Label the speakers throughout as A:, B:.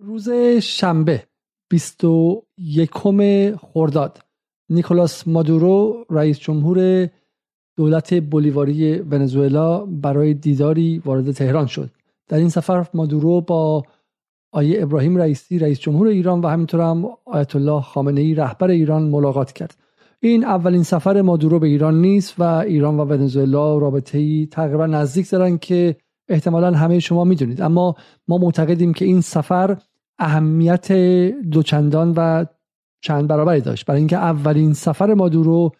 A: روز شنبه 21 خرداد. نیکولاس مادورو رئیس جمهور دولت بولیواری ونزوئلا برای دیداری وارد تهران شد. در این سفر مادورو با آیه ابراهیم رئیسی رئیس جمهور ایران و همینطور هم آیت الله خامنه ای رهبر ایران ملاقات کرد. این اولین سفر مادورو به ایران نیست و ایران و ونزوئلا رابطه ای تقریبا نزدیک دارن که احتمالا همه شما می‌دونید. اما ما معتقدیم که این سفر اهمیت دوچندان و چند برابری داشت. برای اینکه اولین سفر مادورو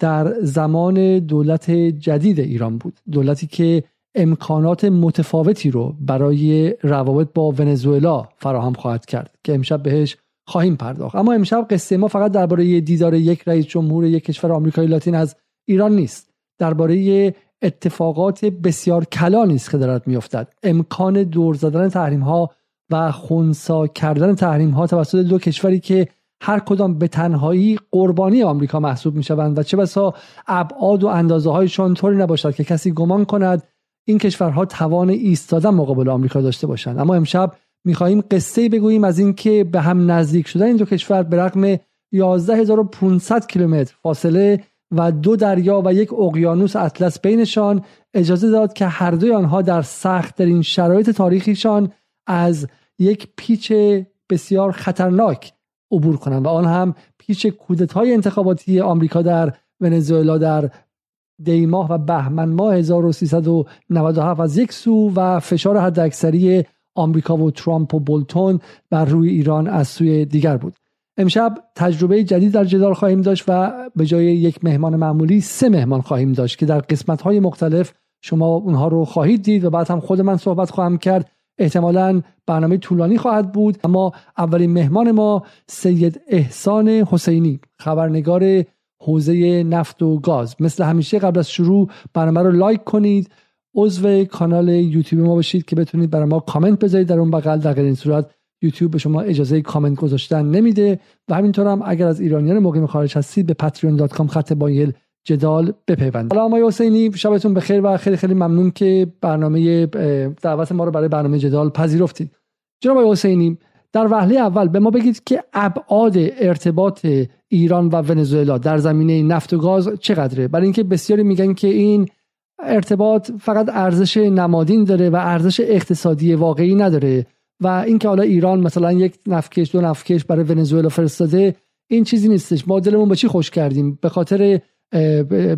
A: در زمان دولت جدید ایران بود. دولتی که امکانات متفاوتی رو برای روابط با ونزوئلا فراهم خواهد کرد که امشب بهش خواهیم پرداخت. اما امشب قصه ما فقط درباره دیدار یک رئیس جمهور یک کشور آمریکایی لاتین از ایران نیست. درباره اتفاقات بسیار کلانی است که دارد میافتد. امکان دور زدن تحریم ها و خونسا کردن تحریم ها توسط دو کشوری که هر کدام به تنهایی قربانی آمریکا محسوب می شوند و چه بسا ابعاد و اندازه هایشان طوری نباشد که کسی گمان کند این کشورها توان ایستادن مقابل آمریکا داشته باشند. اما امشب می‌خواهیم قصه بگوییم از اینکه به هم نزدیک شدن این دو کشور به رغم 11500 کیلومتر فاصله و دو دریا و یک اقیانوس اطلس بینشان اجازه داد که هر دوی آنها در سخت در این شرایط تاریخیشان از یک پیچ بسیار خطرناک عبور کنند و آن هم پیچ کودتای انتخاباتی آمریکا در ونزوئلا در دیماه و بهمن ماه 1397 از یک سو و فشار حداکثری آمریکا و ترامپ و بولتون بر روی ایران از سوی دیگر بود. امشب تجربه جدید در جدال خواهیم داشت و به جای یک مهمان معمولی سه مهمان خواهیم داشت که در قسمت های مختلف شما اونها رو خواهید دید و بعد هم خود من صحبت خواهم کرد. احتمالا برنامه طولانی خواهد بود اما اولین مهمان ما سید احسان حسینی خبرنگار حوزه نفت و گاز. مثل همیشه قبل از شروع برنامه رو لایک کنید. عضو کانال یوتیوب ما باشید که بتونید برای ما کامنت بذارید. در اون بغل در این صورت یوتیوب به شما اجازه کامنت گذاشتن نمیده. و همینطور هم اگر از ایرانیان مقیم خارج هستید به patreon.com خط بایل جدال بپیوندید حالا آقای حسینی شبتون بخیر و خیلی خیلی ممنون که برنامه دعوت ما رو برای برنامه جدال پذیرفتید. جناب آقای حسینی در وهله اول به ما بگید که ابعاد ارتباط ایران و ونزوئلا در زمینه نفت و گاز چقدره؟ برای اینکه بسیاری میگن که این ارتباط فقط ارزش نمادین داره و ارزش اقتصادی واقعی نداره و اینکه حالا ایران مثلا یک نفتکش دو نفتکش برای ونزوئلا فرستاده این چیزی نیستش. ما دلمون به چی خوش کردیم؟ به خاطر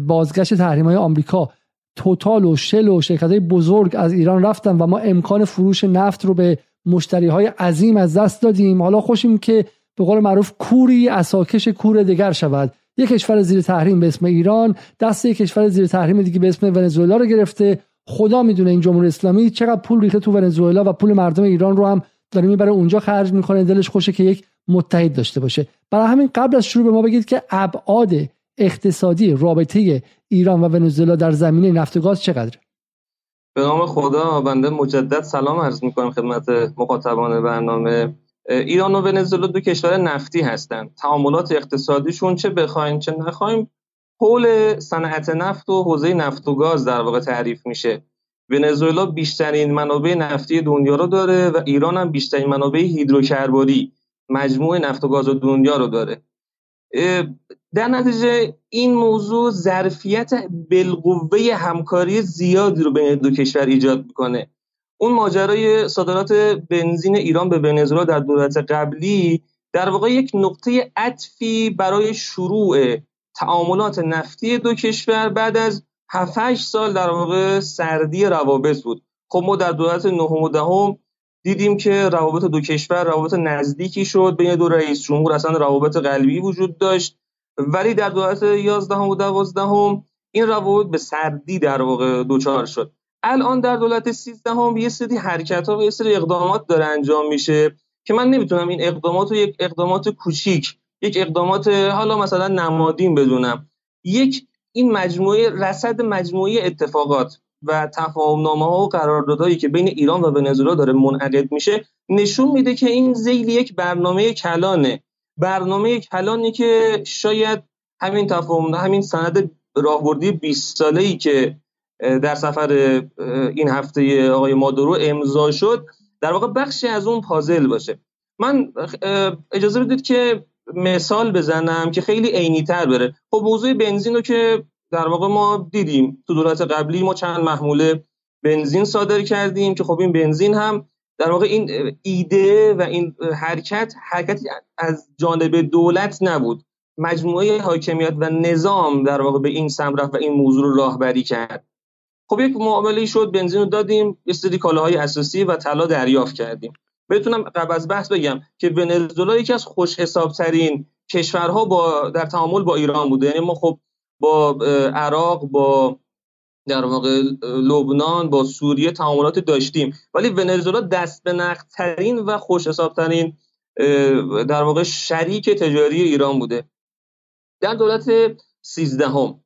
A: بازگشت تحریم های آمریکا. توتال و شل و شرکت های بزرگ از ایران رفتن و ما امکان فروش نفت رو به مشتری های عظیم از دست دادیم. حالا خوشیم که به قول معروف کوری اساکش کور دیگر شود. یک کشور زیر تحریم به اسم ایران دست یک کشور زیر تحریم دیگه به اسم ونزوئلا رو گرفته. خدا می‌دونه این جمهوری اسلامی چقدر پول ریخته تو ونزوئلا و پول مردم ایران رو هم داره می‌بره اونجا خرج می‌کنه. دلش خوشه که یک متحد داشته باشه. برای همین قبل از شروع به ما بگید که ابعاد اقتصادی رابطه ایران و ونزوئلا در زمینه نفت و گاز چقدره؟
B: به نام خدا بنده مجدد سلام عرض می‌کنم خدمت مخاطبان برنامه. ایران و ونزوئلا دو کشور نفتی هستند. تعاملات اقتصادیشون چه بخواین چه نخوایم حول صنعت نفت و حوزه نفت و گاز در واقع تعریف میشه. ونزوئلا بیشترین منابع نفتی دنیا رو داره و ایران هم بیشترین منابع هیدروکربوری مجموع نفت و گاز دنیا رو داره. در نتیجه این موضوع ظرفیت بالقوه همکاری زیادی رو بین دو کشور ایجاد می‌کنه. اون ماجرای صادرات بنزین ایران به ونزوئلا در دولت قبلی در واقع یک نقطه عطفی برای شروع تعاملات نفتی دو کشور بعد از 7 سال در واقع سردی روابط بود. خب ما در دولت نهم و دهم دیدیم که روابط دو کشور روابط نزدیکی شد بین دو رئیس جمهور اصلا روابط قلبی وجود داشت. ولی در دولت 11 و 12 این روابط به سردی در واقع دوچار شد. الان در دولت 13 هم یه سری حرکت ها و یه سری اقدامات داره انجام میشه که من نمی‌تونم این اقدامات رو یک اقدامات کوچیک یک اقدامات حالا مثلا نمادین بدونم. یک این مجموعه رصد مجموعه اتفاقات. و تفاهمنامه ها و قراردادهایی که بین ایران و ونزوئلا داره منعقد میشه نشون میده که این زیل یک برنامه کلانه. برنامه کلانی که شاید همین تفاهم همین سند راهبردی 20 ساله ای که در سفر این هفته آقای مادورو امضا شد در واقع بخشی از اون پازل باشه. من اجازه بدید که مثال بزنم که خیلی عینی تر بره. خب موضوع بنزین رو که در واقع ما دیدیم تو دولت قبلی ما چند محموله بنزین صادر کردیم که خب این بنزین هم در واقع این ایده و این حرکت حرکتی از جانب دولت نبود. مجموعه حاکمیت و نظام در واقع به این سمت و این موضوع رو راهبری کرد. خب یک معامله شد بنزین رو دادیم یه کالاهای اساسی و طلا دریافت کردیم. بتونم قبل از بحث بگم که ونزوئلا یکی از خوش حسابترین کشورها با در تعامل با ایران بوده. یعنی ما خب با عراق با در واقع لبنان با سوریه تعاملات داشتیم. ولی ونزوئلا دست به نقدترین و خوش حسابترین در واقع شریک تجاری ایران بوده. در دولت سیزدهم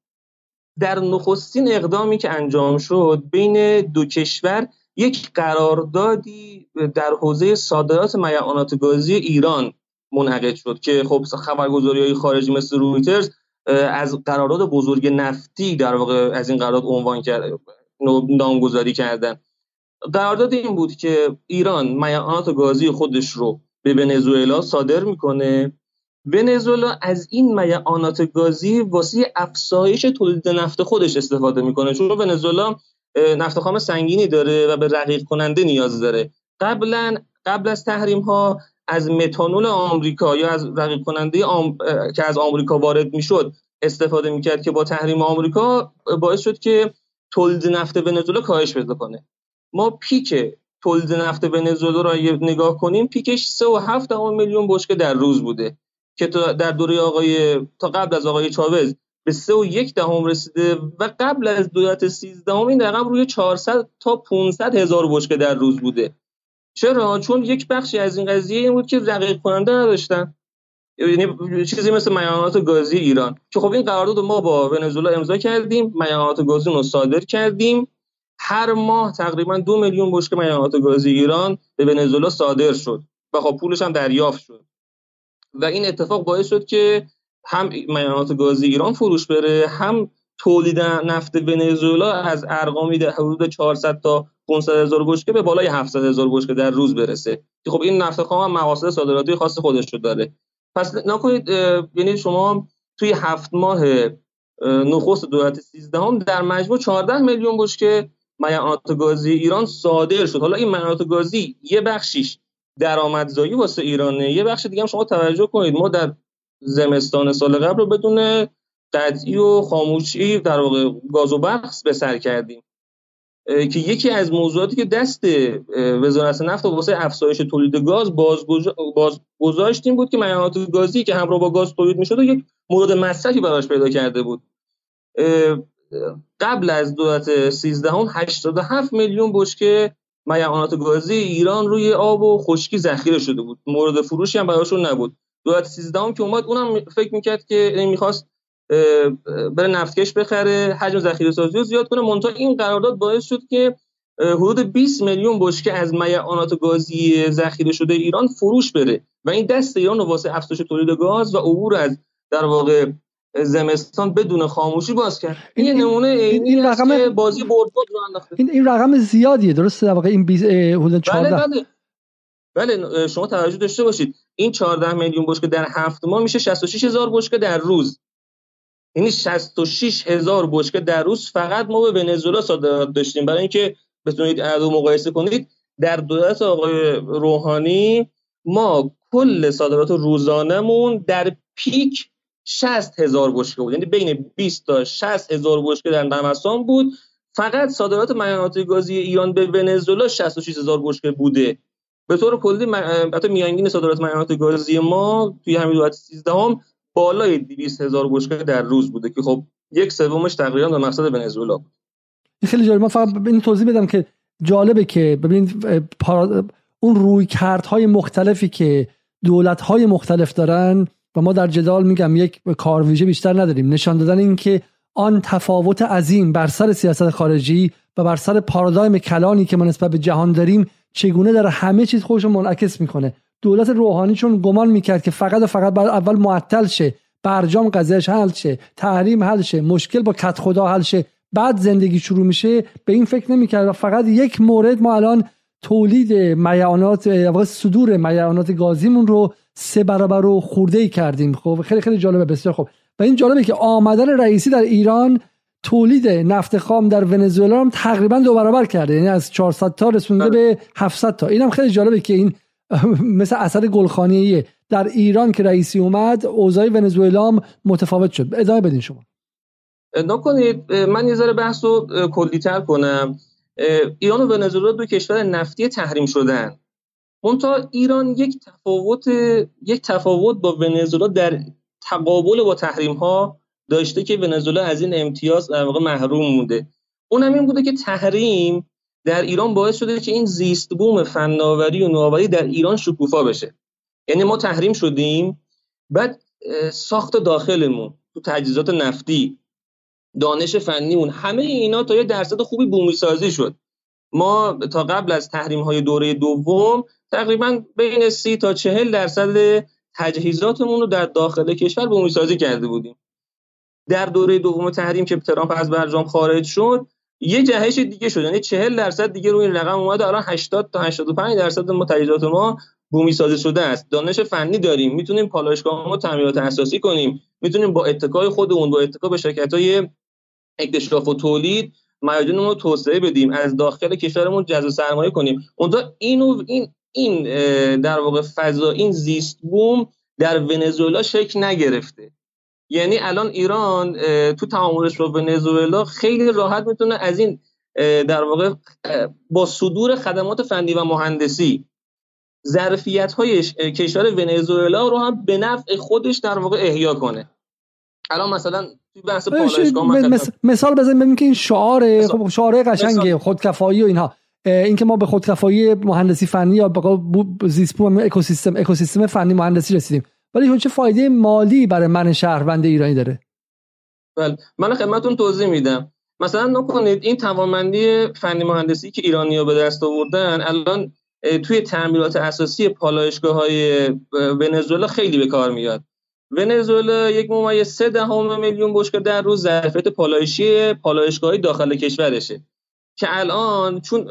B: در نخستین اقدامی که انجام شد بین دو کشور یک قراردادی در حوزه صادرات میعانات گازی ایران منعقد شد که خب خبرگزاری های خارجی مثل رویترز از قرارداد بزرگ نفتی در واقع از این قرارداد عنوان کرد نامگذاری کردن. قرارداد این بود که ایران میعانات گازی خودش رو به ونزوئلا صادر می‌کنه. ونزوئلا از این میعانات گازی واسه افزایش تولید نفت خودش استفاده می‌کنه. چون ونزوئلا نفت خام سنگینی داره و به رقیق کننده نیاز داره. قبلا قبل از تحریم ها از متانول آمریکا یا از رقیق کننده که از آمریکا وارد می‌شد استفاده می‌کرد که با تحریم آمریکا باعث شد که تولید نفت ونزوئلا کاهش پیدا کنه. ما پیک تولید نفت ونزوئلا را نگاه کنیم پیکش 3.7 میلیون بشکه در روز بوده که در دوره آقای تا قبل از آقای چاوز به سه و یک دهم رسیده و قبل از دولت سیزدهم این رقم روی 400 تا 500 هزار بشکه در روز بوده. چرا؟ چون یک بخشی از این قضیه این بود که رقیق کننده نداشتن. یعنی چیزی مثل میانات گازی ایران. که خب این قرارداد ما با ونزوئلا امضا کردیم میانات گازی رو صادر کردیم. هر ماه تقریبا دو میلیون بشکه میانات گازی ایران به ونزوئلا صادر شد و خب پولش هم دریافت شد. و این اتفاق باعث شد که هم میانات گازی ایران فروش بره هم تولید نفت ونزوئلا از ارقامی در حدود 400 تا 500 هزار بشکه به بالای 700 هزار بشکه در روز برسه. که خب این نفت خام هم مقاصد صادراتی خاص خودش رو داره. پس نکنید یعنی شما توی هفت ماه نخست دولت 13 هم در مجموع 14 میلیون بشکه میانات گازی ایران صادر شد. حالا این میانات گازی یه بخشیش درآمدزایی واسه ایرانه. یه بخش دیگه هم شما توجه کنید. ما در زمستان سال قبل رو بدون قطعی و خاموشی در واقع گاز و برق به سر کردیم. که یکی از موضوعاتی که دست وزارت نفت واسه افزایش تولید گاز باز, باز گذاشتیم بود که میانات گازی که همراه با گاز تولید می‌شد و یک مورد مصرفی براش پیدا کرده بود. قبل از دولت 13 هم 87 میلیون بشکه میعانات گازی ایران روی آب و خشکی ذخیره شده بود. مورد فروشی هم براشون نبود. دولت 13 هم که اومد اونم فکر می‌کرد که می‌خواست بره نفتکش بخره. حجم ذخیره سازی رو زیاد کنه. منتها این قرارداد باعث شد که حدود 20 میلیون بشکه از میعانات گازی ذخیره شده ایران فروش بره. و این دست ایران واسه افزایش تولید گاز و عبور از در واقع زمستان بدون خاموشی باز کرد. این, این نمونه این, این رقم بازی برد رو
A: انداخته. این این رقم زیادیه. درسته؟ در واقع این 14
B: بله بله. بله شما توجه داشته باشید. این 14 میلیون بشکه در هفت ماه میشه 66 هزار بشکه در روز. یعنی 66 هزار بشکه در روز فقط ما به ونزوئلا صادرات داشتیم. برای اینکه بتونید عدد مقایسه کنید در دولت آقای روحانی ما کل صادرات روزانهمون در پیک 60 هزار بشکه بود. یعنی بین 20 تا 60 هزار بشکه در نمسان بود. فقط صادرات میانات گازی ایران به ونزوئلا 66 هزار بشکه بوده. به طور کلی حتی میانگین صادرات میانات گازی ما توی همین دولت 13 هم بالای 200 هزار بشکه در روز بوده که خب یک سومش تقریبا به مقصد ونزوئلا بود.
A: خیلی جالب. من فقط این توضیح بدم که جالبه که ببینید اون روی کردهای مختلفی که دولت های مختلف دارن و ما در جدال میگم یک کار ویژه بیشتر نداریم. نشان دادن اینکه آن تفاوت عظیم بر سر سیاست خارجی و بر سر پارادایم کلانی که ما نسبت به جهان داریم چگونه در همه چیز خودش منعکس می‌کنه. دولت روحانی چون گمان می‌کرد که فقط و فقط بعد اول معطل شه برجام قضیهش حل شه تحریم حل شه مشکل با کت خدا حل شه بعد زندگی شروع میشه به این فکر نمی‌کرد و فقط یک مورد ما الان تولید میعانات صدور میعانات گازیمون رو سه برابر رو خورده ای کردیم. خب خیلی خیلی جالبه بسیار خوب. و این جالبه که آمدن رئیسی در ایران تولید نفت خام در ونزوئلا هم تقریبا دو برابر کرده یعنی از 400 تا رسونده به 700 تا. اینم خیلی جالبه که این مثل اثر گلخانیه در ایران که رئیسی اومد اوضاع ونزوئلا هم متفاوت شد. ادامه بدین شما.
B: نکنید من یه ذره بحث رو کلیتر کنم. ایران و ونزوئلا دو کشور نفتی تحریم شدن. منتها ایران یک تفاوت یک تفاوت با ونزوئلا در تقابل با تحریم ها داشته که ونزوئلا از این امتیاز در واقع محروم مونده اونم این بوده که تحریم در ایران باعث شده که این زیست بوم فناوری و نوآوری در ایران شکوفا بشه. یعنی ما تحریم شدیم بعد ساخت داخلمون تو تجهیزات نفتی دانش فنیمون همه اینا تا یه درصد خوبی بومی سازی شد. ما تا قبل از تحریم های دوره دوم تقریبا بین سی تا چهل درصد تجهیزاتمون رو در داخل کشور بومی سازی کرده بودیم. در دوره دوم تحریم که ترامپ از برجام خارج شد یه جهش دیگه شد. یعنی 40 درصد دیگه روی این رقم اومده. الان 80 تا 85 درصد ما ما بومی سازی شده است. دانش فنی داریم. می‌تونیم پالایشگاه ما تعمیرات اساسی کنیم. می‌تونیم با اتکای خودمون با اتکا به شرکت های اکتشاف و تولید میادین رو توسعه بدیم. از داخل کشورمون جذب سرمایه کنیم. اونجا اینو این این در واقع فضا این زیست بوم در ونزوئلا شکل نگرفته. یعنی الان ایران تو تعاملش با ونزوئلا خیلی راحت می‌تونه از این در واقع با صدور خدمات فنی و مهندسی ظرفیت های کشور ونزوئلا رو هم به نفع خودش در واقع احیا کنه. الان مثلا بحث
A: مثال بزنیم ببینیم که این شعار خب شعار قشنگه خودکفایی و اینها. اینکه ما به خودکفایی مهندسی فنی یا به زیست اکوسیستم اکوسیستم فنی مهندسی رسیدیم. ولی چه فایده مالی برای من شهروند ایرانی داره؟
B: بله. من خدمتتون توضیح میدم. مثلا نکنید این توانمندی فنی مهندسی که ایرانی ها به دست آوردن الان توی تعمیرات اساسی پالایشگاه های ونزوئلا خیلی به کار میاد. ونزوئلا یک ممیز سه دهم میلیون بشکه در روز ظرفیت پالایشی پالایشگاه داخل کشورشه. که الان چون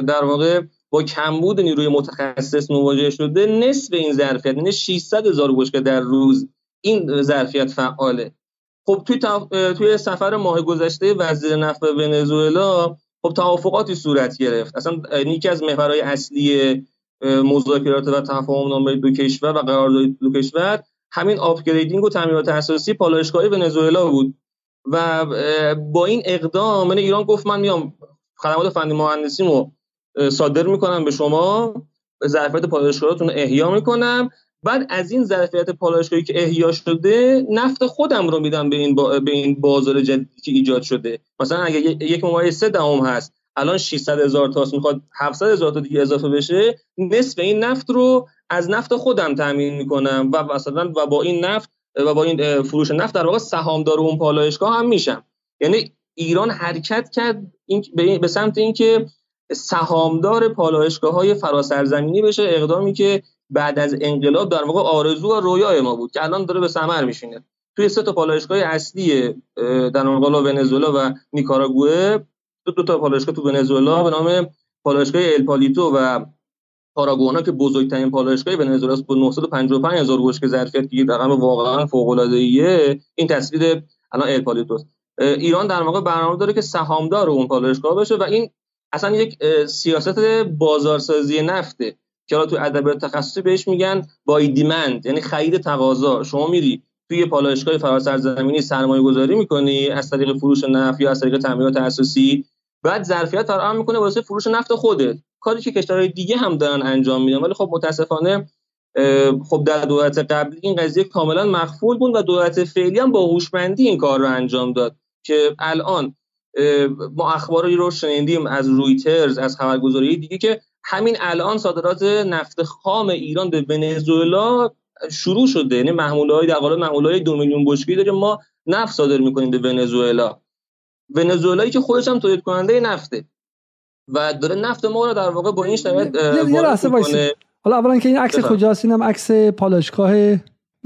B: در واقع با کمبود نیروی متخصص مواجه شده نصف این ظرفیت یعنی 600 هزار بشکه در روز این ظرفیت فعاله. خب توی, توی سفر ماه گذشته وزیر نفت ونزوئلا خب توافقاتی صورت گرفت. اصلا یکی از محورهای اصلی مذاکرات و تفاهم نامه دو کشور و قرارداد دو کشور همین آپگریدینگ و تعمیرات اساسی پالایشگاه ونزوئلا بود. و با این اقدام من ایران گفت من میام خدمات فنی مهندسیمو صادر می‌کنم به شما ظرفیت پالایشگاهاتون رو احیا می‌کنم. بعد از این ظرفیت پالایشگاهی که احیا شده نفت خودم رو میدم به این, به این بازار جدیدی که ایجاد شده. مثلا اگه یک ممیز سه دهم هست الان 600 هزار تاست می‌خواد 700 هزار تا دیگه اضافه بشه نصف این نفت رو از نفت خودم تامین می‌کنم و مثلا و با این نفت و با این فروش نفت در واقع سهامدار اون پالایشگاه هم میشم. یعنی ایران حرکت کرد این به سمت اینکه سهامدار پالایشگاه های فراسرزمینی بشه اقدامی که بعد از انقلاب در واقع آرزو و رویای ما بود که الان داره به ثمر میشینه. توی سه تا پالایشگاه اصلی در آنگولا ونزوئلا و نیکاراگوئه دو, دو تا پالایشگاه تو ونزوئلا به نام پالایشگاه الپالیتو و پاراگوانا که بزرگترین پالایشگاه ونزوئلا است با 955 هزار بشکه ظرفیت که رقم واقعا فوق العاده این تصویر الان الپالیتو ایران در واقع برنامه داره که سهامدار اون پالایشگاه بشه و این اصلا یک سیاست بازارسازی نفته که تو ادبیات تخصصی بهش میگن بای دیمند یعنی خرید تقاضا. شما میری توی پالایشگاه فراسر زمینی سرمایه گذاری می‌کنی از طریق فروش نفت یا از طریق تعمیرات اساسی. بعد ظرفیت فراهم می‌کنه واسه فروش نفت خودت. کاری که کشورهای دیگه هم دارن انجام میدن. ولی خب متاسفانه خب در دولت قبلی این قضیه کاملا مخفول بود و دولت فعلی هم با هوشمندی این کار رو انجام داد که الان ما اخباری رو شنیدیم از رویترز از خبرگزاری دیگه که همین الان صادرات نفت خام ایران به ونزوئلا شروع شده. یعنی محموله در قالب محموله دو میلیون بشکه داریم ما نفت صادر می‌کنیم به ونزوئلا. ونزوئلایی که خودش هم تولید کننده نفته. و داره نفت ما رو در واقع با این شرایط
A: حالا اولا که این عکس کجاست؟ اینم عکس پالایشگاه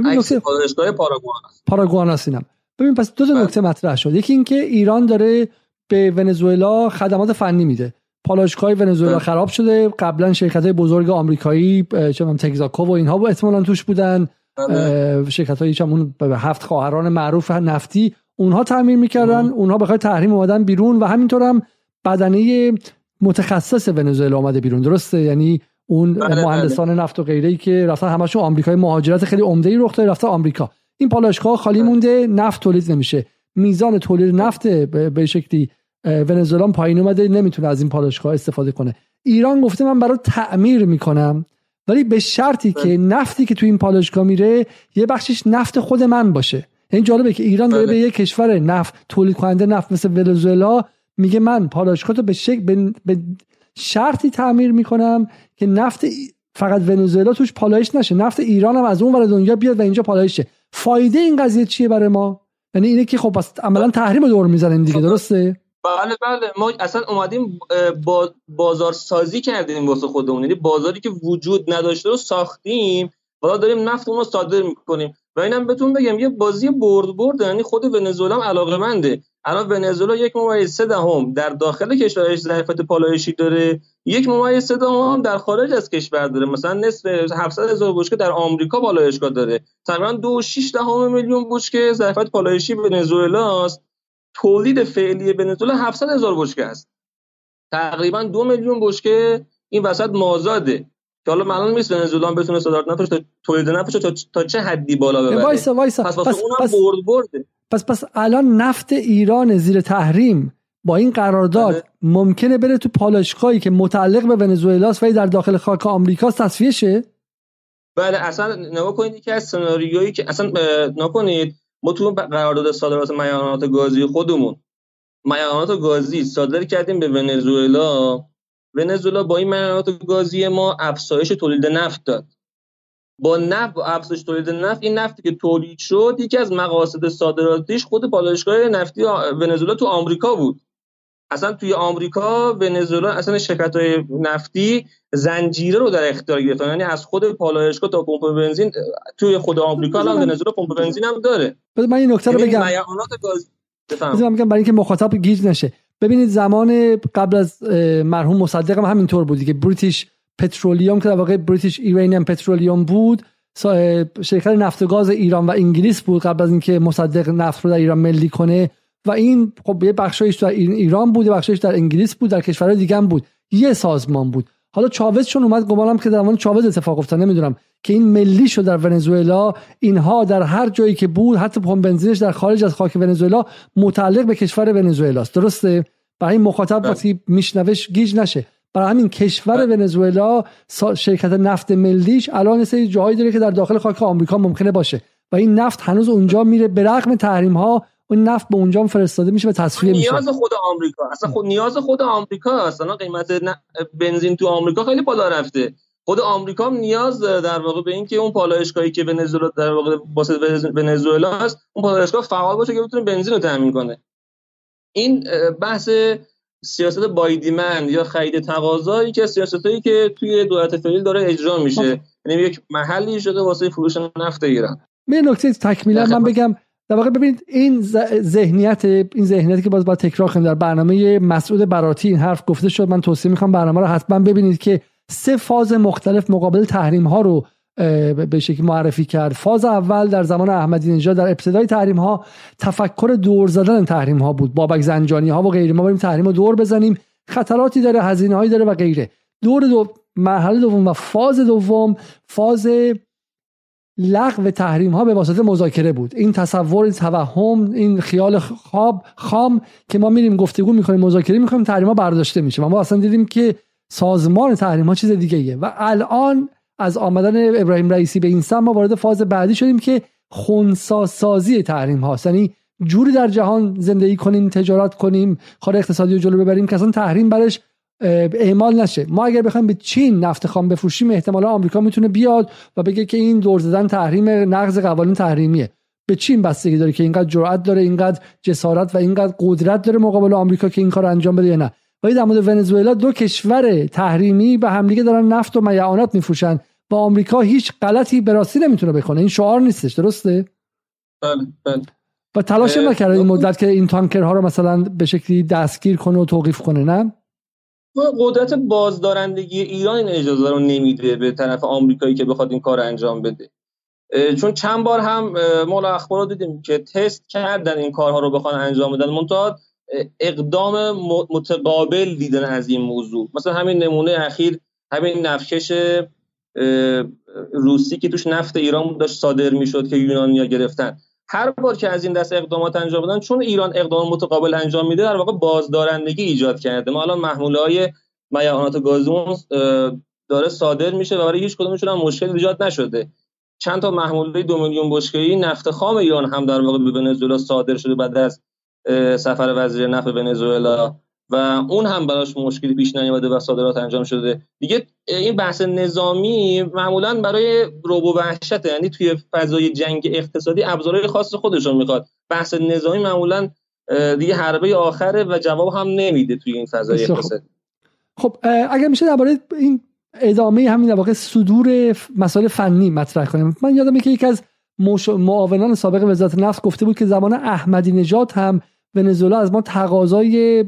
B: عکس پالایشگاه پاراگوان
A: پاراگوان اینم. ببین پس دو تا بله. نکته مطرح شد. یکی اینکه ایران داره به ونزوئلا خدمات فنی میده. پالایشگاه ونزوئلا خراب شده. قبلا شرکت های بزرگ آمریکایی چه تگزاکو و اینها با احتمالاً توش بودن. بله. شرکت های اون هفت خواهران معروف نفتی اونها تعمیر می‌کردن. اونها بخاطر تحریم اومدن بیرون و همینطور هم بدنه متخصص ونزوئلا اومده بیرون. درسته؟ یعنی اون بله, بله. مهندسان نفت و غیره ای که رفتن همشون آمریکای مهاجرت خیلی عمده ای رخ داده رفتن آمریکا. این پالایشگاه خالی بله. مونده نفت تولید نمیشه. میزان تولید نفت به شکلی ونزوئلا پایین اومده نمی‌تونه از این پالایشگاه استفاده کنه. ایران گفته من برای تعمیر می‌کنم ولی به شرطی که بله. نفتی که تو این پالایشگاه میره یه بخشش نفت خود من باشه. این جالبه که ایران داره به یه کشور نفت تولید کننده نفت مثل ونزوئلا میگه من پالایشگاه رو به شکل به شرطی تعمیر می‌کنم که نفت فقط ونزوئلا توش پالایش نشه. نفت ایران هم از اون ور دنیا بیاد و اینجا پالایش شه فایده این قضیه چیه برای ما؟ یعنی اینه که خب عملا تحریم دور می‌زنیم دیگه درسته؟
B: بله بله. ما اصلا اومدیم با بازار سازی کردیم واسه خودمون. یعنی بازاری که وجود نداشته رو ساختیم. حالا داریم نفت رو صادر می‌کنیم. و اینم بهتون بگم یه بازی برد برد یعنی خود ونزوئلا هم علاقه منده الان ونزوئلا یک ممیز سه دهم در داخل کشورش ظرفیت پالایشی داره. یک ممیز سه دهم در خارج از کشور داره. مثلا نصف 700 هزار بشکه در آمریکا پالایشگاه داره. تقریبا دو دهم میلیون بشکه ظرفیت پالایشی ونزوئلا است. تولید فعلی ونزوئلا 700 هزار بشکه است. تقریبا دو میلیون بشکه این وسط مازاده. که حالا معلوم نیست ونزوئلا بتونه صادرات نفش تا تولید نفش تا, تا چه حدی بالا ببره.
A: وایسا وایسا.
B: پس پس, پس, برد برده.
A: پس پس الان نفت ایران زیر تحریم. با این قرارداد بله. ممکنه بره تو پالایشگاهی که متعلق به ونزوئلاست ولی در داخل خاک آمریکا تصفیه شه
B: بله اصلا نگاه کنید که از سناریویی که اصلا نکنید ما تو قرارداد صادرات میانات گازی خودمون میانات گازی صادر کردیم به ونزوئلا. ونزوئلا با این میانات گازی ما افزایش تولید نفت داد. با نفت و افزایش تولید نفت این نفتی که تولید شد یکی از مقاصد صادراتیش خود پالایشگاه نفتی ونزوئلا تو آمریکا بود. اصلا توی آمریکا ونزوئلا اصلا شرکت های نفتی زنجیره رو در اختیار گرفتن. یعنی از خود پالایشگاه تا پمپ بنزین توی خود آمریکا الان ونزوئلا پمپ بنزین هم داره.
A: من این نکته رو
B: یعنی
A: بگم. بگم برای اینکه مخاطب گیج نشه. ببینید زمان قبل از مرحوم مصدق هم همینطور بودی که بریتیش پترولیوم که در واقع بریتیش ایرانیان پترولیوم بود. شرکت نفت و گاز ایران و انگلیس بود قبل از اینکه مصدق نفت رو در ایران ملی کنه. و این خب یه بخشایش در ایران بود بخشایش در انگلیس بود در کشورهای دیگه هم بود. یه سازمان بود. حالا چاوز چون اومد گمانم که در زمان چاوز اتفاق افتاد نمی‌دونم. که این ملی شد در ونزوئلا اینها در هر جایی که بود حتی پمپ بنزینش در خارج از خاک ونزوئلا متعلق به کشور ونزوئلا است درسته؟ برای این مخاطب بله. وقتی میشنوش گیج نشه. برای همین کشور بله. ونزوئلا شرکت نفت ملیش الان سری جایی داره که در داخل خاک آمریکا ممکنه باشه. و این نفت هنوز اونجا میره به رغم تحریم ها اون نفت به اونجا فرستاده میشه و تصفیه
B: میشه نیاز خود آمریکا. اصلا خود نیاز خود آمریکا اصلا قیمت بنزین تو آمریکا خیلی بالا رفته. خود آمریکا هم نیاز داره در واقع به اینکه اون پالایشگاهی که ونزوئلا در واقع واسه ونزوئلا هست اون پالایشگاه فعال باشه که بتونه بنزین رو تامین کنه. این بحث سیاست بایدیمن یا خرید تقاضا یکی از سیاستایی که توی دولت فعلی داره اجرا میشه. یعنی یک محلی شده واسه فروش نفت ایران.
A: یه نکته تکمیلا من بگم در واقع ببینید این ذهنیت این ذهنیتی که باز با تکرار کنیم در برنامه مسعود براتی این حرف گفته شد. من توصیه می‌کنم برنامه رو حتما ببینید که سه فاز مختلف مقابل تحریم ها رو به شکلی معرفی کرد. فاز اول در زمان احمدی نژاد در ابتدای تحریم ها تفکر دور زدن تحریم ها بود. بابک زنجانی ها و غیره. ما بریم تحریم رو دور بزنیم. خطراتی داره هزینه داره و غیره. دور دو مرحله دوم و فاز دوم. فاز لغو تحریم ها به واسطه مذاکره بود. این تصور این توهم این خیال خواب خام که ما میریم گفتگو می‌کنیم مذاکره می‌کنیم تحریم ها برداشته میشه. ما اصلا دیدیم که سازمان تحریم ها چیز دیگه ایه. و الان از آمدن ابراهیم رئیسی به این سم ما وارد فاز بعدی شدیم که خونسا سازی تحریم هاست یعنی جوری در جهان زندگی کنیم تجارت کنیم کار اقتصادی رو جلو ببریم که اصلا تحریم برش اعمال نشه. ما اگر بخوایم به چین نفت خام بفروشیم احتمالا آمریکا می‌تونه بیاد و بگه که این دور زدن تحریم نقض قوانین تحریمیه. به چین بستگی داره که اینقدر جرأت داره اینقدر جسارت و اینقدر قدرت داره مقابل آمریکا که این کار انجام بده یا نه. ولی در مورد ونزوئلا دو کشور تحریمی به همدیگه دارن نفت و میعانات میفروشن. با آمریکا هیچ غلطی به راستی نمی‌تونه بکنه. این شعار نیستش درسته؟
B: بله بله.
A: و تلاش نکرده این مدت که این تانکرها رو مثلا به شکلی دستگیر کنه و توقیف کنه نه؟
B: قدرت بازدارندگی ایران این اجازه رو نمیده به طرف آمریکایی که بخواد این کار انجام بده. چون چند بار هم ما اخبار دیدیم که تست کردن این کارها رو بخوان انجام بدن. منتها اقدام متقابل دیدن از این موضوع. مثلا همین نمونه اخیر همین نفکش روسی که توش نفت ایران داشت صادر می‌شد که یونانیا گرفتن. هر بار که از این دست اقدامات انجام بدن چون ایران اقدام متقابل انجام میده در واقع بازدارندگی ایجاد کرده. ما الان محموله های میعانات گازون داره صادر میشه و برای هیچ کدومشون هم مشکل ایجاد نشده. چند تا محموله دو میلیون بشکه‌ای نفت خام ایران هم در واقع به ونزوئلا صادر شده بعد از سفر وزیر نفت ونزوئلا. و اون هم براش مشکلی پیش نیامده و صادرات انجام شده. دیگه این بحث نظامی معمولا برای روبو وحشت یعنی توی فضای جنگ اقتصادی ابزارهای خاص خودشون می‌خواد. بحث نظامی معمولا دیگه حربه آخره و جواب هم نمیده توی این فضای اقتصادی
A: خب اگر میشه درباره این ادامه همین واقع صدور مسائل فنی مطرح کنیم. من یادمه که یکی از معاونان سابق وزارت نفت گفته بود که زمان احمدی نژاد هم ونزوئلا از ما تقاضای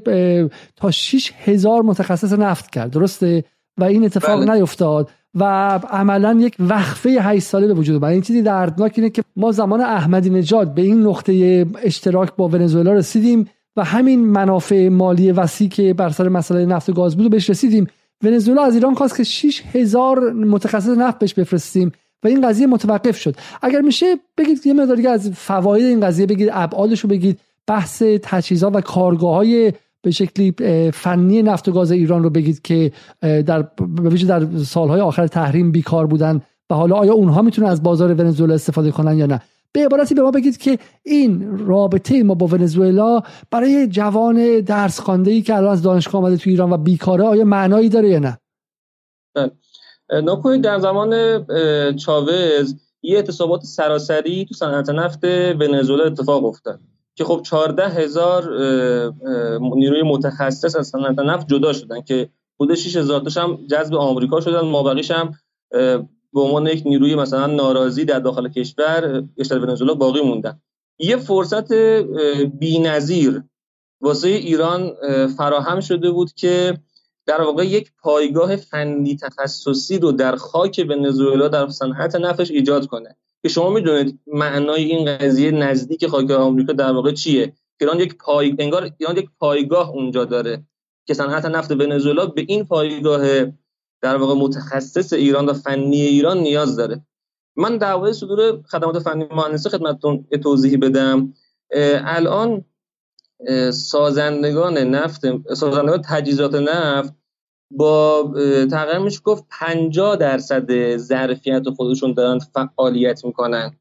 A: تا 6 هزار متخصص نفت کرد درسته؟ و این اتفاق بله. نیفتاد و عملا یک وقفه 8 ساله به وجود اومد. این چیزی دردناک اینه که ما زمان احمدی نژاد به این نقطه اشتراک با ونزوئلا رسیدیم و همین منافع مالی وسیع که بر سر مسئله نفت و گاز بود و بهش رسیدیم. ونزوئلا از ایران خواست که 6 هزار متخصص نفت بهش بفرستیم و این قضیه متوقف شد. اگر میشه بگید یه مقداری از فواید این قضیه بگید ابعادش رو بگید. بحث تجهیزات و کارگاه های به شکلی فنی نفت و گاز ایران رو بگید که در به در سالهای آخر تحریم بیکار بودن و حالا آیا اونها می‌تونن از بازار ونزوئلا استفاده کنن یا نه؟ به عبارتی به ما بگید که این رابطه ما با ونزوئلا برای جوان درس خوانده ای که الان از دانشگاه آمده تو ایران و بیکاره آیا معنایی داره یا نه؟
B: بله. نکنید در زمان چاوز یه اعتصابات سراسری تو صنعت نفت ونزوئلا اتفاق افتاد. که خب 14 هزار نیروی متخصص از صنعت نفت جدا شدن که حدود 6 هزار هم جذب آمریکا شدن مابقیش هم به عنوان یک نیروی مثلا ناراضی در داخل کشور کشور ونزوئلا باقی موندن. یه فرصت بی‌نظیر واسه ایران فراهم شده بود که در واقع یک پایگاه فنی تخصصی رو در خاک ونزوئلا در صنعت نفتش ایجاد کنه. که شما می‌دونید معنای این قضیه نزدیک خاک آمریکا در واقع چیه؟ ایران یک پای انگار ایران یک پایگاه اونجا داره که صنعت نفت ونزوئلا به این پایگاه در واقع متخصص ایران و فنی ایران نیاز داره. من دعوای صدور خدمات فنی مهندسی خدمتتون توضیحی بدم. الان سازندگان نفت سازندگان تجهیزات نفت با تقریبا میشه گفت 50 درصد ظرفیت خودشون دارن فعالیت می‌کنن.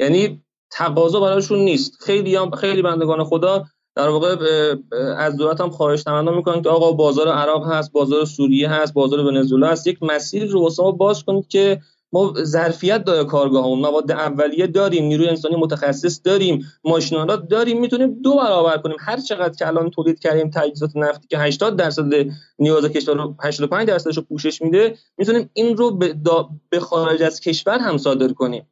B: یعنی تقاضا براشون نیست. خیلی هم خیلی بندگان خدا در واقع از دولت هم خواهش تمنا می‌کنن که آقا بازار عراق هست بازار سوریه هست بازار ونزوئلا هست. یک مسیر رو واسه باز کنید که ما ظرفیت داره کارگاهمون. مواد اولیه داریم نیروی انسانی متخصص داریم ماشینالات داریم می‌تونیم دو برابر کنیم. هر چقدر که الان تولید کردیم تجهیزات نفتی که 80 درصد نیاز کشور رو 85 درصدش رو پوشش میده می‌تونیم این رو به, به خارج از کشور هم صادر کنیم.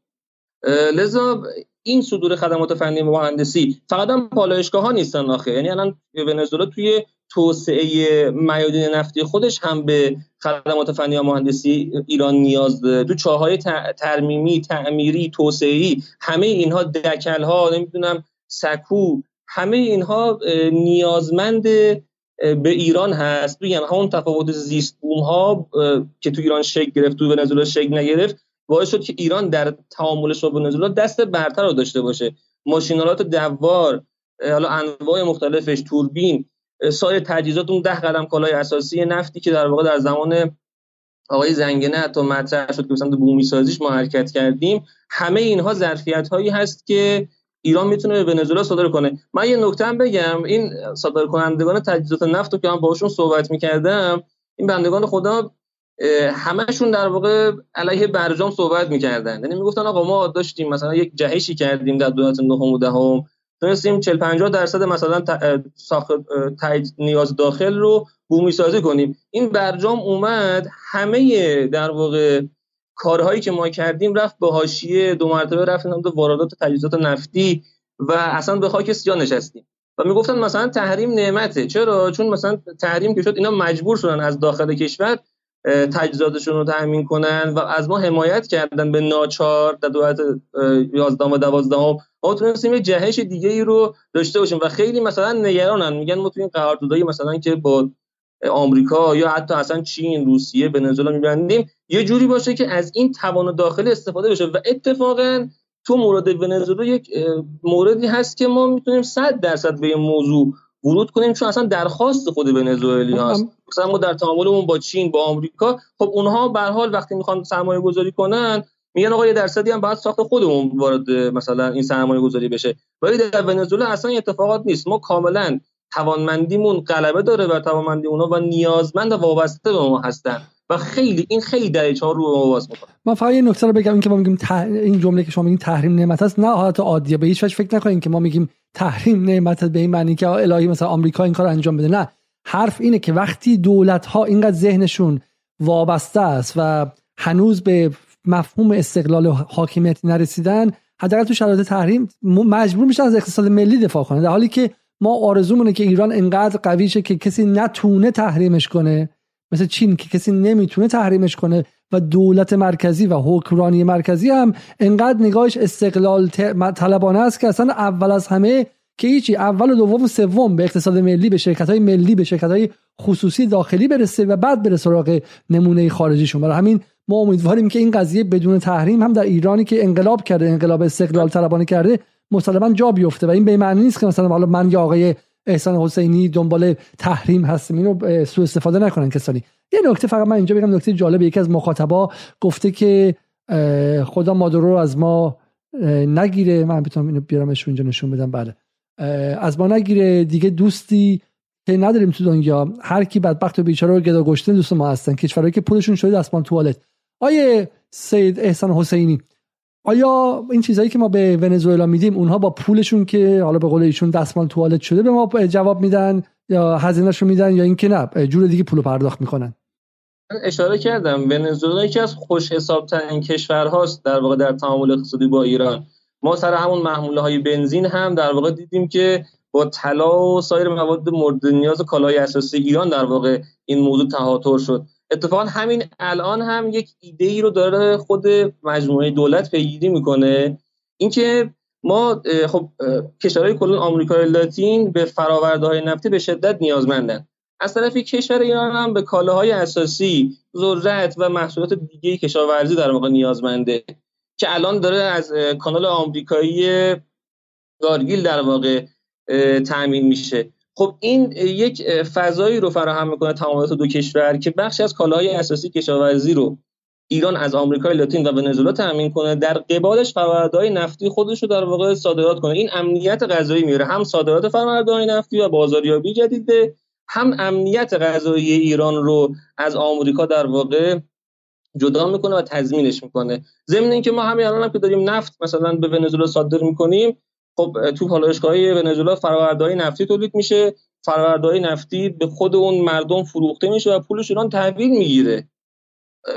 B: لذا این صدور خدمات فنی مهندسی فقط هم پالایشگاه ها نیستن آخه. یعنی الان ونزوئلا توی توسعه میادین نفتی خودش هم به خدمات فنی و مهندسی ایران نیاز داره. تو چاهای ترمیمی تعمیری توسعه‌ای همه اینها دکل ها نمی‌دونم سکو همه اینها نیازمند به ایران هست. بگم همون تفاوت زیست بوم ها که تو ایران شکل گرفت تو ونزوئلا شکل نگرفت باعث شد که ایران در تعاملش با ونزوئلا دست برتر رو داشته باشه. ماشینالات دوار حالا انواع مختلفش توربین سایر تجهیزات اون ده قدم کالای اساسی نفتی که در واقع در زمان آقای زنگنه حتی مطرح شد که مثلا بومی سازیش ما حرکت کردیم. همه اینها ظرفیت هایی هست که ایران می‌تونه به ونزوئلا صادر کنه. من یه نکته هم بگم. این صادر کنندگان تجهیزات نفت رو که من باشون صحبت می‌کردم این بندگان خدا همشون در واقع علیه برجام صحبت می‌کردن. یعنی می‌گفتن آقا ما داشتیم مثلا یک جهشی کردیم در دولت نهم و دهم. تونستیم 40 50 درصد مثلا ساخت نیاز داخل رو بومی سازی کنیم. این برجام اومد همه در واقع کارهایی که ما کردیم رفت به حاشیه دو مرتبه رفتیم به واردات تجهیزات نفتی و اصلا به خاک سیاه نشستیم. و می‌گفتن مثلا تحریم نعمته. چرا؟ چون مثلا تحریم که شد اینا مجبور شدن از داخل کشور تجهیزاتشون رو تامین کنن و از ما حمایت کردن به ناچار در دولت 11 و 12 ما تونستیم یه جهش دیگه ای رو داشته باشیم و خیلی مثلا نگرانن. میگن ما تو این قراردادهای مثلا که با آمریکا یا حتی اصلا چین روسیه ونزوئلا میبندیم یه جوری باشه که از این توان داخلی استفاده بشه. و اتفاقا تو مورد ونزوئلا یک موردی هست که ما می‌تونیم 100 درصد به این موضوع ورود کنیم چون اصلا درخواست خود ونزوئلی هست. مثلا ما در تعاملمون با چین با آمریکا خب اونها به حال وقتی می‌خوان سرمایه گذاری کنن میگن آقا یه درصدی هم باید ساخت خودمون وارد مثلا این سرمایه گذاری بشه. ولی در ونزوئلا اصلا اتفاقات نیست. ما کاملا توانمندیمون غلبه داره بر توانمندی اونا و نیازمند و وابسته به ما هستن. و خیلی این خیلی دریچه ها رو باز می‌کنه
A: من فقط یه نکته رو بگم این که ما میگیم این جمله که شما میگین تحریم نعمت است نه حالت عادیه. به هیچ وجه فکر نکنین که ما میگیم تحریم نعمت به این معنی که الهی مثلا آمریکا این کار انجام بده. نه. حرف اینه که وقتی دولت ها اینقدر ذهنشون وابسته است و هنوز به مفهوم استقلال و حاکمیت نرسیدن حداقل تو شرایط تحریم مجبور میشن از اقتصاد ملی دفاع کنن. در حالی که ما آرزومونه که ایران انقدر قوی شه که کسی نتونه تحریمش کنه. مثل چین که کسی نمی‌تونه تحریمش کنه و دولت مرکزی و حکمرانی مرکزی هم انقدر نگاهش استقلال طلبانه است که اصلا اول از همه که هیچی اول و دوم و سوم به اقتصاد ملی به شرکت های ملی به شرکت های خصوصی داخلی برسه و بعد بره سراغ نمونه خارجیشون. برای همین ما امیدواریم که این قضیه بدون تحریم هم در ایرانی که انقلاب کرده انقلاب استقلال طلبانه کرده مسلما جا بیفته و این به معنی نیست که مثلا حالا من یا آقای احسان حسینی دنبال تحریم هستیم. اینو سوء استفاده نکنن کسانی. یه نکته فقط من اینجا بگم نکته جالب یکی از مخاطبا گفته که خدا مادورو رو از ما نگیره. من بتونم اینو بیارمش اینجا نشون بدم. بله. از ما نگیره. دیگه دوستی که نداریم تو دنیا. هر کی بدبخت و بیچاره و گدا دوست ما هستن. کشورهایی که پولشون شده دستمان توالت. آیه سید احسان حسینی. آیا این چیزهایی که ما به ونزوئلا میدیم اونها با پولشون که حالا به قول ایشون دستمال توالت شده به ما جواب میدن یا هزینهشو میدن یا اینکه نه جور دیگه پول پرداخت می‌کنن؟
B: اشاره کردم ونزوئلا یکی از خوش حساب ترین کشورهاست در واقع در تعامل اقتصادی با ایران. ما سر همون محموله های بنزین هم در واقع دیدیم که با طلا و سایر مواد مورد نیاز کالای اساسی ایران در واقع این موضوع تهاتر شد. اتفاقا همین الان هم یک ایده ای رو داره خود مجموعه دولت پیگیری می‌کنه. اینکه ما خب کشورهای کلون آمریکای لاتین به های نفتی به شدت نیازمندن. از طرفی کشور ایران هم به کالاهای اساسی ذرت و محصولات دیگه کشاورزی در واقع نیازمنده که الان داره از کانال آمریکایی گارگیل در واقع تامین میشه. خب این یک فضایی رو فراهم می‌کنه تمامیت دو کشور که بخشی از کالاهای اساسی کشاورزی رو ایران از آمریکای لاتین و ونزوئلا تامین کنه در قبالش فرآوردهای نفتی خودش رو در واقع صادرات کنه. این امنیت غذایی میاره هم صادرات فرآوردهای نفتی و بازاریابی جدیده هم امنیت غذایی ایران رو از آمریکا در واقع جدا می‌کنه و تضمینش می‌کنه. ضمن اینکه ما همین الان هم که داریم نفت مثلا به ونزوئلا صادر می‌کنیم خب تو پالایشگاهی ونزوئلا فرآوردهای نفتی تولید میشه. فرآوردهای نفتی به خود اون مردم فروخته میشه و پولش ایران تحویل می‌گیره.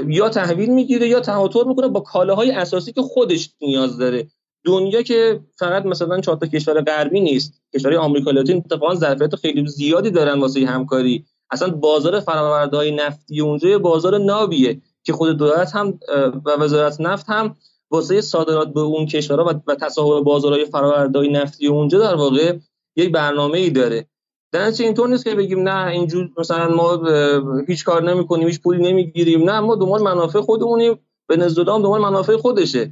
B: یا تحویل می‌گیره یا تهاتر می‌کنه با کالاهای اساسی که خودش نیاز داره. دنیا که فقط مثلا چهار تا کشور غربی نیست کشورهای آمریکا لاتین اتفاقا ظرفیت خیلی زیادی دارن واسه همکاری. اصلا بازار فرآوردهای نفتی اونجا بازار نابیه که خود دولت هم و وزارت نفت هم واسه صادرات به اون کشورها و, تصاحب بازارهای فرآوردهای نفتی اونجا در واقع یک برنامه ای داره. در اینطور نیست که بگیم نه اینجور مثلا ما هیچ کار نمی‌کنیم هیچ پولی نمی‌گیریم. نه ما دنبال منافع خودمونیم. به نزدام دنبال منافع خودشه.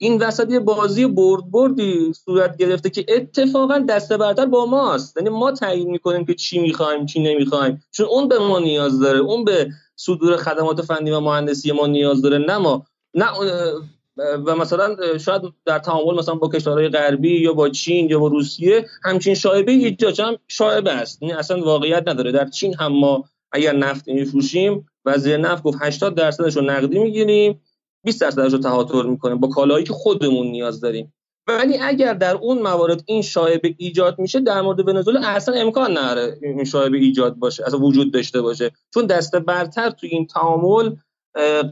B: این وسط یه بازی برد بردی صورت گرفته که اتفاقا دسته برتر با ماست. یعنی ما تعیین می‌کنیم که چی می‌خوایم چی نمی‌خوایم. چون اون به ما نیاز داره. اون به صدور خدمات فنی و مهندسی ما نیاز داره نه ما. نه و مثلا شاید در تعامل مثلا با کشورهای غربی یا با چین یا با روسیه همچین شایبه ایجاد هم شایبه است. این اصلا واقعیت نداره. در چین هم ما اگر نفت میفروشیم وزیر نفت گفت 80 درصدش رو نقدی می‌گیریم 20 درصدش رو تهاتر می‌کنیم. با کالایی که خودمون نیاز داریم. ولی اگر در اون موارد این شایبه ایجاد میشه در مورد ونزوئلا اصلا امکان نداره این شایبه ایجاد باشه اصلا وجود داشته باشه. چون دست برتر تو این تعامل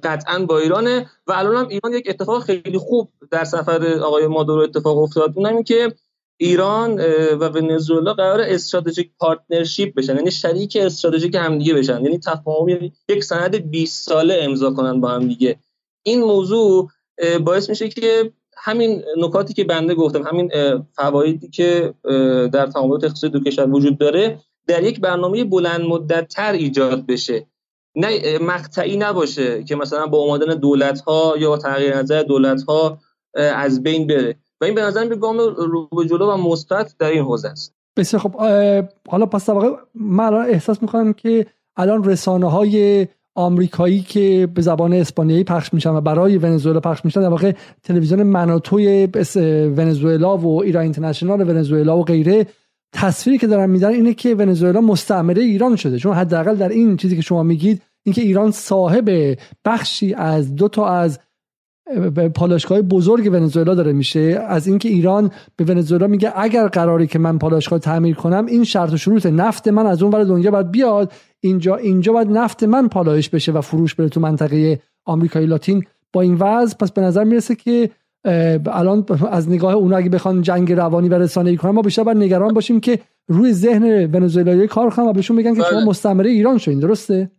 B: قطعا با ایرانه و الان هم ایران یک اتفاق خیلی خوب در سفر آقای مادورو اتفاق افتاد. اونم که ایران و ونزوئلا قرار استراتژیک پارتنرشیپ بشن یعنی شریک استراتژیک همدیگه بشن. یعنی تفاهم یک سند 20 ساله امضا کنن با هم دیگه. این موضوع باعث میشه که همین نکاتی که بنده گفتم همین فوایدی که در تعاملات اقتصادی دو کشور وجود داره در یک برنامه بلند مدت تر ایجاد بشه. نه مقطعی نباشه که مثلا با اومدن دولت ها یا تغییر نظر دولت ها از بین بره. و این به نظر به گام رو به جلو و مثبت در این حوزه است.
A: بسیار خب حالا پس واقع من الان احساس می‌کنم که الان رسانه های آمریکایی که به زبان اسپانیایی پخش میشن و برای ونزوئلا پخش میشن در واقع تلویزیون مناتوی ونزوئلا و ایران اینترنشنال ونزوئلا و غیره تصویری که دارن میدن اینه که ونزوئلا مستعمره ایران شده. چون حداقل در این چیزی که شما میگید اینکه ایران صاحب بخشی از دو تا از پالاشگاه بزرگ ونزوئلا داره میشه از اینکه ایران به ونزوئلا میگه اگر قراری که من پالاشگاه تعمیر کنم این شرط و شروط نفت من از اون ور دنیا باید بیاد. اینجا اینجا باید نفت من پالایش بشه و فروش بره تو منطقه آمریکای لاتین. با این وضع پس به نظر می‌رسه که الان از نگاه اونا اگه بخوان جنگ روانی و رسانه‌ای کنن ما بیشتر باید نگران باشیم که روی ذهن ونزوئلایی کار کنن و بهشون بگن که شما بله. مستعمره ایران شوین درسته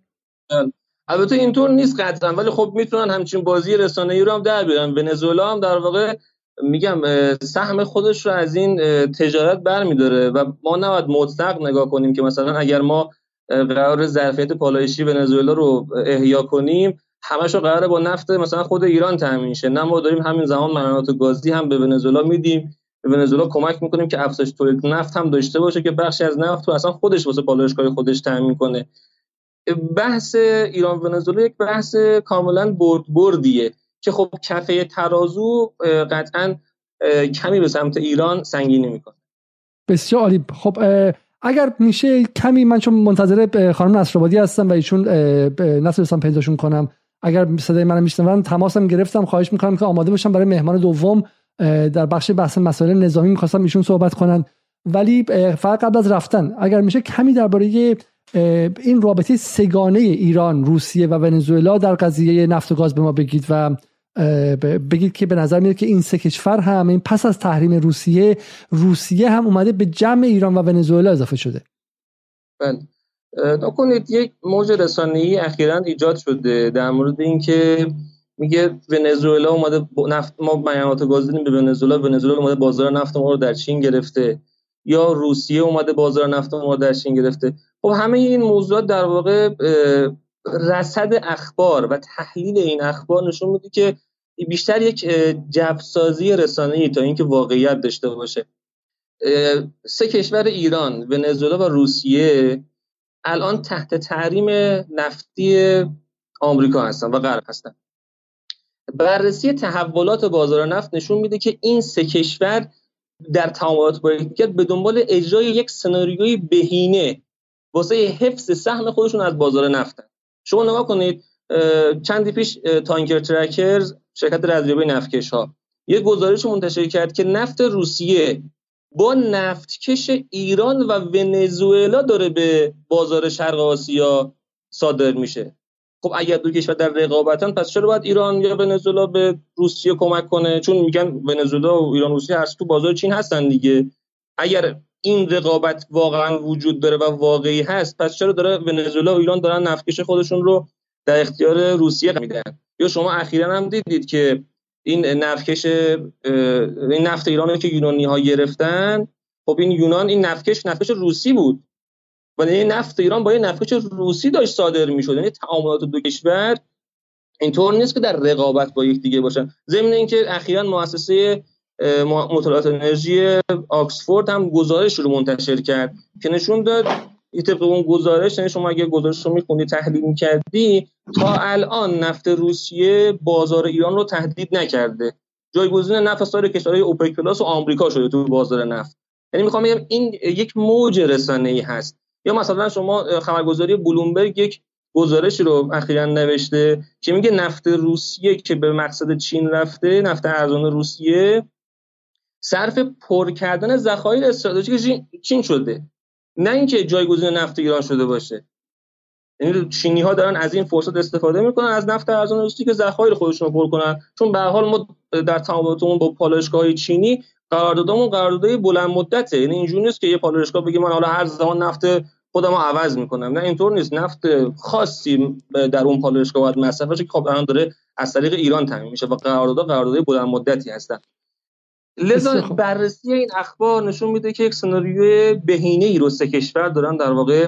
B: بله. البته اینطور نیست قطعا ولی خب می‌تونن همچین بازی رسانه‌ای رو هم در بیارن ونزوئلا هم در واقع میگم سهم خودش رو از این تجارت برمیداره و ما نباید مطلق نگاه کنیم که مثلا اگر ما قرار ظرفیت پالایشی ونزوئلا رو احیا کنیم همش رو قراره با نفت مثلا خود ایران تامین شه. نه ما داریم همین زمان منابع گازی هم به ونزوئلا میدیم. به ونزوئلا کمک می‌کنیم که افزایش تولید نفت هم داشته باشه که بخشی از نفت رو اصلا خودش واسه پالایشگاه خودش تامین کنه. بحث ایران ونزوئلا یک بحث کاملا برد بردیه که خب کفه ترازو قطعا کمی به سمت ایران سنگینی می‌کنه.
A: بسیار عالی. خب اگر میشه کمی من چون منتظر خانم نصرآبادی هستم و ایشون نتونستم پیداشون کنم اگر صدای منو میشنون تماسم گرفتم. خواهش می‌کنم که آماده باشم برای مهمان دوم در بخش بحث مسائل نظامی می‌خواستم ایشون صحبت کنن. ولی فقط قبل از رفتن اگر میشه کمی درباره این رابطه سگانه ایران روسیه و ونزوئلا در قضیه نفت و گاز به ما بگید و بگید که به نظر میاد که این سه کشور هم این پس از تحریم روسیه روسیه هم اومده به جمع ایران و ونزوئلا اضافه شده.
B: بله. نکنید یک موج رسانه‌ای اخیرا ایجاد شده در مورد اینکه میگه ونزوئلا اومده نفت ما بیانات گاز دادیم به ونزوئلا ونزوئلا اومده بازار نفت ما رو در چین گرفته. یا روسیه اومده بازار نفت ما رو در چین گرفته. خب همه این موضوعات در واقع رصد اخبار و تحلیل این اخبار نشون میده که بیشتر یک جفسازی رسانه‌ای تا اینکه واقعیت داشته باشه. سه کشور ایران، ونزوئلا و روسیه الان تحت تحریم نفتی آمریکا هستن و غرب هستن. بررسی تحولات بازار نفت نشون میده که این سه کشور در تعاملات با یکدیگر به دنبال اجرای یک سناریوی بهینه واسه حفظ سهم خودشون از بازار نفتن شما نگاه کنید چندی پیش تانکر ترکرز شرکت رزیابی نفتکش ها یه گزارش منتشر کرد که نفت روسیه با نفتکش ایران و ونزوئلا داره به بازار شرق آسیا صادر میشه. خب اگر دو کشور در رقابتن پس چرا باید ایران یا ونزوئلا به روسیه کمک کنه؟ چون میگن ونزوئلا و ایران روسیه هر تو بازار چین هستن دیگه. اگر این رقابت واقعا وجود داره و واقعی هست پس چرا داره ونزوئلا و ایران دارن نفتکش خودشون رو در اختیار روسیه میدن؟ یا شما اخیرا هم دیدید که این نفتکش این نفت ایرانی که یونانی ها گرفتن خب این یونان این نفتکش نفتکش روسی بود. و این نفت ایران با این نفتکش روسی داشت صادر می‌شد. یعنی تعاملات دو کشور اینطور نیست که در رقابت با یکدیگه باشن. ضمن اینکه اخیرا مؤسسه مطالعات انرژی آکسفورد هم گزارش رو منتشر کرد که نشون داد طبق اون گزارش یعنی شما اگه گزارش رو میخوندی تحلیل می‌کردی تا الان نفت روسیه بازار ایران رو تهدید نکرده. جایگزین نفت سایر کشورهای اوپک پلاس و آمریکا شده تو بازار نفت. یعنی می‌خوام بگم این یک موج رسانه ای هست. یا مثلا شما خبرگزاری بلومبرگ یک گزارشی رو اخیرا نوشته که میگه نفت روسیه که به مقصد چین رفته نفت ارزان روسیه صرف پر کردن ذخایر استراتژیک چین شده. نه اینکه جایگزین نفت ایران شده باشه. یعنی چینی ها دارن از این فرصت استفاده می‌کنن از نفت ارزان روسی که ذخایر خودشون رو پر کنن. چون به حال ما در تعاملاتمون با پالایشگاه چینی قراردادمون قراردادهای بلند مدته. یعنی اینجوری نیست که یه پالایشگاه بگه من حالا هر زمان نفت خودم رو عوض می‌کنم. نه اینطور نیست. نفت خاصی در اون پالایشگاه باید مصرف بشه که خب داره از طریق ایران تامین میشه و قراردادها قراردادهای بلند مدتی هستن. لذا بررسی این اخبار نشون میده که یک سناریوی بهینه ای رو سه کشور دارن در واقع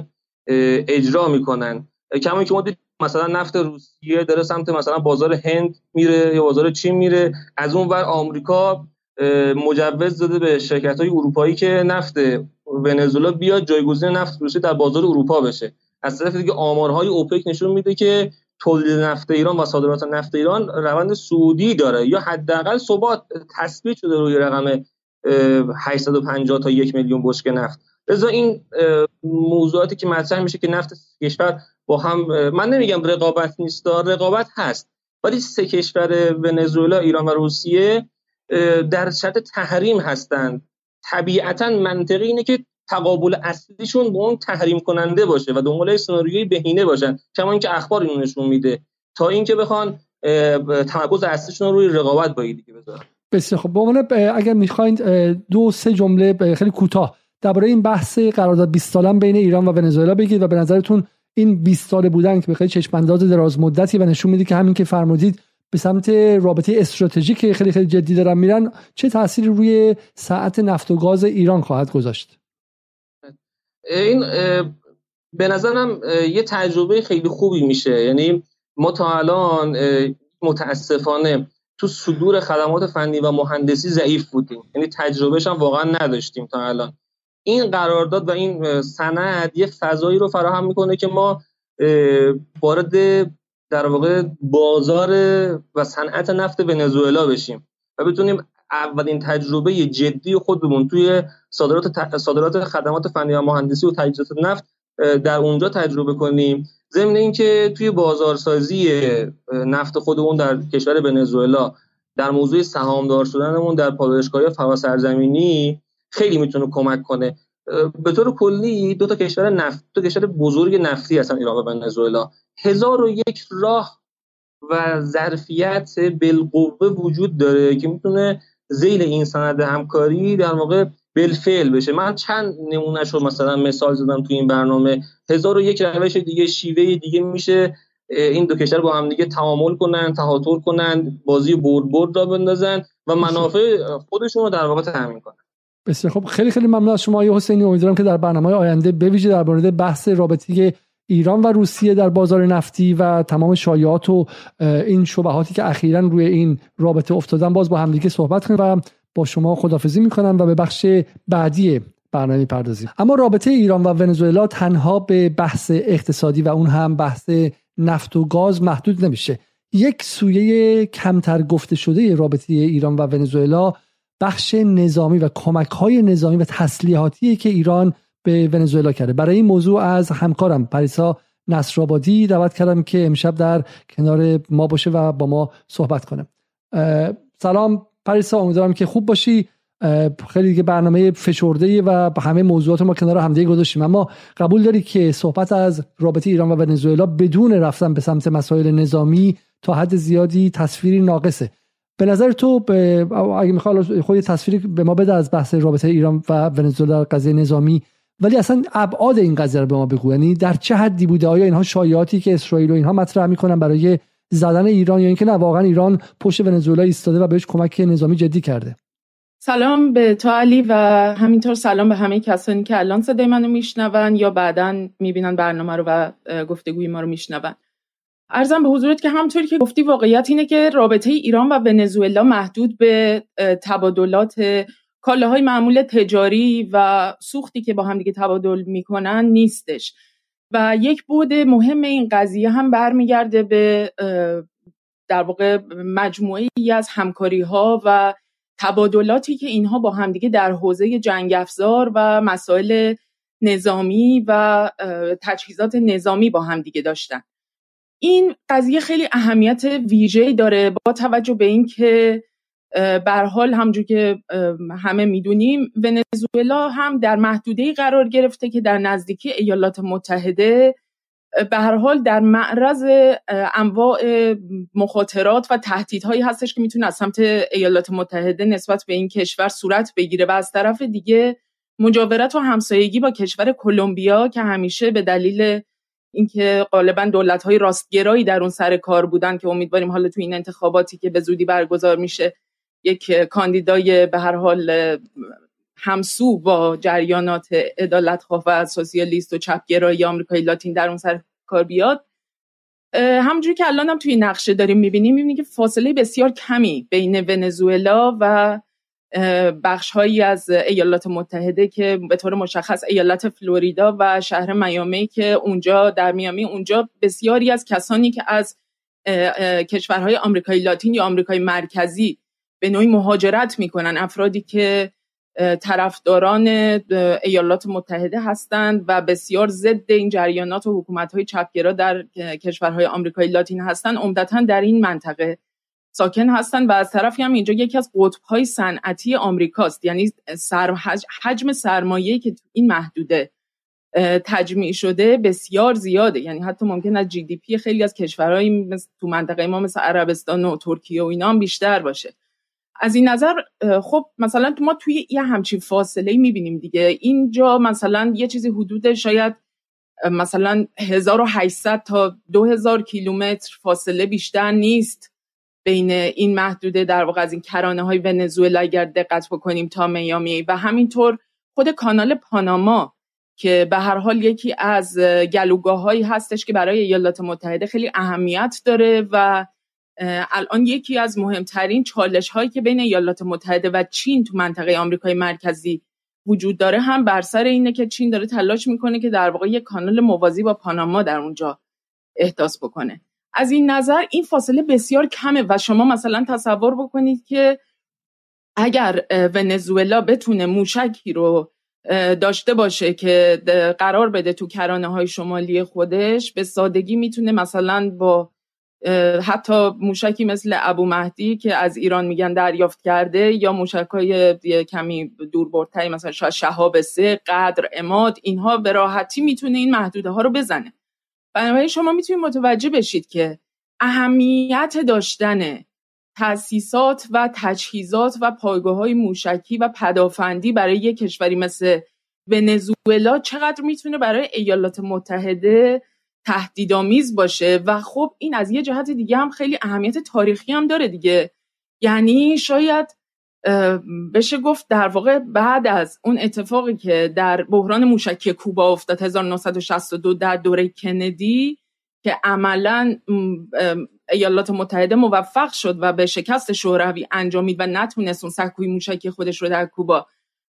B: اجرا می‌کنن. کما که ما مثلا نفت روسیه داره سمت مثلا بازار هند میره یا بازار چین میره از اون ور آمریکا مجوز داده به شرکت های اروپایی که نفت ونزوئلا بیاد جایگزین نفت روسیه در بازار اروپا بشه. از طرف دیگه آمارهای اوپک نشون میده که تولید نفت ایران و صادرات نفت ایران روند سعودی داره. یا حداقل ثبات تثبیت شده روی رقم 850 تا یک میلیون بشکه نفت. لذا این موضوعاتی که مطرح میشه که نفت کشور با هم من نمیگم رقابت نیست رقابت هست. ولی سه کشور ونزوئلا ایران و روسیه در شرط تحریم هستند. طبیعتا منطقی اینه که تقابل اصلیشون با اون تحریم کننده باشه و دنبال سناریوی بهینه باشن کما اینکه اخبار اینو نشون میده. تا اینکه بخوان تمرکز اصلیشون رو روی رقابت با دیگه بذارن.
A: بسیار خب به اگر می‌خواید دو سه جمله خیلی کوتاه. درباره این بحث قرارداد 20 ساله بین ایران و ونزوئلا بگید و به نظرتون این 20 ساله بودن که بخیر چشم انداز دراز مدتی و نشون میده که همین که فرمودید به سمت رابطه استراتژیک خیلی خیلی جدی دارن میرن چه تأثیری روی ساعت نفت و گاز ایران خواهد گذاشت؟
B: این به نظرم یه تجربه خیلی خوبی میشه. یعنی ما تا الان متاسفانه تو صدور خدمات فنی و مهندسی ضعیف بودیم. یعنی تجربهش هم واقعا نداشتیم تا الان. این قرارداد و این سند یه فضایی رو فراهم می‌کنه که ما وارد در واقع بازار و صنعت نفت ونزوئلا بشیم و بتونیم اولین تجربه جدی خودمون توی صادرات صادرات خدمات فنی و مهندسی و تجهیزات نفت در اونجا تجربه کنیم. ضمن اینکه توی بازارسازی نفت خودمون در کشور ونزوئلا در موضوع سهامدار شدنمون در پالایشگاه فوا سرزمینی خیلی می‌تونه کمک کنه. به طور کلی دو تا کشور نفت دو کشور بزرگ نفتی هستن ایران و ونزوئلا. هزار و یک راه و ظرفیت بالقوه وجود داره که می‌تونه زیل این سند همکاری در واقع بالفعل بشه. من چند نمونهش رو مثلا مثال زدم تو این برنامه. هزار و یک روش دیگه شیوه دیگه میشه. این دو کشور با هم دیگه تعامل کنن تهاتر کنن بازی برد برد را بندازن و منافع خودشون رو در واقع تامین کنن.
A: بسیار خب خیلی خیلی ممنون از شما حسینی. امیدوارم که در برنامه آینده بویژه در مورد بحث رابطه ایران و روسیه در بازار نفتی و تمام شایعات و این شبهاتی که اخیرا روی این رابطه افتادن باز با همدیگه صحبت کنیم و با شما خدافزی می‌کنم و به بخش بعدی برنامه پردازیم اما رابطه ایران و ونزوئلا تنها به بحث اقتصادی و اون هم بحث نفت و گاز محدود نمیشه. یک سویه کمتر گفته شده رابطه ایران و ونزوئلا بخش نظامی و کمک های نظامی و تسلیحاتی که ایران به ونزوئلا کرده. برای این موضوع از همکارم پریسا نصرآبادی دعوت کردم که امشب در کنار ما باشه و با ما صحبت کنه. سلام پریسا امیدوارم که خوب باشی. خیلی دیگه برنامه فشرده و همه موضوعات ما کنار همدیگه گذاشتیم. اما قبول داری که صحبت از رابطه ایران و ونزوئلا بدون رفتن به سمت مسائل نظامی تا حد زیادی تصویری ناقصه. به نظر تو اگه می‌خوای خود تصویری به ما بده از بحث رابطه ایران و ونزوئلا قضیه نظامی. ولی اصلا ابعاد این قضیه رو به ما بگو. یعنی در چه حدی بوده؟ آیا اینها شایعاتی که اسرائیل و اینها مطرح می‌کنن برای زدن ایران یا اینکه نه واقعا ایران پشت ونزوئلا ایستاده و بهش کمک نظامی جدی کرده؟
C: سلام به تو علی و همینطور سلام به همه کسانی که الان صدای منو میشنون یا بعدا می‌بینن برنامه رو و گفتگوی ما رو میشنون. ارزم به حضورت که همطوری که گفتی واقعیت اینه که رابطه ایران و ونزوئلا محدود به تبادلات کالاهای معمول تجاری و سوختی که با هم دیگه تبادل می‌کنن نیستش. و یک بود مهم این قضیه هم برمیگرده به در واقع مجموعه ای از همکاری ها و تبادلاتی که اینها با همدیگه در حوزه جنگ افزار و مسائل نظامی و تجهیزات نظامی با همدیگه داشتن. این قضیه خیلی اهمیت ویژه‌ای داره با توجه به اینکه بر حال همجور که همه می‌دونیم ونزوئلا هم در محدوده قرار گرفته که در نزدیکی ایالات متحده به هر حال در معرض انواع مخاطرات و تهدیدهایی هستش که می‌تونه از سمت ایالات متحده نسبت به این کشور صورت بگیره و از طرف دیگه مجاورت و همسایگی با کشور کلمبیا که همیشه به دلیل اینکه غالبا دولت های راستگرایی در اون سر کار بودن که امیدواریم حالا تو این انتخاباتی که به زودی برگزار میشه یک کاندیدای به هر حال همسو با جریانات عدالت خواه و سوسیالیست و چپگرایی آمریکای لاتین در اون سر کار بیاد. همونجوری که الان هم توی نقشه داریم می‌بینیم می‌بینیم که فاصله بسیار کمی بین ونزوئلا و بخش هایی از ایالات متحده که به طور مشخص ایالت فلوریدا و شهر میامی که اونجا در میامی اونجا بسیاری از کسانی که از کشورهای آمریکای لاتین یا آمریکای مرکزی به نوعی مهاجرت می‌کنن افرادی که طرفداران ایالات متحده هستند و بسیار ضد این جریانات و حکومت چپگرا در کشورهای آمریکای لاتین هستند. عمدتا در این منطقه ساکن هستند و از طرفی هم اینجا یکی از قطبهای صنعتی آمریکاست. یعنی سر حجم سرمایه که تو این محدوده تجمیع شده بسیار زیاده. یعنی حتی ممکن از جی دی پی خیلی از کشورهای تو منطقه ما مثل عربستان و ترکیه و اینا هم بیشتر باشه. از این نظر خب مثلا ما توی یه همچین فاصله می‌بینیم دیگه. اینجا مثلا یه چیزی حدود شاید مثلا 1800 تا 2000 کیلومتر فاصله بیشتر نیست بین این محدوده در واقع از این کرانه های ونزوئلا اگر دقت بکنیم تا میامی. و همینطور خود کانال پاناما که به هر حال یکی از گلوگاه هایی هستش که برای ایالات متحده خیلی اهمیت داره و الان یکی از مهمترین چالش هایی که بین ایالات متحده و چین تو منطقه آمریکای مرکزی وجود داره هم بر سر اینه که چین داره تلاش می‌کنه که در واقع یک کانال موازی با پاناما در اونجا احداث بکنه. از این نظر این فاصله بسیار کمه و شما مثلا تصور بکنید که اگر ونزوئلا بتونه موشکی رو داشته باشه که قرار بده تو کرانه های شمالی خودش به سادگی می‌تونه مثلا با حتی موشکی مثل ابو مهدی که از ایران میگن دریافت کرده یا موشک های کمی دوربردتری مثلا شاید شهاب سه قدر اماد اینها به راحتی می‌تونه این محدوده ها رو بزنه. بنابراین شما می‌تونید متوجه بشید که اهمیت داشتن تاسیسات و تجهیزات و پایگاه های موشکی و پدافندی برای یک کشوری مثل ونزوئلا چقدر می‌تونه برای ایالات متحده تهدیدآمیز باشه و خب این از یه جهت دیگه هم خیلی اهمیت تاریخی هم داره دیگه. یعنی شاید بشه گفت در واقع بعد از اون اتفاقی که در بحران موشکی کوبا افتاد 1962 در دوره کندی که عملا ایالات متحده موفق شد و به شکست شوروی انجامید و نتونست اون سکوی موشکی خودش رو در کوبا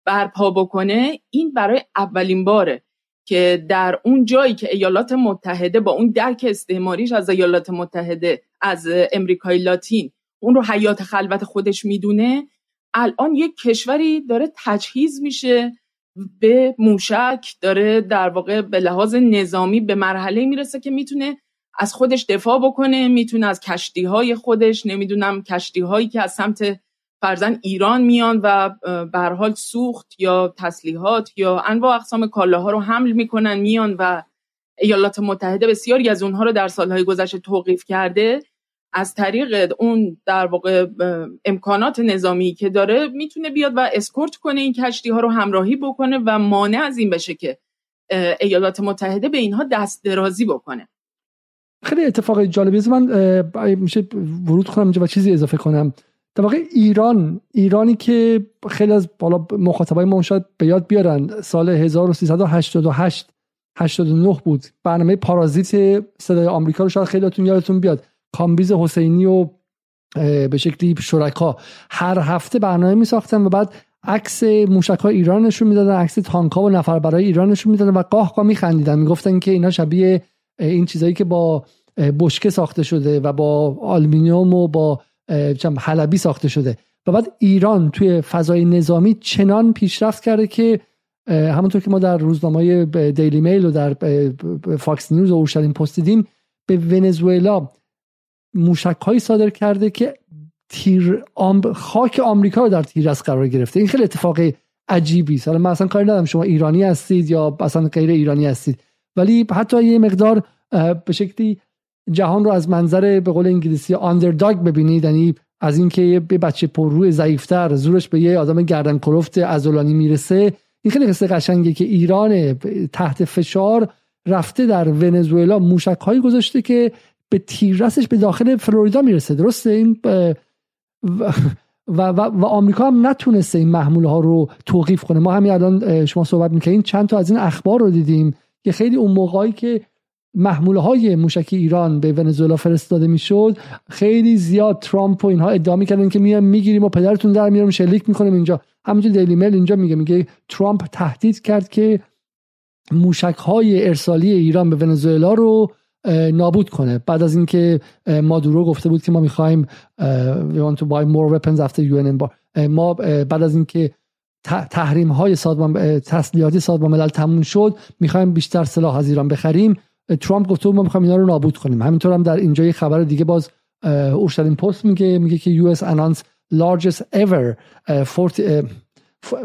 C: برپا بکنه این برای اولین باره. که در اون جایی که ایالات متحده با اون درک استعماریش از ایالات متحده از امریکای لاتین اون رو حیات خلوت خودش می‌دونه الان یک کشوری داره تجهیز میشه به موشک داره در واقع به لحاظ نظامی به مرحله می‌رسه که می‌تونه از خودش دفاع بکنه می‌تونه از کشتی های خودش نمی‌دونم کشتی هایی که از سمت فرزن ایران میان و به حال سوخت یا تسلیحات یا انواع اقسام کالاها رو حمل می‌کنن میان و ایالات متحده بسیاری از اونها رو در سالهای گذشته توقیف کرده. از طریق اون در واقع امکانات نظامی که داره می‌تونه بیاد و اسکورت کنه این کشتی ها رو همراهی بکنه و مانع از این بشه که ایالات متحده به اینها دست درازی بکنه.
A: خیلی اتفاق جالبی من میشه ورود کنم اینجا و چیزی اضافه کنم. در واقع ایران ایرانی که خیلی از بالا مخاطبای ما شاید به یاد بیارن سال 1388 89 بود. برنامه پارازیت صدای آمریکا رو شاید خیلیاتون یادتون بیاد. کامبیز حسینی و به شکلی شرکا. هر هفته برنامه می ساختن و بعد عکس موشک های ایران نشون می‌دادن عکس تانک و نفر برای ایران نشون می‌دادن و قاه قاه میخندیدن. می‌گفتن که اینا شبیه این چیزایی که با بشکه ساخته شده و با آلومینیوم و با حلبی ساخته شده. و بعد ایران توی فضای نظامی چنان پیشرفت کرده که همونطور که ما در روزنامه دیلی میل و در فاکس نیوز و اورشلیم پست دیدیم به ونزوئلا موشک هایی صادر کرده که تیر خاک آمریکا رو در تیرس قرار گرفته. این خیلی اتفاق عجیبی است. من اصلا کاری ندارم شما ایرانی هستید یا اصلا غیر ایرانی هستید. ولی حتی یه مقدار به شکلی جهان رو از منظر به قول انگلیسی آندرداگ ببینید یعنی از اینکه یه بچه پرروی ضعیفتر زورش به یه آدم گردن کلفت ازولانی می‌رسه. این خیلی قصه قشنگه که ایران تحت فشار رفته در ونزوئلا موشک هایی گذاشته که به تیررسش به داخل فلوریدا می‌رسه. درسته؟ این و, و, و, آمریکا هم نتونسته این محموله ها رو توقیف کنه. ما همین الان شما صحبت می‌کنین چند تا از این اخبار رو دیدیم که خیلی اون موقعی که محموله های موشکی ایران به ونزوئلا فرستاده می‌شد. خیلی زیاد ترامپ و اینها ادعا می‌کردن که میایم می‌گیریم و پدرتون در میارم شلیک می‌کنیم اینجا. همونجور دیلی میل اینجا میگه میگه ترامپ تهدید کرد که موشک های ارسالی ایران به ونزوئلا رو نابود کنه. بعد از اینکه مادورو گفته بود که ما می‌خوایم we want to buy more weapons after UN ما بعد از اینکه تحریم های سازمان تسلیحاتی سازمان ملل تموم شد می‌خوایم بیشتر سلاح از ایران بخریم. ترامپ گفته ما می‌خوایم اینا رو نابود کنیم. همینطور هم در اینجا یه خبر دیگه باز اورشلیم پست میگه میگه که US announced largest ever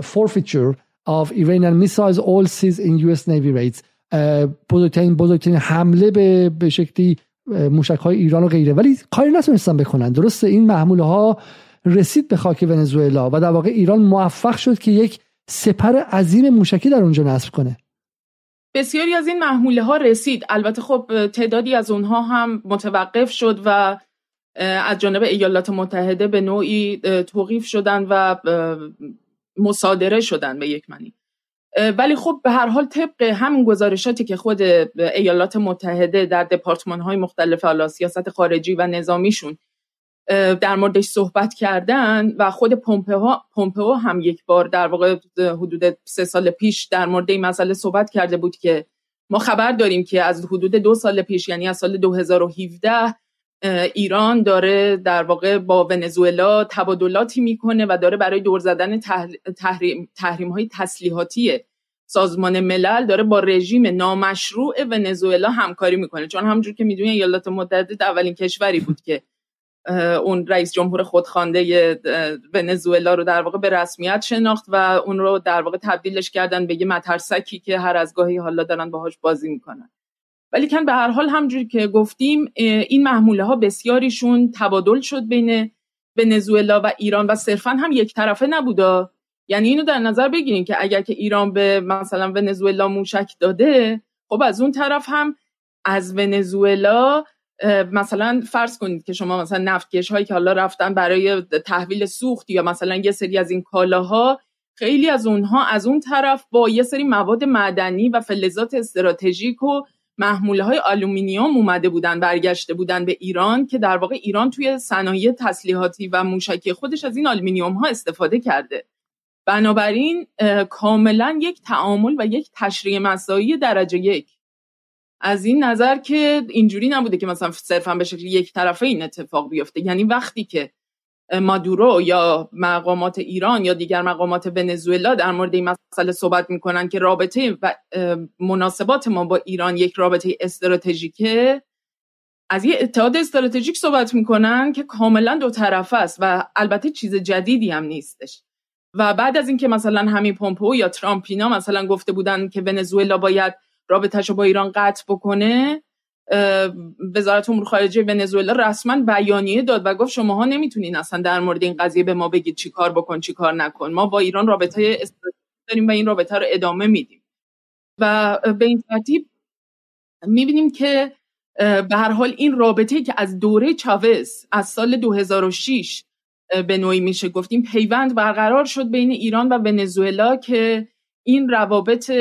A: forfeiture of Iranian missiles all seized in US Navy raids. بزرگترین بزرگترین حمله به به شکلی موشک های ایران و غیره. ولی کاری نتونستن بکنن. درسته این محموله ها رسید به خاک ونزوئلا و در واقع ایران موفق شد که یک سپر عظیم موشکی در اونجا نصب کنه.
C: بسیاری از این محموله ها رسید. البته خب تعدادی از اونها هم متوقف شد و از جانب ایالات متحده به نوعی توقیف شدن و مصادره شدن به یک معنی. ولی خب به هر حال طبق همین گزارشاتی که خود ایالات متحده در دپارتمان های مختلف حالا سیاست خارجی و نظامیشون در موردش صحبت کردن و خود پومپئو هم یک بار در واقع حدود سه سال پیش در مورد این مسئله صحبت کرده بود که ما خبر داریم که از حدود دو سال پیش یعنی از سال 2017 ایران داره در واقع با ونزوئلا تبادلاتی می‌کنه و داره برای دور زدن تحریم, تحریم های تسلیحاتی سازمان ملل داره با رژیم نامشروع ونزوئلا همکاری می‌کنه. چون همجور که می‌دونی ایالات متحده اولین کشوری بود که اون رئیس جمهور خودخوانده ونزوئلا رو در واقع به رسمیت شناخت و اون رو در واقع تبدیلش کردن به یه مترسکی که هر از گاهی حالا دارن باهاش بازی می‌کنن. ولی کن به هر حال همجوری که گفتیم این محموله ها بسیاریشون تبادل شد بین ونزوئلا و ایران و صرفا هم یک طرفه نبودا. یعنی اینو در نظر بگیریم که اگر که ایران به مثلا ونزوئلا موشک داده خب از اون طرف هم از ونزوئلا مثلا فرض کنید که شما مثلا نفتکش هایی که حالا رفتن برای تحویل سوخت یا مثلا یه سری از این کالاها خیلی از اونها از اون طرف با یه سری مواد معدنی و فلزات استراتژیک و محموله های آلومینیوم اومده بودن برگشته بودن به ایران که در واقع ایران توی صنایع تسلیحاتی و موشکی خودش از این آلومینیوم ها استفاده کرده. بنابراین کاملا یک تعامل و یک تشریک مساعی درجه یک. از این نظر که اینجوری نبوده که مثلا صرفا به شکل یک طرفه این اتفاق بیفته. یعنی وقتی که مادورو یا مقامات ایران یا دیگر مقامات ونزوئلا در مورد این مسئله صحبت می‌کنن که رابطه و مناسبات ما با ایران یک رابطه استراتژیکه از یه اتحاد استراتژیک صحبت می‌کنن که کاملا دو طرفه است و البته چیز جدیدی هم نیستش. و بعد از اینکه مثلا همین پومپو یا ترامپینا مثلا گفته بودن که ونزوئلا باید رابطهش با ایران قطع بکنه وزارت امور خارجه ونزوئلا رسما بیانیه داد و گفت شماها نمی‌تونین اصلا در مورد این قضیه به ما بگید چی کار بکن چی کار نکن. ما با ایران رابطه داریم و این رابطه رو ادامه میدیم. و به این ترتیب می‌بینیم که به هر حال این رابطه که از دوره چاوز از سال 2006 به نوعی میشه گفتیم پیوند برقرار شد بین ایران و ونزوئلا که این روابط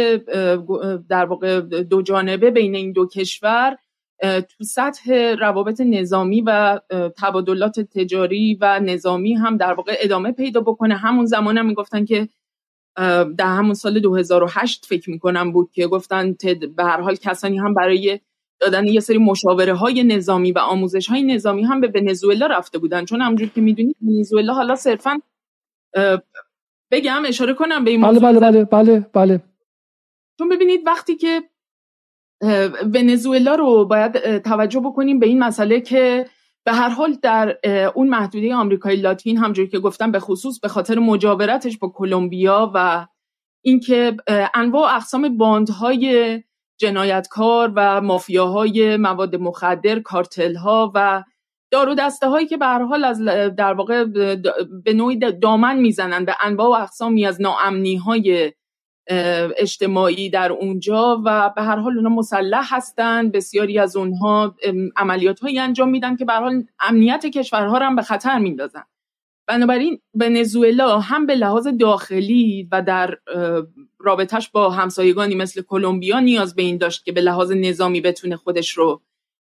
C: در واقع دو جانبه بین این دو کشور تو سطح روابط نظامی و تبادلات تجاری و نظامی هم در واقع ادامه پیدا بکنه. همون زمان هم می‌گفتن که در همون سال 2008 فکر می‌کنم بود که گفتن به هر حال کسانی هم برای دادن یه سری مشاوره های نظامی و آموزش های نظامی هم به ونزوئلا رفته بودن. چون همونجور که می‌دونید ونزوئلا حالا صرفا بگم اشاره کنم به این
A: بله بله بله بله بله.
C: چون ببینید وقتی که ونزوئلا رو باید توجه بکنیم به این مسئله که به هر حال در اون محدوده آمریکای لاتین همجوری که گفتم به خصوص به خاطر مجاورتش با کلمبیا و اینکه انواع و اقسام باندهای جنایتکار و مافیاهای مواد مخدر کارتلها و دارو دسته هایی که به حال از در واقع به نوعی دامن می‌زنن به انواع و اقسامی از ناامنی های اجتماعی در اونجا و به هر حال اونا مسلح هستند بسیاری از اونها عملیات هایی انجام میدن که به حال امنیت کشورها رو هم به خطر میندازن. بنابراین ونزوئلا هم به لحاظ داخلی و در رابطش با همسایگانی مثل کلمبیا نیاز به این داشت که به لحاظ نظامی بتونه خودش رو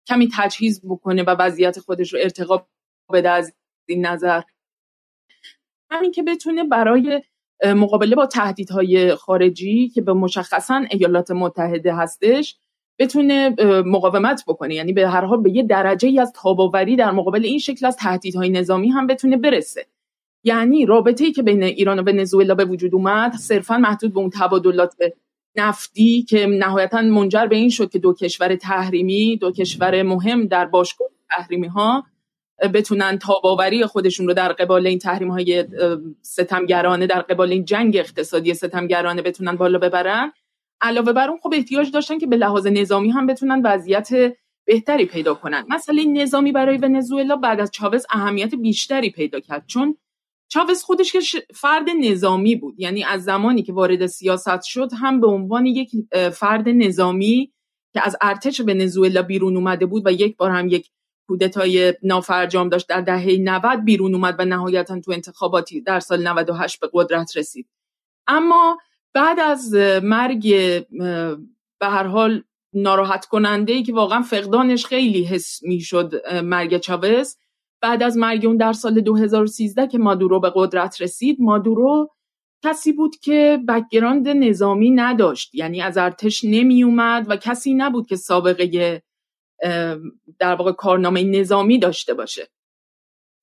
C: کمی تجهیز بکنه و وضعیت خودش رو ارتقا بده از این نظر. همین که بتونه برای مقابله با تهدیدهای خارجی که به مشخصا ایالات متحده هستش بتونه مقاومت بکنه. یعنی به هر حال به یه درجه ای از تاباوری در مقابل این شکل از تهدیدهای نظامی هم بتونه برسه. یعنی رابطه ای که بین ایران و ونزوئلا به وجود اومد صرفا محدود به اون تبادلات نفتی که نهایتا منجر به این شد که دو کشور تحریمی دو کشور مهم در باشگاه تحریمی ها بتونن تاباوری خودشون رو در قبال این تحریم های ستمگرانه در قبال این جنگ اقتصادی ستمگرانه بتونن بالا ببرن. علاوه بر اون خب احتیاج داشتن که به لحاظ نظامی هم بتونن وضعیت بهتری پیدا کنن. مسئله نظامی برای ونزوئلا بعد از چاوز اهمیت بیشتری پیدا کرد. چون چاوز خودش که فرد نظامی بود. یعنی از زمانی که وارد سیاست شد هم به عنوان یک فرد نظامی که از ارتش ونزوئلا بیرون اومده بود و یک بار هم یک کودتای نافرجام داشت در دهه 90 بیرون اومد و نهایتا تو انتخاباتی در سال 98 به قدرت رسید. اما بعد از مرگ به هر حال ناراحت کننده ای که واقعا فقدانش خیلی حس می‌شد مرگ چاوز بعد از مرگ اون در سال 2013 که مادورو به قدرت رسید مادورو کسی بود که background نظامی نداشت یعنی از ارتش نمی اومد و کسی نبود که سابقه در واقع کارنامه نظامی داشته باشه.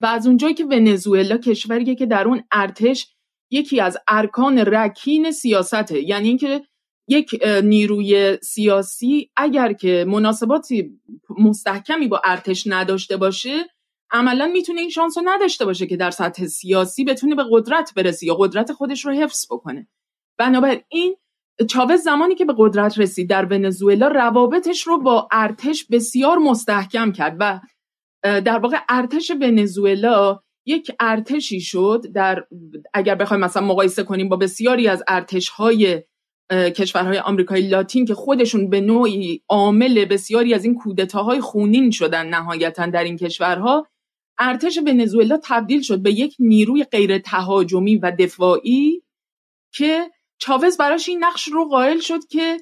C: و از اونجایی که ونزوئلا کشوریه که در اون ارتش یکی از ارکان رکین سیاسته یعنی اینکه یک نیروی سیاسی اگر که مناسباتی مستحکمی با ارتش نداشته باشه عملا می‌تونه این شانس رو نداشته باشه که در سطح سیاسی بتونه به قدرت برسه یا قدرت خودش رو حفظ بکنه. بنابراین چاوز زمانی که به قدرت رسید در ونزوئلا روابطش رو با ارتش بسیار مستحکم کرد و در واقع ارتش ونزوئلا یک ارتشی شد در اگر بخوایم مثلا مقایسه کنیم با بسیاری از ارتش های کشورهای آمریکای لاتین که خودشون به نوعی عامل بسیاری از این کودتاهای خونین شدن نهایتا در این کشورها ارتش ونزوئلا تبدیل شد به یک نیروی غیر تهاجمی و دفاعی که چاوز براش این نقش رو قائل شد که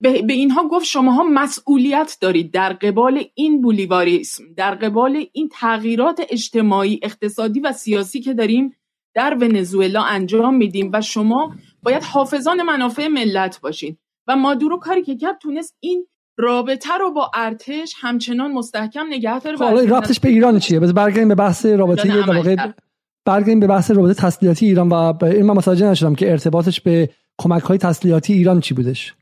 C: به اینها گفت شماها مسئولیت دارید در قبال این بولیواریسم در قبال این تغییرات اجتماعی اقتصادی و سیاسی که داریم در ونزوئلا انجام میدیم و شما باید حافظان منافع ملت باشین. و مادورو کاری که کرد تونست این رابطه رو با ارتش همچنان مستحکم نگه داره
A: خب رابطش به ایران چیه؟ بس برگردیم به بحث رابطه در برگردیم به بحث رابطه تسلیحاتی ایران و این من متوجه نشدم که ارتباطش به کمک های تسلیحاتی ایران چی بودش.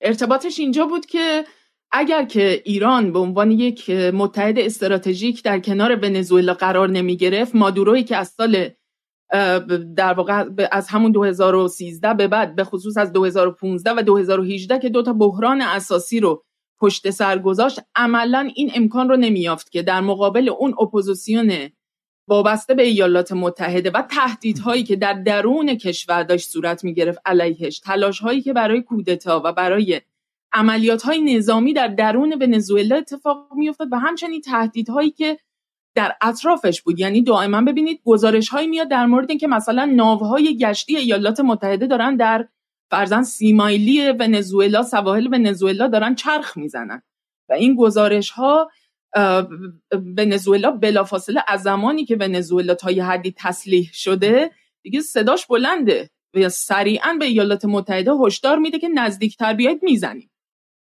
C: ارتباطش اینجا بود که اگر که ایران به عنوان یک متحد استراتژیک در کنار ونزوئلا قرار نمی گرفت مادوروی که از سال در واقع از همون 2013 به بعد به خصوص از 2015 و 2018 که دو تا بحران اساسی رو پشت سر گذاشت عملا این امکان رو نمیافت که در مقابل اون اپوزیسیون وابسته به ایالات متحده و تهدیدهایی که در درون کشور داشت صورت می‌گرفت علیهش تلاش هایی که برای کودتا و برای عملیات های نظامی در درون ونزوئلا اتفاق میافتاد و همچنین تهدیدهایی که در اطرافش بود. یعنی دائما ببینید گزارش هایی میاد در مورد اینکه مثلا ناوهای گشتی ایالات متحده دارن در فرزن سیمایلی ونزوئلا سواحل ونزوئلا دارن چرخ می‌زنن. و این گزارش ها ونزوئلا بلافاصله از زمانی که ونزوئلا تا یه حدی تسلیح شده دیگه صداش بلنده. و سریعا به ایالات متحده هشدار میده که نزدیکتر بیاید می‌زنیم.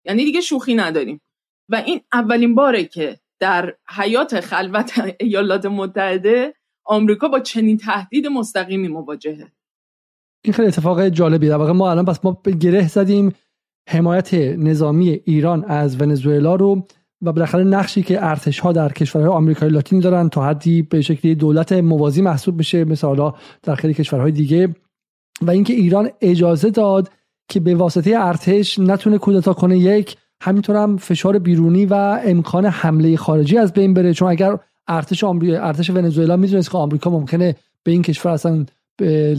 C: یعنی دیگه شوخی نداریم. و این اولین باره که در حیات خلوت ایالات متحده آمریکا با چنین تهدید مستقیمی مواجهه.
A: این خیلی اتفاق جالبی. در واقع ما الان پس ما گره زدیم حمایت نظامی ایران از ونزوئلا رو و بالاخره نقشی که ارتش ها در کشورهای آمریکای لاتین دارن تا حدی به شکلی دولت موازی محسوب بشه مثل حالا در خیلی کشورهای دیگه. و اینکه ایران اجازه داد که به واسطه ارتش نتونه کودتا کنه یک همینطور هم فشار بیرونی و امکان حمله خارجی از بین بره. چون اگر ارتش آمریکا ارتش ونزوئلا می‌دونست که آمریکا ممکنه به این کشور اصلا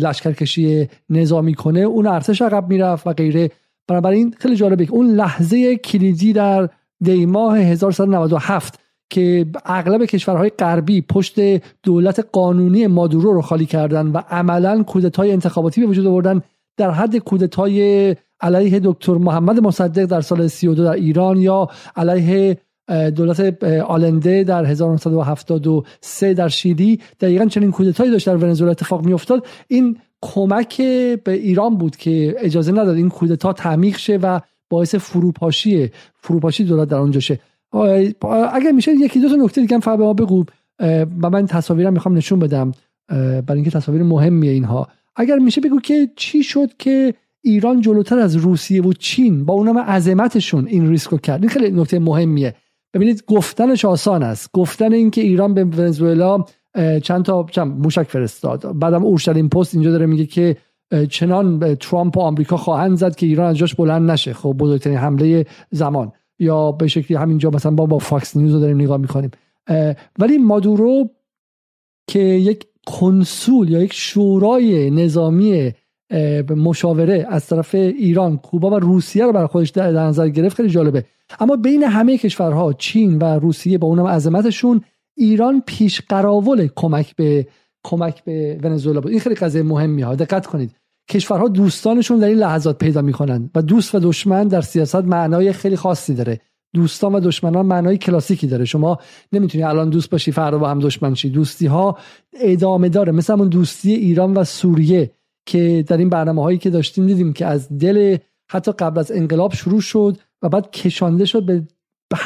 A: لشکرکشی نظامی کنه اون ارتش عقب می‌رفت و غیره. بنابراین خیلی جالبه اون لحظه کلیدی در دیماه 1197 که اغلب کشورهای غربی پشت دولت قانونی مادورو رو خالی کردن و عملا کودتای انتخاباتی به وجود آوردن در حد کودتای علیه دکتر محمد مصدق در سال 32 در ایران یا علیه دولت آلنده در 1973 در شیلی. دقیقا چنین کودتایی داشت در ونزوئلا اتفاق میافتاد. این کمک به ایران بود که اجازه نداد این کودتا تعمیق شه و باعث فروپاشی فروپاشی دولت در اونجا شه. اگر میشه یکی دو تا نکته دیگه هم به ما بگو. و من تصاویرم می‌خوام نشون بدم. برای اینکه تصاویر مهمیه اینها. اگر میشه بگو که چی شد که ایران جلوتر از روسیه و چین با اونم عظمتشون این ریسکو کرد. این خیلی نکته مهمیه. ببینید گفتنش آسان است. گفتن اینکه ایران به ونزوئلا چند تا چند موشک فرستاد. بعدم اورشلیم پست اینجا داره میگه که چنان ترامپ و آمریکا خواهند زد که ایران از جاش بلند نشه. خب بزرگترین حمله زمان. یا به شکلی همینجا مثلا با با فاکس نیوز رو داریم نگاه می‌کنیم. ولی مادورو که یک کنسول یا یک شورای نظامی مشاوره از طرف ایران کوبا و روسیه رو برای خودش در نظر گرفت خیلی جالبه. اما بین همه کشورها چین و روسیه با اونم عظمتشون ایران پیش قراول کمک به کمک به ونزوئلا بود. این خیلی قضیه مهمی ها دقت کنید. کشورها دوستانشون در این لحظات پیدا می‌کنن و دوست و دشمن در سیاست معنای خیلی خاصی داره. دوستان و دشمنان معنای کلاسیکی داره. شما نمی‌تونی الان دوست باشی فردا با هم دشمن شی. دوستی ها ادامه داره. مثل همون دوستی ایران و سوریه. که در این برنامه هایی که داشتیم دیدیم که از دل حتی قبل از انقلاب شروع شد و بعد کشانده شد به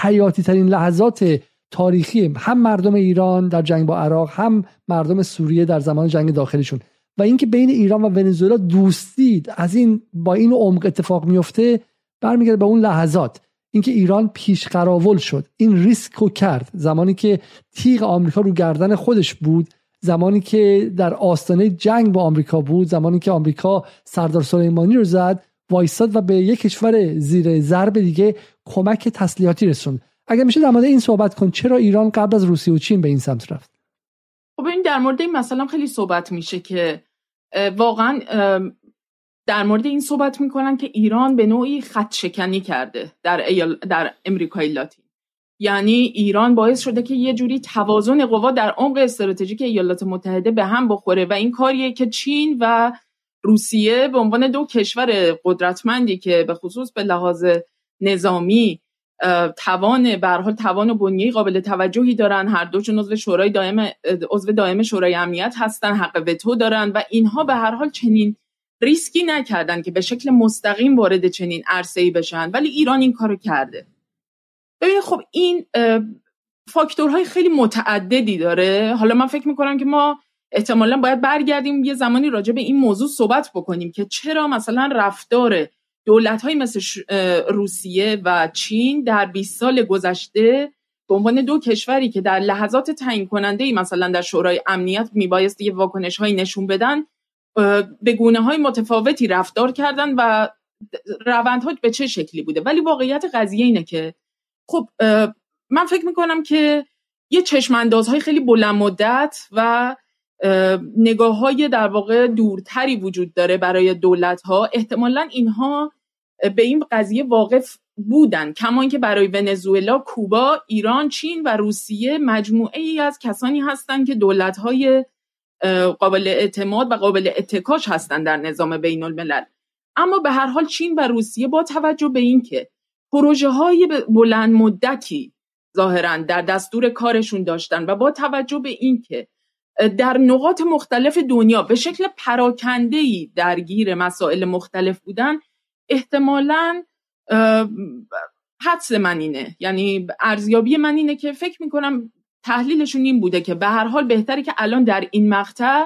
A: حیاتی ترین لحظات تاریخی هم مردم ایران در جنگ با عراق هم مردم سوریه در زمان جنگ داخلیشون. و اینکه بین ایران و ونزوئلا دوستی از این با این عمق اتفاق میفته برمیگرده به اون لحظات. اینکه ایران پیش قراول شد. این ریسک رو کرد. زمانی که تیغ آمریکا رو گردن خودش بود زمانی که در آستانه جنگ با آمریکا بود زمانی که آمریکا سردار سلیمانی رو زد وایستاد و به یک کشور زیر ضرب دیگه کمک تسلیحاتی رسوند. اگر میشه در مورد این صحبت کن چرا ایران قبل از روسیه و چین به این سمت رفت؟
C: خب این در مورد این مثلا خیلی صحبت میشه که واقعا در مورد این صحبت می‌کنن که ایران به نوعی خط شکنی کرده در, در امریکای لاتین. یعنی ایران باعث شده که یه جوری توازن قوا در عمق استراتژیک ایالات متحده به هم بخوره و این کاریه که چین و روسیه به عنوان دو کشور قدرتمندی که به خصوص به لحاظ نظامی توان به حال توان و بنیه قابل توجهی دارن. هر دوشون عضو شورای دائم عضو دائم شورای امنیت هستن حق وتو دارن و اینها به هر حال چنین ریسکی نکردن که به شکل مستقیم وارد چنین ای بشن. ولی ایران این کارو کرده. ببین خب این فاکتورهای خیلی متعددی داره. حالا من فکر می‌کنم که ما احتمالا باید برگردیم یه زمانی راجع به این موضوع صحبت بکنیم که چرا مثلا رفتار دولت های مثل روسیه و چین در 20 سال گذشته به عنوان دو کشوری که در لحظات تعیین کننده ای مثلا در شورای امنیت میبایست یه واکنش های نشون بدن به گونه های متفاوتی رفتار کردن و روندها به چه شکلی بوده؟ ولی واقعیت قضیه اینه که خب من فکر می‌کنم که یه چشم های خیلی بلند مدت و نگاه های در واقع دورتری وجود داره برای دولت ها احتمالا اینها به این قضیه واقف بودن. کما اینکه برای ونزوئلا کوبا ایران چین و روسیه مجموعه ای از کسانی هستند که دولت های قابل اعتماد و قابل اتکاش هستند در نظام بین الملل اما به هر حال چین و روسیه با توجه به اینکه پروژه های بلند مدتی ظاهرا در دستور کارشون داشتن و با توجه به اینکه در نقاط مختلف دنیا به شکل پراکنده درگیر مسائل مختلف بودن احتمالا حدس من اینه. یعنی ارزیابی من اینه که فکر می‌کنم تحلیلشون این بوده که به هر حال بهتره که الان در این مقطع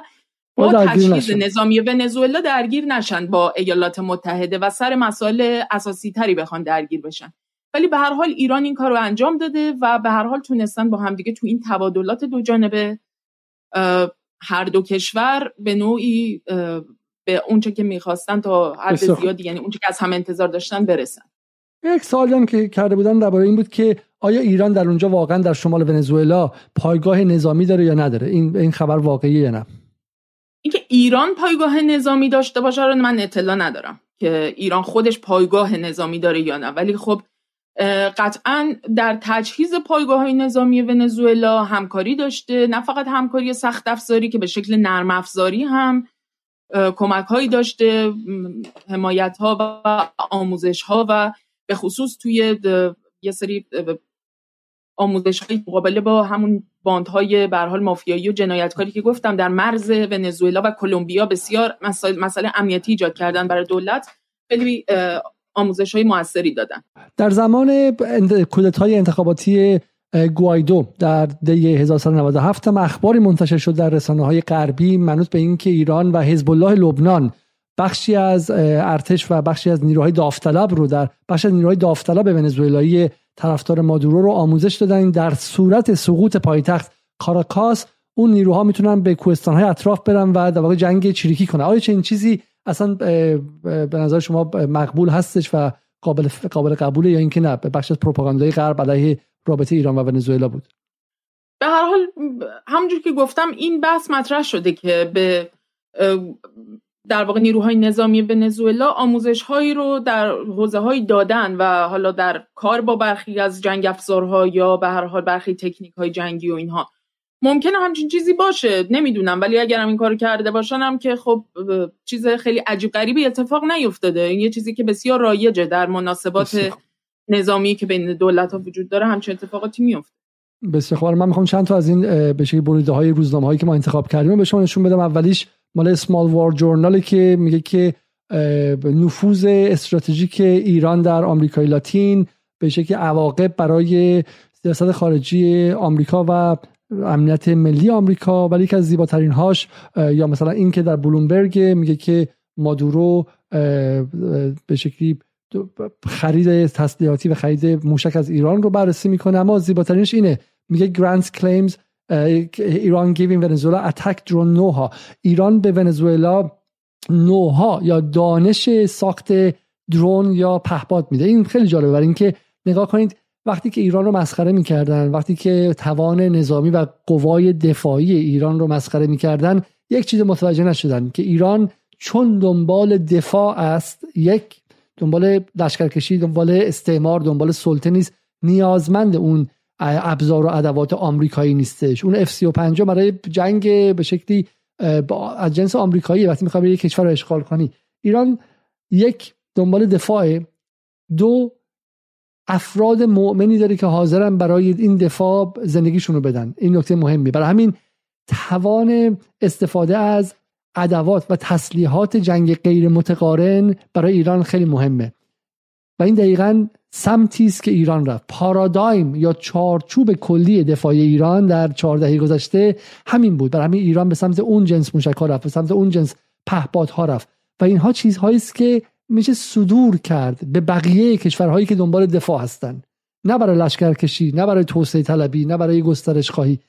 C: با تجهیز نظامی ونزوئلا درگیر نشن با ایالات متحده و سر مسائل اساسی تری بخوان درگیر بشن. ولی به هر حال ایران این کار رو انجام داده و به هر حال تونستن با همدیگه تو این تبادلات دو جانبه هر دو کشور به نوعی به اونچه که می‌خواستن تا حد زیادی یعنی اونچه که از هم انتظار داشتن برسن.
A: یک سوالی هم که کرده بودن درباره این بود که آیا ایران در اونجا واقعا در شمال ونزوئلا پایگاه نظامی داره یا نداره؟ این این خبر واقعیه یا نه؟
C: اینکه ایران پایگاه نظامی داشته باشه رو من اطلاع ندارم که ایران خودش پایگاه نظامی داره یا نه. ولی خب قطعا در تجهیز پایگاه های نظامی ونزوئلا همکاری داشته. نه فقط همکاری سخت افزاری که به شکل نرم افزاری هم کمک هایی داشته حمایت ها و آموزش ها و به خصوص توی یه سری آموزش های مقابله با همون باندهای به حال مافیایی و جنایتکاری که گفتم در مرز ونزوئلا و کلمبیا بسیار مسئله امنیتی ایجاد کردن برای دولت خیلی آموزش های موثری دادن.
A: در زمان کودت های انتخاباتی گوایدو در دی 1997 هم اخباری منتشر شد در رسانه های غربی منوط به اینکه ایران و حزب الله لبنان بخشی از ارتش و بخشی از نیروهای داوطلب رو در بخش نیروهای داوطلب ونزوئلایی طرفدار مادورو رو آموزش دادن. در صورت سقوط پایتخت کاراکاس اون نیروها می‌تونن به کوهستانهای اطراف برن و در واقع جنگ چریکی کنن. آیا چنین چیزی اصلا به نظر شما مقبول هستش و قابل قابل قبوله یا اینکه نه؟ به بخش از پروپاگاندای غرب علیه رابطه ایران و ونزوئلا بود.
C: به هر حال همونجور که گفتم این بحث مطرح شده که به در واقع نیروهای نظامی ونزوئلا آموزش هایی رو در حوزه های دادن و حالا در کار با برخی از جنگ افزارها یا به هر حال برخی تکنیک های جنگی و اینها. ممکنه همچین چیزی باشه نمی‌دونم. ولی اگر هم این کارو کرده باشن هم که خب چیز خیلی عجیب غریبی اتفاق نیفتاده. این یه چیزی که بسیار رایجه در مناسبات نظامی که بین دولت ها وجود داره همچین اتفاقاتی میفته
A: بسیار خوب. من می‌خوام چند تا از این به شکلی بریده های روزنامه هایی که ما انتخاب کردیم به شما نشون بدم. اولیش مال اسمال وار جورنال که میگه که نفوذ استراتژیک ایران در آمریکای لاتین به شکل عواقب برای سیاست خارجی آمریکا و امنیت ملی آمریکا. ولی یکی از زیباترین هاش یا مثلا این که در بلومبرگ میگه که مادورو به شکلی خرید تسلیحاتی و خرید موشک از ایران رو بررسی می‌کنه. اما زیباترینش اینه. میگه گرانت کلیمز ایران گیوین ونزوئلا اتک درون نوها. ایران به ونزوئلا نوها یا دانش ساخت درون یا پهپاد میده. این خیلی جالبه. برای اینکه نگاه کنید وقتی که ایران رو مسخره می‌کردن وقتی که توان نظامی و قوای دفاعی ایران رو مسخره می‌کردن یک چیز متوجه نشدن که ایران چون دنبال دفاع است یک دنبال لشکرکشی دنبال استعمار دنبال سلطه نیست نیازمند اون ابزار و ادوات آمریکایی نیستش. اون اف 35 برای جنگ به شکلی از جنس آمریکایی وقتی می‌خوای یک کشور رو اشغال کنی. ایران یک دنبال دفاع دو افراد مؤمنی داره که حاضرن برای این دفاع زندگیشون رو بدن. این نکته مهمی. برای همین توان استفاده از ادوات و تسلیحات جنگ غیر متقارن برای ایران خیلی مهمه. و این دقیقا سمتی است که ایران رفت. پارادایم یا چارچوب کلی دفاعی ایران در چهار گذشته همین بود. برای همین ایران به سمت اون جنس موشک رفت به سمت اون جنس پهپادها رفت. و اینها چیزهایی است که میشه صدور کرد به بقیه کشورهایی که دنبال دفاع هستند نه برای لشکرکشی نه برای توسعه طلبی نه برای گسترش خواهی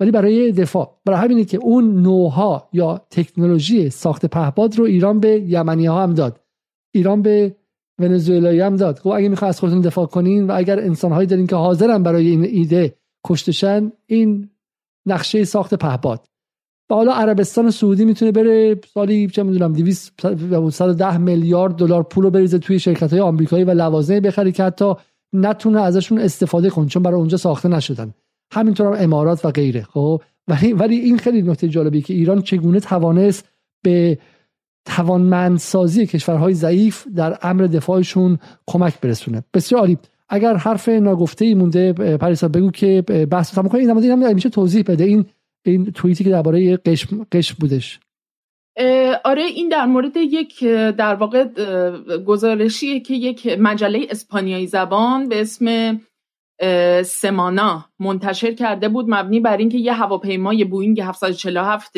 A: ولی برای دفاع. برای همینه که اون نوها یا تکنولوژی ساخت پهپاد رو ایران به یمنی ها هم داد. ایران به ونزوئلایی هم داد. خب اگه می‌خواد از خودتون دفاع کنین و اگر انسانهایی دارین که حاضرن برای این ایده کشتشن این نقشه ساخت پهپاد. و حالا عربستان سعودی می‌تونه بره سالی چه می‌دونم 210 میلیارد دلار پول رو بریزه توی شرکت های آمریکایی و لوازم بخری که حتی نتونه ازشون استفاده کنه چون برای اونجا ساخته نشدن. همینطور هم امارات و غیره خب؟ ولی ولی این خیلی نکته جالبی که ایران چگونه توانست به توانمندسازی کشورهای ضعیف در امر دفاعشون کمک برسونه. بسیار عالی. اگر حرف ناگفته ای مونده پریسا بگو که بحث تمام کنیم این هم میشه توضیح بده. این این توییتی که درباره قشم قشم بودش.
C: آره این در مورد یک در واقع گزارشیه که یک مجله اسپانیایی زبان به اسم سمانا منتشر کرده بود مبنی بر اینکه یه هواپیمای بوینگ 747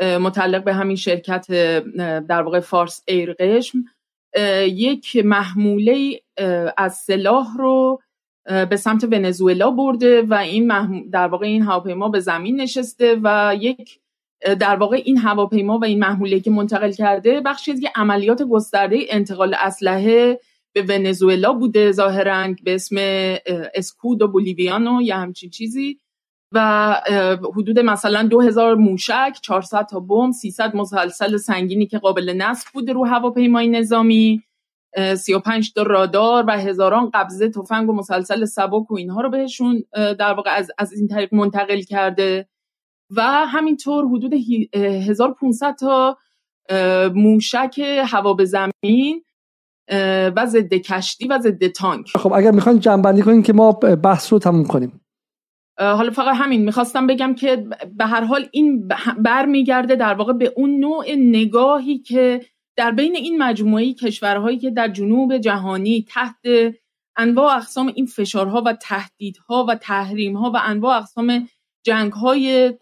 C: متعلق به همین شرکت در واقع فارس ایر قشم. یک محموله از سلاح رو به سمت ونزوئلا برده و این در واقع این هواپیما به زمین نشسته و یک در واقع این هواپیما و این محموله که منتقل کرده بخشی از عملیات گسترده انتقال اسلحه به ونزوئلا بوده ظاهرا به اسم اسکود و بولیویانو یا همچین چیزی. و حدود مثلا 2000 موشک 400 تا بمب 300 مسلسل سنگینی که قابل نصب بوده رو هواپیمای نظامی 35 تا رادار و هزاران قبضه تفنگ و مسلسل سبک و اینها رو بهشون در واقع از, از این طریق منتقل کرده. و همینطور حدود 1500 تا موشک هوا به زمین و ضد کشتی و ضد تانک.
A: خب اگر می‌خواین جنبندی کنیم که ما بحث رو تموم کنیم.
C: حالا فقط همین می‌خواستم بگم که به هر حال این برمیگرده در واقع به اون نوع نگاهی که در بین این مجموعه کشورهایی که در جنوب جهانی تحت انواع اقسام این فشارها و تهدیدها و تحریمها و انواع اقسام جنگهای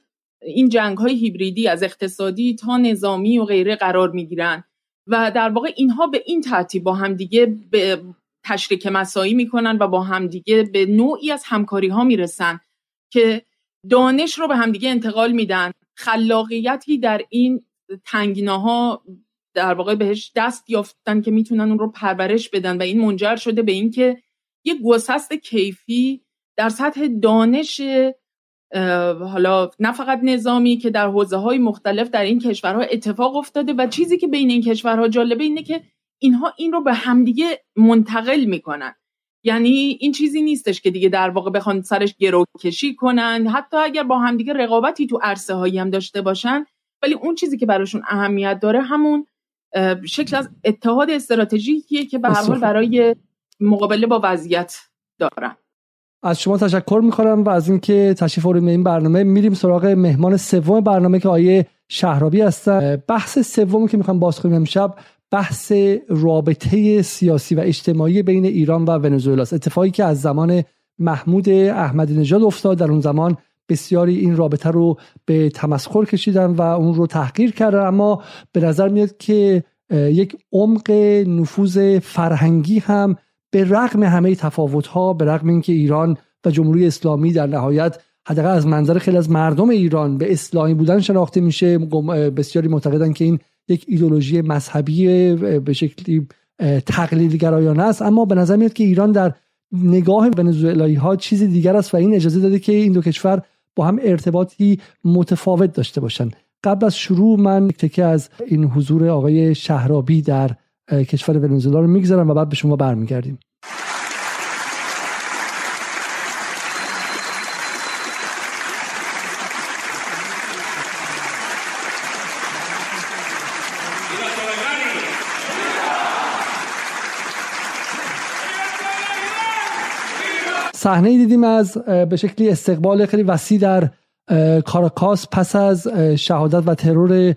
C: این جنگهای هیبریدی از اقتصادی تا نظامی و غیره قرار می‌گیرن. و در واقع اینها به این ترتیب با همدیگه به تشریک مسایی می‌کنن و با همدیگه به نوعی از همکاری ها می‌رسن. که دانش رو به همدیگه انتقال میدن. خلاقیتی در این تنگناها در واقع بهش دست یافتن که می‌تونن اون رو پرورش بدن و این منجر شده به اینکه یه گسست کیفی در سطح دانش حالا نه فقط نظامی که در حوزه های مختلف در این کشورها اتفاق افتاده و چیزی که بین این کشورها جالبه اینه که اینها این رو به همدیگه منتقل می‌کنن. یعنی این چیزی نیستش که دیگه در واقع بخوان سرش گرو کشی کنن. حتی اگر با همدیگه رقابتی تو عرصه هایی هم داشته باشن ولی اون چیزی که براشون اهمیت داره همون شکل از اتحاد استراتژیکیه که به هر حال برای مقابله با وضعیت دارن.
A: از شما تشکر می‌کنم و از اینکه تشریف آوردید این برنامه. میریم سراغ مهمان سوم برنامه که آیه شهرابی هستن. بحث سومی که می‌خوام باز کنیم امشب بحث رابطه سیاسی و اجتماعی بین ایران و ونزوئلا اتفاقی که از زمان محمود احمدی نژاد افتاد در اون زمان بسیاری این رابطه رو به تمسخر کشیدن و اون رو تحقیر کردن. اما به نظر میاد که یک عمق نفوذ فرهنگی هم به رغم همه تفاوت ها به رغم اینکه ایران و جمهوری اسلامی در نهایت حداقل از منظر خیلی از مردم ایران به اسلامی بودن شناخته میشه. بسیاری معتقدن که این یک ایدولوژی مذهبی به شکلی تقلیل گرایانه است. اما به نظر میاد که ایران در نگاه ونزوئلایی ها چیزی دیگر است و این اجازه داده که این دو کشور با هم ارتباطی متفاوت داشته باشند قبل از شروع من تکه از این حضور آقای شهرابی در کشور ونزوئلا رو می‌گذارم و بعد به شما برمیگردیم. صحنه دیدیم از به شکلی استقبال خیلی وسیع در کاراکاس پس از شهادت و ترور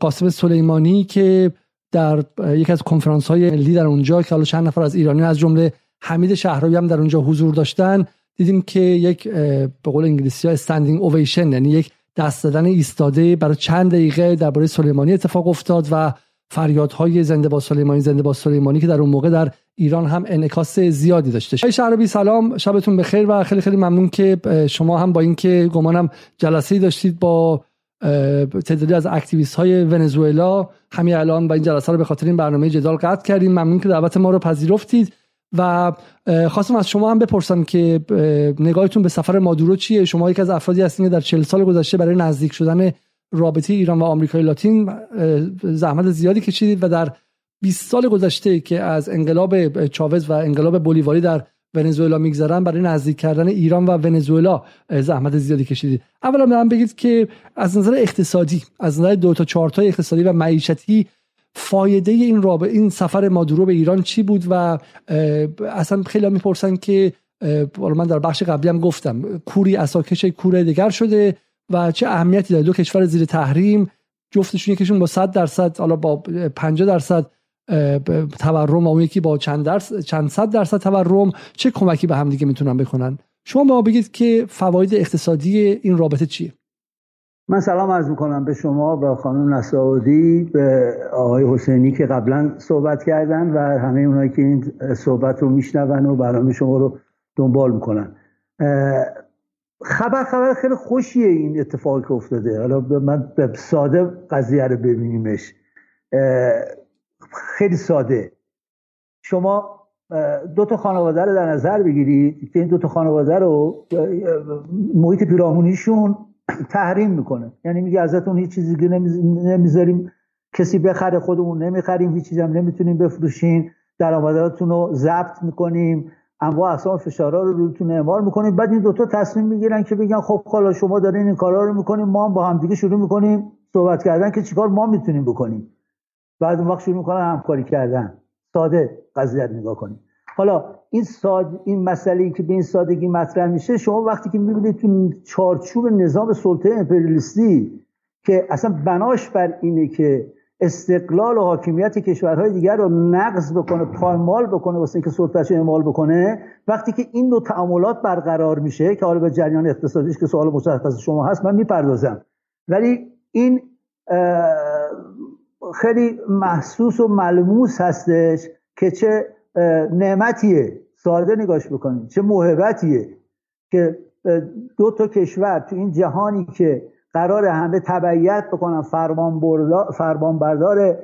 A: قاسم سلیمانی که در یک از کنفرانس های ملی در اونجا که حالا چند نفر از ایرانی از جمله حمید شهرابی هم در اونجا حضور داشتن دیدیم که یک به قول انگلیسی ها استندینگ اویشن یعنی یک دست دادن ایستاده برای چند دقیقه درباره سلیمانی اتفاق افتاد و فریادهای زنده با سلیمانی زنده با سلیمانی که در اون موقع در ایران هم انعکاس زیادی داشته. آقای شهرابی سلام شبتون بخیر و خیلی خیلی ممنون که شما هم با اینکه گمانم جلسه داشتید با تعدادی از اکتیویست های ونزوئلا همین الان با این جلسه رو به خاطر این برنامه جدال قطع کردیم. ممنون که دعوت ما رو پذیرفتید و خواستم از شما هم بپرسم که نگاهتون به سفر مادورو چیه؟ شما یک از افرادی هستین که در 40 سال گذشته برای نزدیک شدن رابطه ایران و آمریکای لاتین زحمت زیادی کشیدید و در 20 سال گذشته که از انقلاب چاوز و انقلاب بولیواری در ونزوئلا میگذرن برای نزدیک کردن ایران و ونزوئلا زحمت زیادی کشیدید. اولا من بگید که از نظر اقتصادی از نظر دو تا چهار تا اقتصادی و معیشتی فایده این رابطه این سفر مادورو به ایران چی بود و اصلا خیلی می‌پرسن که من در بخش قبلی هم گفتم کوری اساکش کور دیگر شده و چه اهمیتی داره. دو کشور زیر تحریم جفتشون یکیشون با 100 درصد حالا با 50 درصد تورم و اون یکی با چند درصد چند صد درصد تورم چه کمکی به هم دیگه می‌تونن بکنن؟ شما به ما بگید که فواید اقتصادی این رابطه چیه؟
D: من سلام عرض می‌کنم به شما و خانم نساودی به آقای حسینی که قبلا صحبت کردن و همه اونایی که این صحبت رو میشنون و برنامه شما رو دنبال می‌کنن. خبر خبر خیلی خوشیه این اتفاقی که افتاده. حالا من به ساده قضیه رو ببینیمش. خیلی ساده. شما دو تا خانواده رو در نظر بگیرید که این دو تا خانواده رو محیط پیرامونیشون تحریم می‌کنه. یعنی میگه ازتون هیچ چیزی نمی‌ذاریم کسی بخره خودمون نمی‌خریم هیچ چیزی هم نمی‌تونیم بفروشین. درآمداتون رو ضبط می‌کنیم. انواع اقسام فشارها رو روتون اعمال می‌کنیم. بعد این دوتا تصمیم می‌گیرن که بگن خب حالا شما دارین این کارا رو می‌کنیم ما هم با همدیگه شروع می‌کنیم صحبت کردن که چیکار ما می‌تونیم بکنیم. بعد اون وقت شروع می‌کنن همکاری کردن. ساده قضیه نگاه کنیم. حالا این ساد این مسئله ای که به این سادگی مطرح میشه شما وقتی که می‌بینید تو چارچوب نظام سلطه امپریالیستی که اصلا بناش بر اینه که استقلال و حاکمیت کشورهای دیگر رو نقض بکنه پایمال بکنه واسه اینکه سلطهش اعمال بکنه وقتی که این دو تعاملات برقرار میشه که حالا به جریان اقتصادیش که سوال مشخص شما هست من می‌پردازم. ولی این خیلی محسوس و ملموس هستش که چه نعمتیه. ساده نگاش بکنید. چه موهبتیه که دو تا کشور تو این جهانی که قرار همه تبعیت بکنن فرمان بردار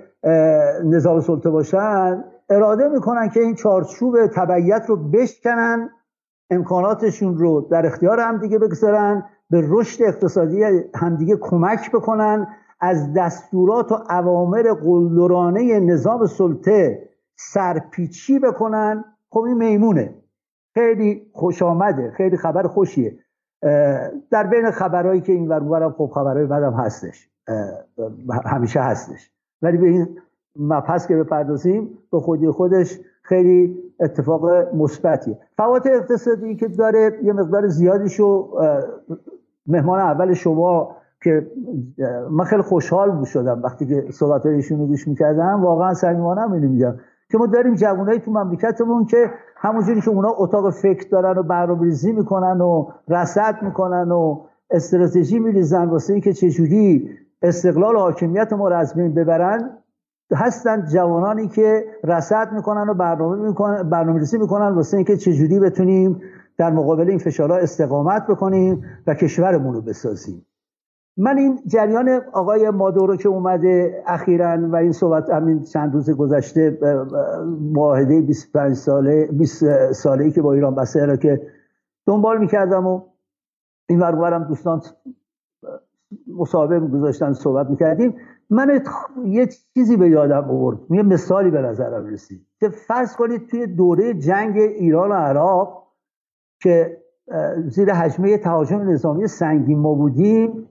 D: نظام سلطه باشن اراده می‌کنن که این چارچوب تبعیت رو بشکنن امکاناتشون رو در اختیار همدیگه بگذارن به رشد اقتصادی همدیگه کمک بکنن از دستورات و اوامر قلدرانه نظام سلطه سرپیچی بکنن. خب این میمونه. خیلی خوش آمده خیلی خبر خوشیه. در بین خبرهایی که این ور خب خبرهای بدم هستش همیشه هستش. ولی به این مبحث که بپردازیم به خودی خودش خیلی اتفاق مثبتیه. فوات اقتصادی که داره یه مقدار زیادیشو مهمان اول شما که من خیلی خوشحال شدم وقتی که صحبت رو گوش می‌کردم. واقعا صمیمانه اینو میگم. که ما داریم جوانایی تو مملکتمون که همونجوری که اونا اتاق فکر دارن و برنامه‌ریزی می‌کنن و رصد می‌کنن و استراتژی میریزن واسه اینکه چجوری استقلال و حاکمیت ما رو از بین ببرن هستن جوانانی که رصد می‌کنن و برنامه می‌کنن برنامه‌ریزی می‌کنن واسه اینکه چجوری بتونیم در مقابل این فشارها استقامت بکنیم و کشورمون رو بسازیم. من این جریان آقای مادورو که اومده اخیرا و این صحبت همین چند روز گذشته معاهده 25 ساله 20 ساله ای که با ایران بسته را که دنبال می‌کردم و این ورورم دوستان مصاحبه گذاشتن صحبت می‌کردیم. من یه چیزی به یادم آورد یه مثالی به نظرم رسید که فرض کنید توی دوره جنگ ایران و عراق که زیر حجمه تهاجم نظامی سنگین ما بودیم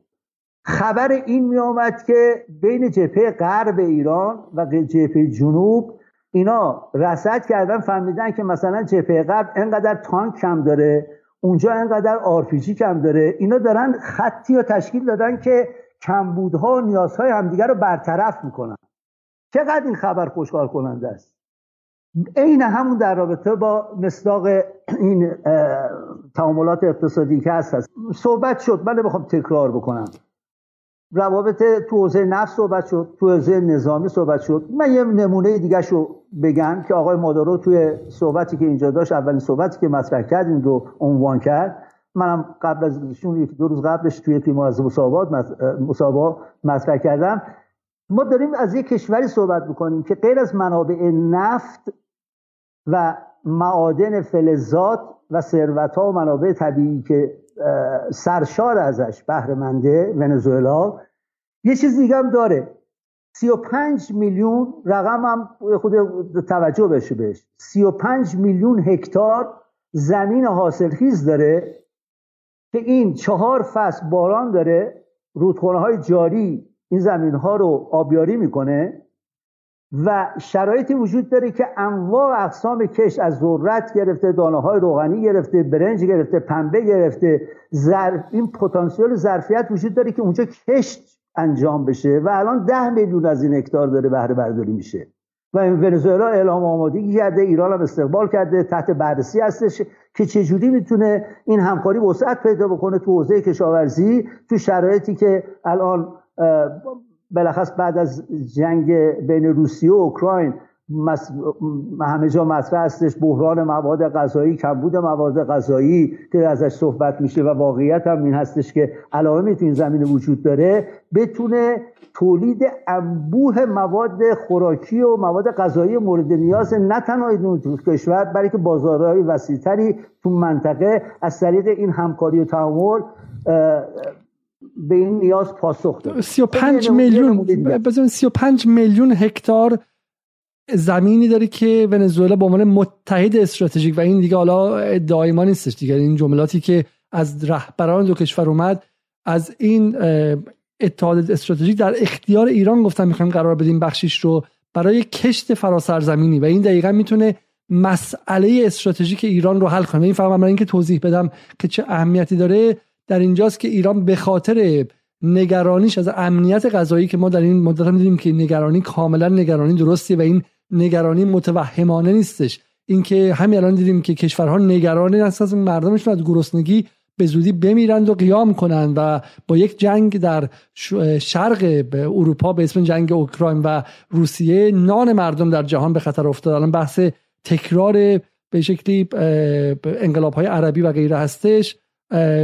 D: خبر این می آمد که بین جبهه غرب ایران و جبهه جنوب اینا رصد کردن فهمیدن که مثلا جبهه غرب انقدر تانک کم داره اونجا انقدر آرپیجی کم داره اینا دارن خطی رو تشکیل دادن که کمبودها و نیازهای همدیگر رو برطرف می‌کنن. چقدر این خبر خوشحال کننده است؟ عین همون در رابطه با مصداق این تعاملات اقتصادی که هست, صحبت شد من نمی‌خوام تکرار بکنم. روابط تو حوزه نفت صحبت شد تو حوزه نظامی صحبت شد. من یه نمونه دیگه شو بگم که آقای مادارو توی صحبتی که اینجا داشت اولین صحبتی که مطرح کرد این رو عنوان کرد. منم قبل از ایشون یک دو روز قبلش توی تیم از مسابقات مطرح کردم. ما داریم از یک کشوری صحبت می‌کنیم که غیر از منابع نفت و معادن فلزات و ثروت ها و منابع طبیعی که سرشار ازش بهرهمنده ونزوئلا. یه چیز دیگه هم داره. 35 میلیون رقم هم خود توجه بشه بهش. 35 میلیون هکتار زمین حاصلخیز داره که این چهار فصل باران داره. رودخانه های جاری این زمین ها رو آبیاری می‌کنه. و شرایطی وجود داره که انواع اقسام کش از ذرت گرفته دانه های روغنی گرفته برنج گرفته پنبه گرفته زر... این پتانسیل ظرفیت وجود داره که اونجا کشت انجام بشه و الان ده میلیون از این هکتار داره بهره برداری میشه. و این ونزوئلا اعلام آمادگی کرده ایران هم استقبال کرده تحت بررسی هستش که چجوری می‌تونه این همکاری وسعت پیدا بکنه تو حوزه کشاورزی تو شرایطی که الان بلخص بعد از جنگ بین روسیه و اوکراین همه جا مطرح هستش بحران مواد غذایی کمبود مواد غذایی که ازش صحبت میشه و واقعیت هم این هستش که علائمی تو این زمینه وجود داره بتونه تولید انبوه مواد خوراکی و مواد غذایی مورد نیاز نه تنها تو کشور بلکه بازارهای وسیعتری تو منطقه از طریق این همکاری و تعامل به این نیاز پاسخ داد
A: 35 میلیون بزن 35 میلیون هکتار زمینی داره که ونزوئلا به عنوان متحد استراتژیک و این دیگه حالا ادعای ما نیستش دیگه. این جملاتی که از رهبران دو کشور اومد از این اتحاد استراتژیک در اختیار ایران گفتن می‌خوایم قرار بدیم بخشیش رو برای کشت فراسرزمینی. و این دقیقا می‌تونه مسئله استراتژیک ایران رو حل کنه. این فهمم اینکه توضیح بدم که چه اهمیتی داره. در اینجاست که ایران به خاطر نگرانیش از امنیت غذایی که ما در این مدت هم دیدیم که نگرانی کاملا نگرانی درستی و این نگرانی متوهمانه نیستش. اینکه همین الان دیدیم که کشورها نگران هستن از مردمشون از گرسنگی به زودی بمیرند و قیام کنند و با یک جنگ در شرق اروپا به اسم جنگ اوکراین و روسیه نان مردم در جهان به خطر افتاد. الان بحث تکرار به شکلی انقلاب های عربی و غیره هستش.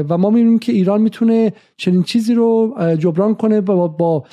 A: و ما می‌بینیم که ایران می‌تونه چنین چیزی رو جبران کنه و با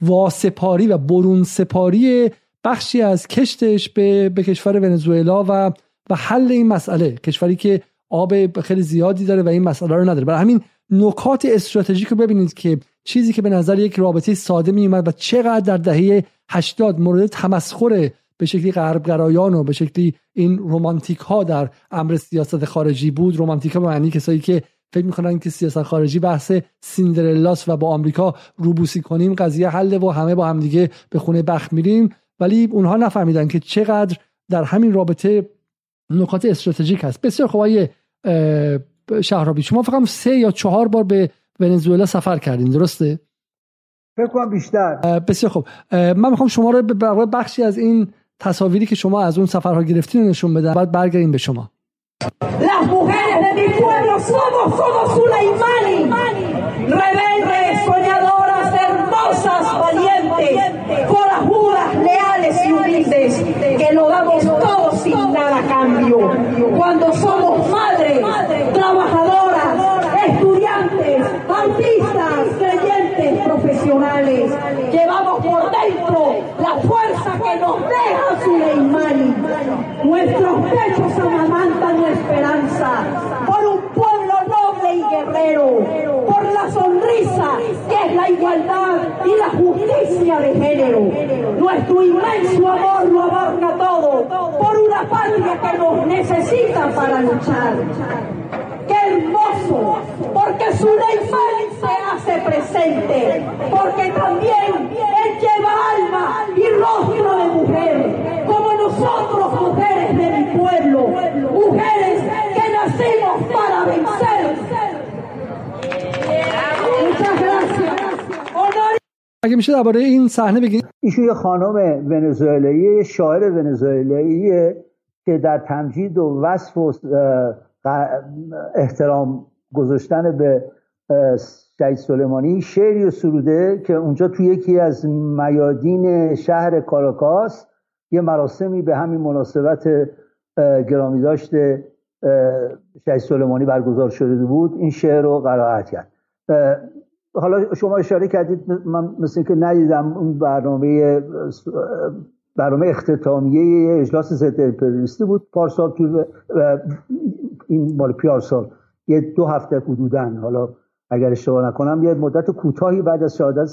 A: واسپاری و برون سپاری بخشی از کشتش به, به کشور ونزوئلا و و حل این مسئله. کشوری که آب خیلی زیادی داره و این مسئله رو نداره. برای همین نکات استراتژیک رو ببینید که چیزی که به نظر یک رابطه ساده می اومد و چقدر در دهه 80 مورد تمسخر به شکلی غربگرایان و به شکلی این رومانتیک ها در امر سیاست خارجی بود. رومانتیک ها به معنی کسایی که فکر می‌کنن که سیاست خارجی بحث سیندرلاس و با آمریکا روبوسی کنیم قضیه حل و همه با همدیگه به خونه بخت میریم. ولی اونها نفهمیدن که چقدر در همین رابطه نکات استراتژیک هست. بسیار خوب آیه شهرابی شما فقط سه یا چهار بار به ونزوئلا سفر کردین درسته؟
D: فکر کنم بیشتر.
A: بسیار خوب. من می‌خوام شما رو به بخشی از این تصاویری که شما از اون سفرها گرفتین رو نشون بدن بعد برگردیم به شما Cuando somos madres, trabajadoras, estudiantes, partidos. Llevamos por dentro la fuerza que nos deja Suleimani. Nuestros pechos amamantan la esperanza y guerrero, por la sonrisa que es la igualdad y la justicia de género. Nuestro inmenso amor lo abarca todo por una patria que nos necesita para luchar. ¡Qué hermoso! Porque Suleimani se hace presente, porque también él lleva alma y rostro de mujer, como nosotros, mujeres de mi pueblo, mujeres nacimos para vencer. Muchas gracias. Honor اگه میشه درباره این صحنه بگید
D: ایشون یه خانم ونزوئلایی شاعر ونزوئلایی که در تمجید و وصف و احترام گذاشتن به شهید سلیمانی شعری و سروده که اونجا توی یکی از میادین شهر کاراکاس یه مراسمی به همین مناسبت گرامی داشته شهید سلیمانی برگزار شده بود این شعر رو قرائت کرد. حالا شما اشاره کردید من مثل که ندیدم اون برنامه برنامه اختتامیه اجلاس ضد امپریالیستی بود. پارسال تو این مال پیارسال یه دو هفته حدودا حالا اگر اشتباه نکنم یه مدت کوتاهی بعد از شهادت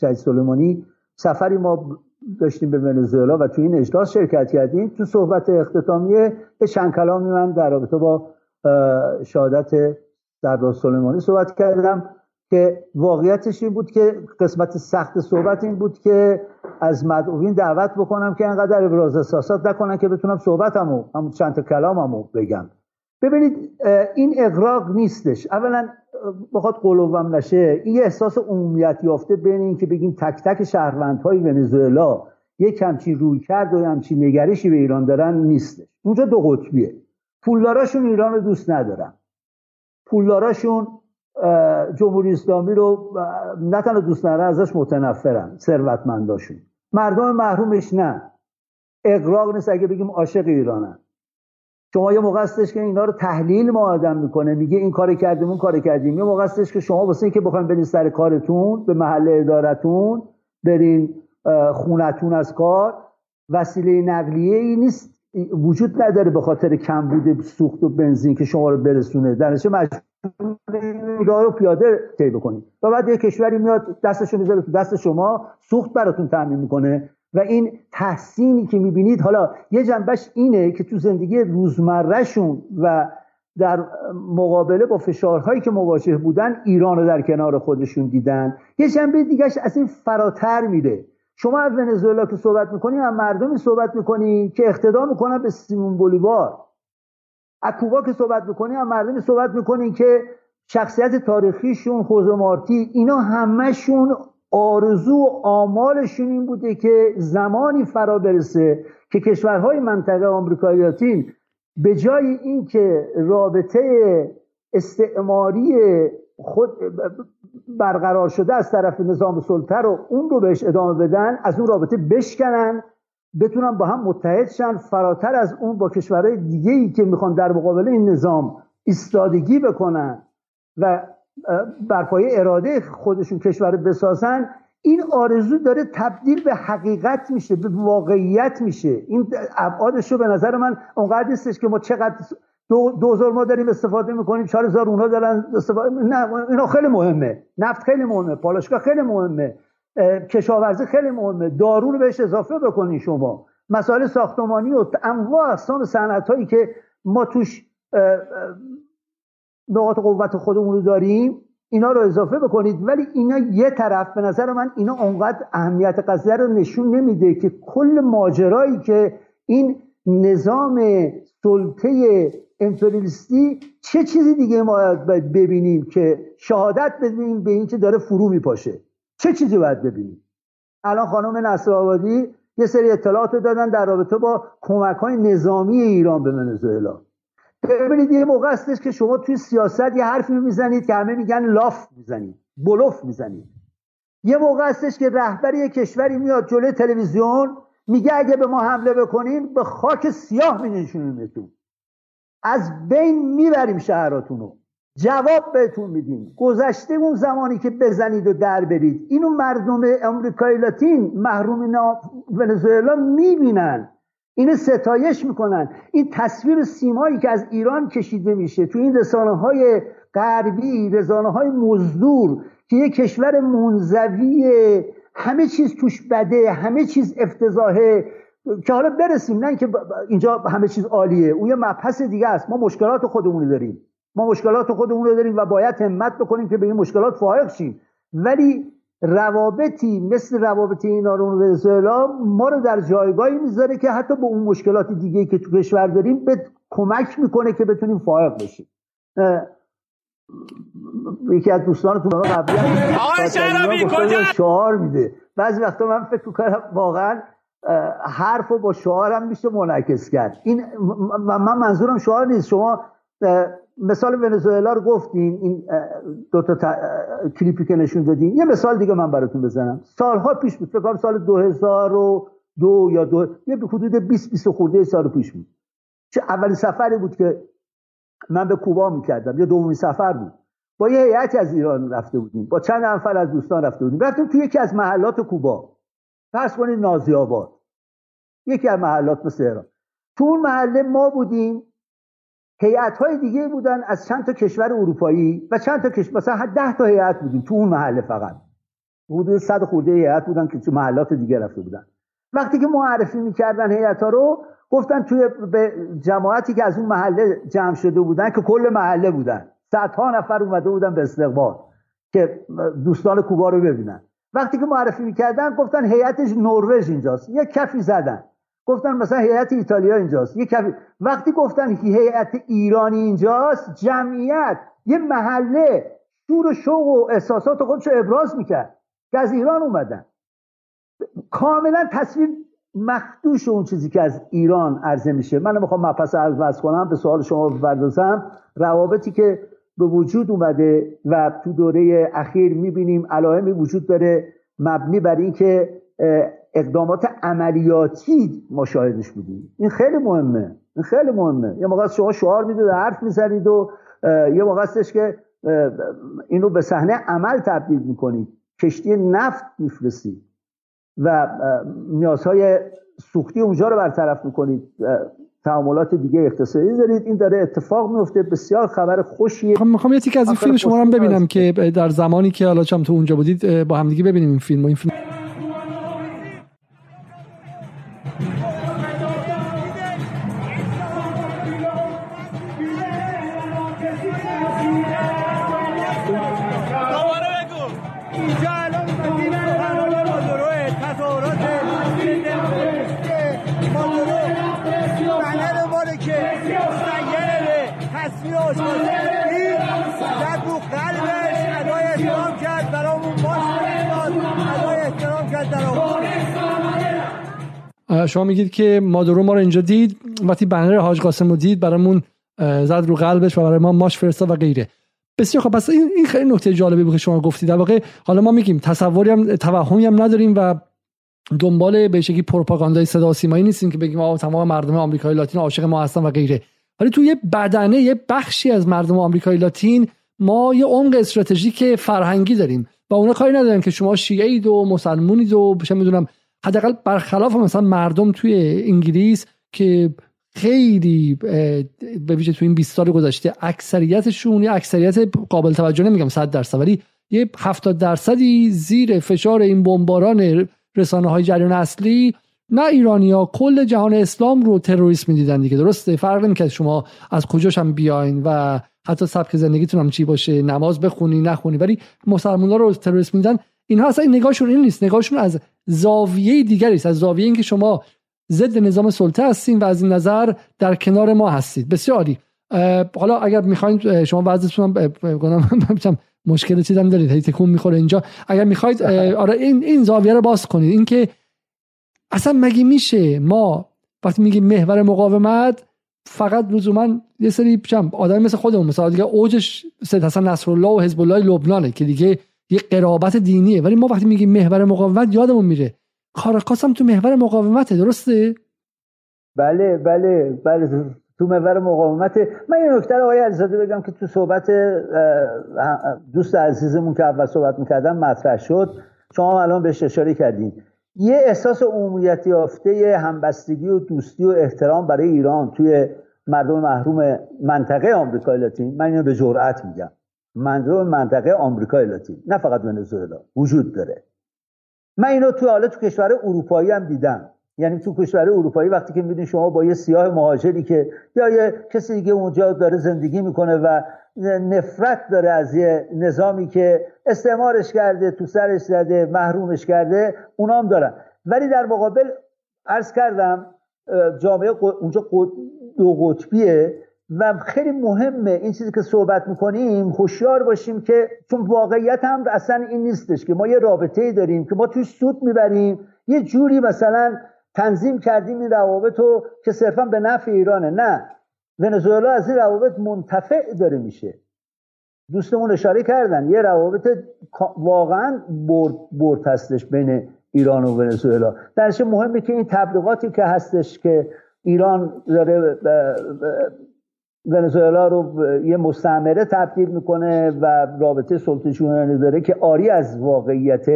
D: شهید سلیمانی سفری ما داشتیم به ونزوئلا و تو این اجلاس شرکت کردیم. تو صحبت اختتامیه یه چند کلامی من در رابطه با شهادت سردار سلیمانی صحبت کردم که واقعیتش این بود که قسمت سخت صحبت این بود که از مدعوین دعوت بکنم که انقدر ابراز احساسات نکنن که بتونم صحبتمو همون چند تا کلاممو بگم. ببینید این اقراق نیستش. اولا بخواد قلوبم نشه این یه احساس عمومیت یافته بین این که بگیم تک تک شهروندهای ونزوئلا یک همچین روی کرد و همچین نگرشی به ایران دارن نیستش. اونجا دو قطبیه. پولداراشون ایران رو دوست ندارن. پولداراشون جمهوری اسلامی رو نه تنها دوست ندارن ازش متنفرن ثروتمنداشون. مردم محرومش نه. اقراق نیست اگه بگیم عاشق ایرانن. شما یه موقع هستش که اینا رو تحلیل ما آدم می‌کنه میگه این کار کردیم اون کار کردیم. یه موقع هستش که شما واسه اینکه بخواید برین سر کارتون به محل ادارتون برین خونتون از کار وسیله نقلیه ای نیست وجود نداره به خاطر کمبود سوخت و بنزین که شما رو برسونه. در نتیجه راه رو پیاده طی بکنید. و بعد یه کشوری میاد دستشو می‌ذاره تو دست شما سوخت براتون تامین می‌کنه. و این تحسینی که می‌بینید حالا یه جنبش اینه که تو زندگی روزمرهشون و در مقابله با فشارهایی که مواجه بودن ایران رو در کنار خودشون دیدن. یه جنبه دیگهش از این فراتر میره. شما از ونزوئلا که صحبت می‌کنی از مردمی صحبت می‌کنی که اقتدا می‌کنن به سیمون بولیوار. از کوبا که صحبت می‌کنی از مردمی صحبت می‌کنی که شخصیت تاریخیشون خوزه مارتی اینا همهشون آرزو و آمالشون این بوده که زمانی فرا برسه که کشورهای منطقه آمریکای لاتین به جای اینکه رابطه استعماری خود برقرار شده از طرف نظام سلطه رو اون رو بهش ادامه بدن از اون رابطه بشکنن بتونن با هم متحد شن فراتر از اون با کشورهای دیگه ای که می‌خوان در مقابل این نظام ایستادگی بکنن و برپای اراده خودشون کشور بسازن این آرزو داره تبدیل به حقیقت میشه به واقعیت میشه. این ابعادش رو به نظر من اونقدر نیستش که ما چقدر دو دوزار ما داریم استفاده می‌کنیم چهار هزار اونا دارن استفاده نه اینا خیلی مهمه. نفت خیلی مهمه پالاشگاه خیلی مهمه کشاورزی خیلی مهمه. دارو رو بهش اضافه بکنین شما. مسائل ساختمانی و انواع اقسام صنعت هایی که ما توش نقاط قوت خودمون رو داریم اینا رو اضافه بکنید. ولی اینا یه طرف به نظر من اینا اونقدر اهمیت قضیه رو نشون نمیده که کل ماجرایی که این نظام سلطه امپریالیستی چه چیزی دیگه ما باید ببینیم که شهادت بدیم به این که داره فرو میپاشه. چه چیزی باید ببینیم؟ الان خانم نصر یه سری اطلاعات دادن در رابطه با کمک های نظامی ایران به ونزوئلا ببینید یه موقع هستش که شما توی سیاست یه حرفی می‌زنید که همه میگن لاف می‌زنید بلوف می‌زنید. یه موقع هستش که رهبر یه کشوری میاد جلوی تلویزیون میگه اگه به ما حمله بکنین به خاک سیاه مینشونیمتون. از بین می‌بریم شهراتون رو جواب بهتون میدیم. گذشته اون زمانی که بزنید و در برید اینو مردم امریکای لاتین محروم ونزوئلا می‌بینن. اینو ستایش می‌کنن. این تصویر سیمایی که از ایران کشیده میشه تو این رسانه های غربی رسانه های مزدور که یه کشور منزوی همه چیز توش بده همه چیز افتضاحه. که حالا برسیم نه که اینجا همه چیز عالیه. اون یه مبحث دیگه است. ما مشکلات خودمون داریم. ما مشکلات خودمون رو داریم و باید همت بکنیم که به این مشکلات فائق شیم. ولی روابطی مثل روابط اینا رو ونزوئلا ما رو در جایگاهی می‌ذاره که حتی به اون مشکلات دیگه که تو کشور داریم به کمک می‌کنه که بتونیم فائق بشیم. یکی از دوستانتون قبلی آقای شعار میده. بعضی وقتا من فکر کنم واقعا حرف رو با شعارم میشه منعکس کرد. این من منظورم شعار نیست. شما مثال ونزوئلا رو گفتین این دو تا کلیپی که نشون دادین. یه مثال دیگه من براتون بزنم. سالها پیش بود فکر سال 2002 یا دو یه به حدود 20 20 خورده سال پیش بود. چه اولین سفری بود که من به کوبا می‌کردم. یا دومین سفر بود. با یه هیئتی از ایران رفته بودیم. با چند نفر از دوستان رفته بودیم. رفتیم توی یکی از محلات کوبا. فرض کنید نازی آباد. یکی از محلات مثل ایران. تو اون محله ما بودیم. هیئت های دیگه بودن از چند تا کشور اروپایی و چند تا کشور مثلا 10 تا هیئت بودیم تو اون محله فقط. حدود 100 خورده هیئت بودن که تو محلات دیگه رفته بودن. وقتی که معرفی می‌کردن هیئت ها رو گفتن توی به جماعتی که از اون محله جمع شده بودن که کل محله بودن. صدها نفر اومده بودن به استقبال که دوستان کوبا رو ببینن. وقتی که معرفی می‌کردن گفتن هیئتش نروژ اینجاست. یه کفی زدن. گفتن مثلا هیئت ایتالیا اینجاست. یه کفی وقتی گفتن هیئت ایرانی اینجاست جمعیت یه محله شور و شوق و احساسات خودشو ابراز می‌کرد. که از ایران اومدن. کاملا تصویر مخدوش اون چیزی که از ایران عرضه میشه. من می‌خوام مپس عرض کنم به سوال شما بپردازم. روابطی که به وجود اومده و تو دوره اخیر می‌بینیم علائمی وجود داره مبنی بر اینکه اقدامات عملیاتی ما شاهدش بودیم. این خیلی مهمه. این خیلی مهمه. یه موقع شما شعار می‌دید حرف می‌زنید و یه موقع هستش که اینو به صحنه عمل تبدیل می‌کنید. کشتی نفت میفرستید و نیازهای سوختی اونجا رو برطرف می‌کنید. تعاملات دیگه اقتصادی دارید. این داره اتفاق میفته بسیار خبر خوشیه
A: خب می‌خوام یه تیک از این فیلم شما رو ببینم که در زمانی که حالا چم تو اونجا بودید با همدیگه ببینیم این فیلم این فیلم. شما میگید که مادورو ما رو اینجا دید وقتی بنر حاج قاسم رو دید برامون زد رو قلبش و برای ما ماش فرستاد و غیره. بسیار خب پس این خیلی نکته جالبی بود که شما گفتید. در واقع حالا ما میگیم تصوری هم توهمی هم نداریم و دنبال به شکلی پروپاگاندای صدا سیمایی نیستیم که بگیم آقا تمام مردم آمریکای لاتین عاشق ما هستن و غیره. ولی توی یه بدنه یه بخشی از مردم آمریکای لاتین ما یه عمق استراتژیک فرهنگی داریم و اونا کاری ندارن که شما شیعه اید و مسلمونید و چه می‌دونم حداقل برخلاف مثلا مردم توی انگلیس که خیلی به ویژه تو این 20 سال گذشته اکثریتشون یا اکثریت قابل توجه نمیگم 100 درصد ولی یه 70 درصدی زیر فشار این بمباران رسانه های جریان اصلی نه ایرانیا کل جهان اسلام رو تروریسم می‌دیدن دیگه. درسته؟ فرق نمی‌کنه شما از کجاش هم بیاین و حتی سبک زندگیتون هم چی باشه نماز بخونی نخونی ولی مسلمان رو تروریسم میدن اینها اصلا نگاهشون این نیست. نگاهشون از زاویه دیگری است. از زاویه اینکه شما ضد نظام سلطه هستین و از این نظر در کنار ما هستید. بسیار عالی. حالا اگر می‌خواین شما بعضیتون هم مشکل چیزی هم دارید. تکون می‌خوره اینجا. اگر می‌خواید آره این این زاویه رو باز کنید. اینکه اصلا مگه میشه ما وقتی میگیم محور مقاومت فقط لزوما یه سری آدم مثل خودمون مثلا دیگه اوجش سید حسن نصرالله و حزب الله لبنانه که دیگه یه قرابت دینیه. ولی ما وقتی میگیم محور مقاومت یادمون میره. کاراکاس هم تو محور مقاومته درسته؟
D: بله بله بله. تو محور مقاومت من یه نکته آقای علیزاده بگم که تو صحبت دوست عزیزمون که اول صحبت می‌کردم مطرح شد. شما الان بهش اشاره کردین. یه احساس عمومیت یافته همبستگی و دوستی و احترام برای ایران توی مردم محروم منطقه آمریکای لاتین. من اینو به جرأت میگم. مردم منطقه آمریکای لاتین نه فقط ونزوئلا. وجود داره. من اینو تو حالا تو کشور اروپایی هم دیدم. یعنی تو کشور اروپایی وقتی که میدین شما با یه سیاه مهاجری که یا یه کسی دیگه اونجا داره زندگی می‌کنه و نفرت داره از یه نظامی که استعمارش کرده تو سرش زده محرومش کرده اونا هم دارن. ولی در مقابل عرض کردم جامعه اونجا دو قطبیه. و خیلی مهمه این چیزی که صحبت می‌کنیم هوشیار باشیم که چون واقعیت هم اصلا این نیستش که ما یه رابطه ای داریم که ما توی سود می‌بریم. یه جوری مثلا تنظیم کردیم این روابط رو که صرفا به نفع ایرانه. نه. ونزوئلا از این روابط منتفع داره میشه. دوستمون اشاره کردن. یه روابط واقعا برد, هستش بین ایران و ونزوئلا. درش مهمه که این تبلیغاتی که هستش که ایران داره ونزوئلا رو یه مستعمره تبدیل می‌کنه و رابطه سلطه داره که آری از واقعیت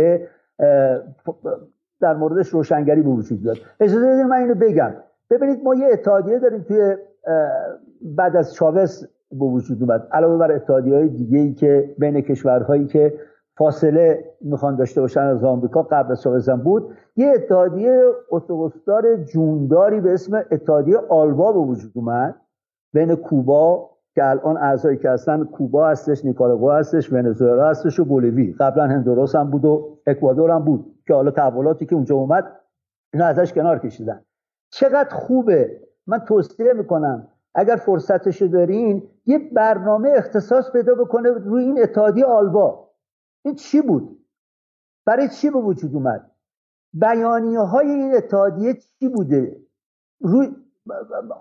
D: در موردش روشنگری به وجود داد اجازه بدید من اینو بگم. ببینید ما یه اتحادیه داریم توی بعد از چاوز به وجود اومد. علاوه بر اتحادیه های دیگه ای که بین کشورهایی که فاصله می‌خوان داشته باشن از آمریکا قبل از چاوز بود یه اتحادیه اتوبوسدار جونداری به اسم اتحادیه آلبا به وجود اومد. بین کوبا که الان اعضایی که هستن کوبا هستش نیکاراگوا هستش ونزوئلا هستش و بولیوی. قبلا هندوراس هم بود و اکوادور هم بود که حالا تحولاتی که اونجا اومد اینا ازش کنار کشیدن. چقدر خوبه. من توصیه می‌کنم اگر فرصتشو دارین یه برنامه اختصاص پیدا بکنه روی این اتحادیه آلبا. این چی بود؟ برای چی به وجود اومد؟ بیانیه های این اتحادیه چی بوده؟ روی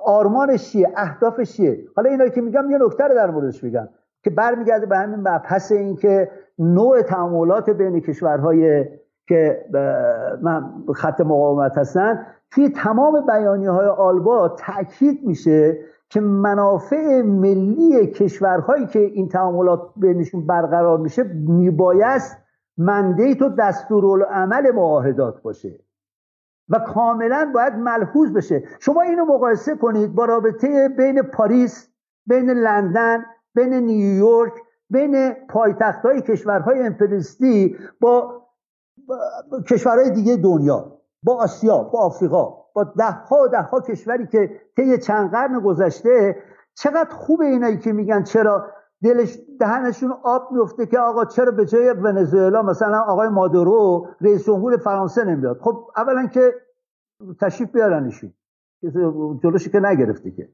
D: آرمانش چیه؟ اهدافش چیه؟ حالا اینا که میگم یه نکته رو در موردش میگم که برمیگرده به همین مبحث این که نوع تعاملات بین کشورهای که من خط مقاومت هستن توی تمام بیانی های آلبا تاکید میشه که منافع ملی کشورهایی که این تعاملات بینشون برقرار میشه میبایست مندیت و دستورالعمل معاهدات باشه. و کاملا باید ملحوظ بشه. شما اینو مقایسه کنید با رابطه بین پاریس بین لندن بین نیویورک بین پایتخت های کشورهای امپریستی با کشورهای دیگه دنیا با آسیا با آفریقا با ده ها ده ها کشوری که طی چند قرن گذشته چقدر خوبه اینایی که میگن چرا دلش دهنشون آب میفته که آقا چرا به جای ونزوئلا مثلا آقای مادورو رئیس جمهور فرانسه نمیاد؟ خب اولا که تشریف بیارنشون. جلوشی که نگرفته که.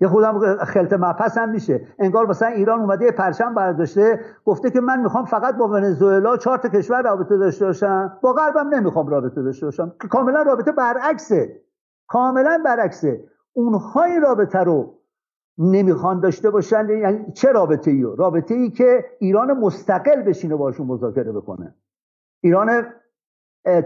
D: یه خودم خلط مپس هم میشه. انگار مثلا ایران اومده پرچم برداشته گفته که من می‌خوام فقط با ونزوئلا چهار تا کشور رابطه داشته باشم. با غربم نمی‌خوام رابطه داشته باشم. که کاملا رابطه برعکسه. کاملا برعکسه. اونها این رابطه رو نمی‌خوان داشته باشن. یعنی چه رابطه ای رابطه ای که ایران مستقل بشینه باشون مذاکره بکنه. ایران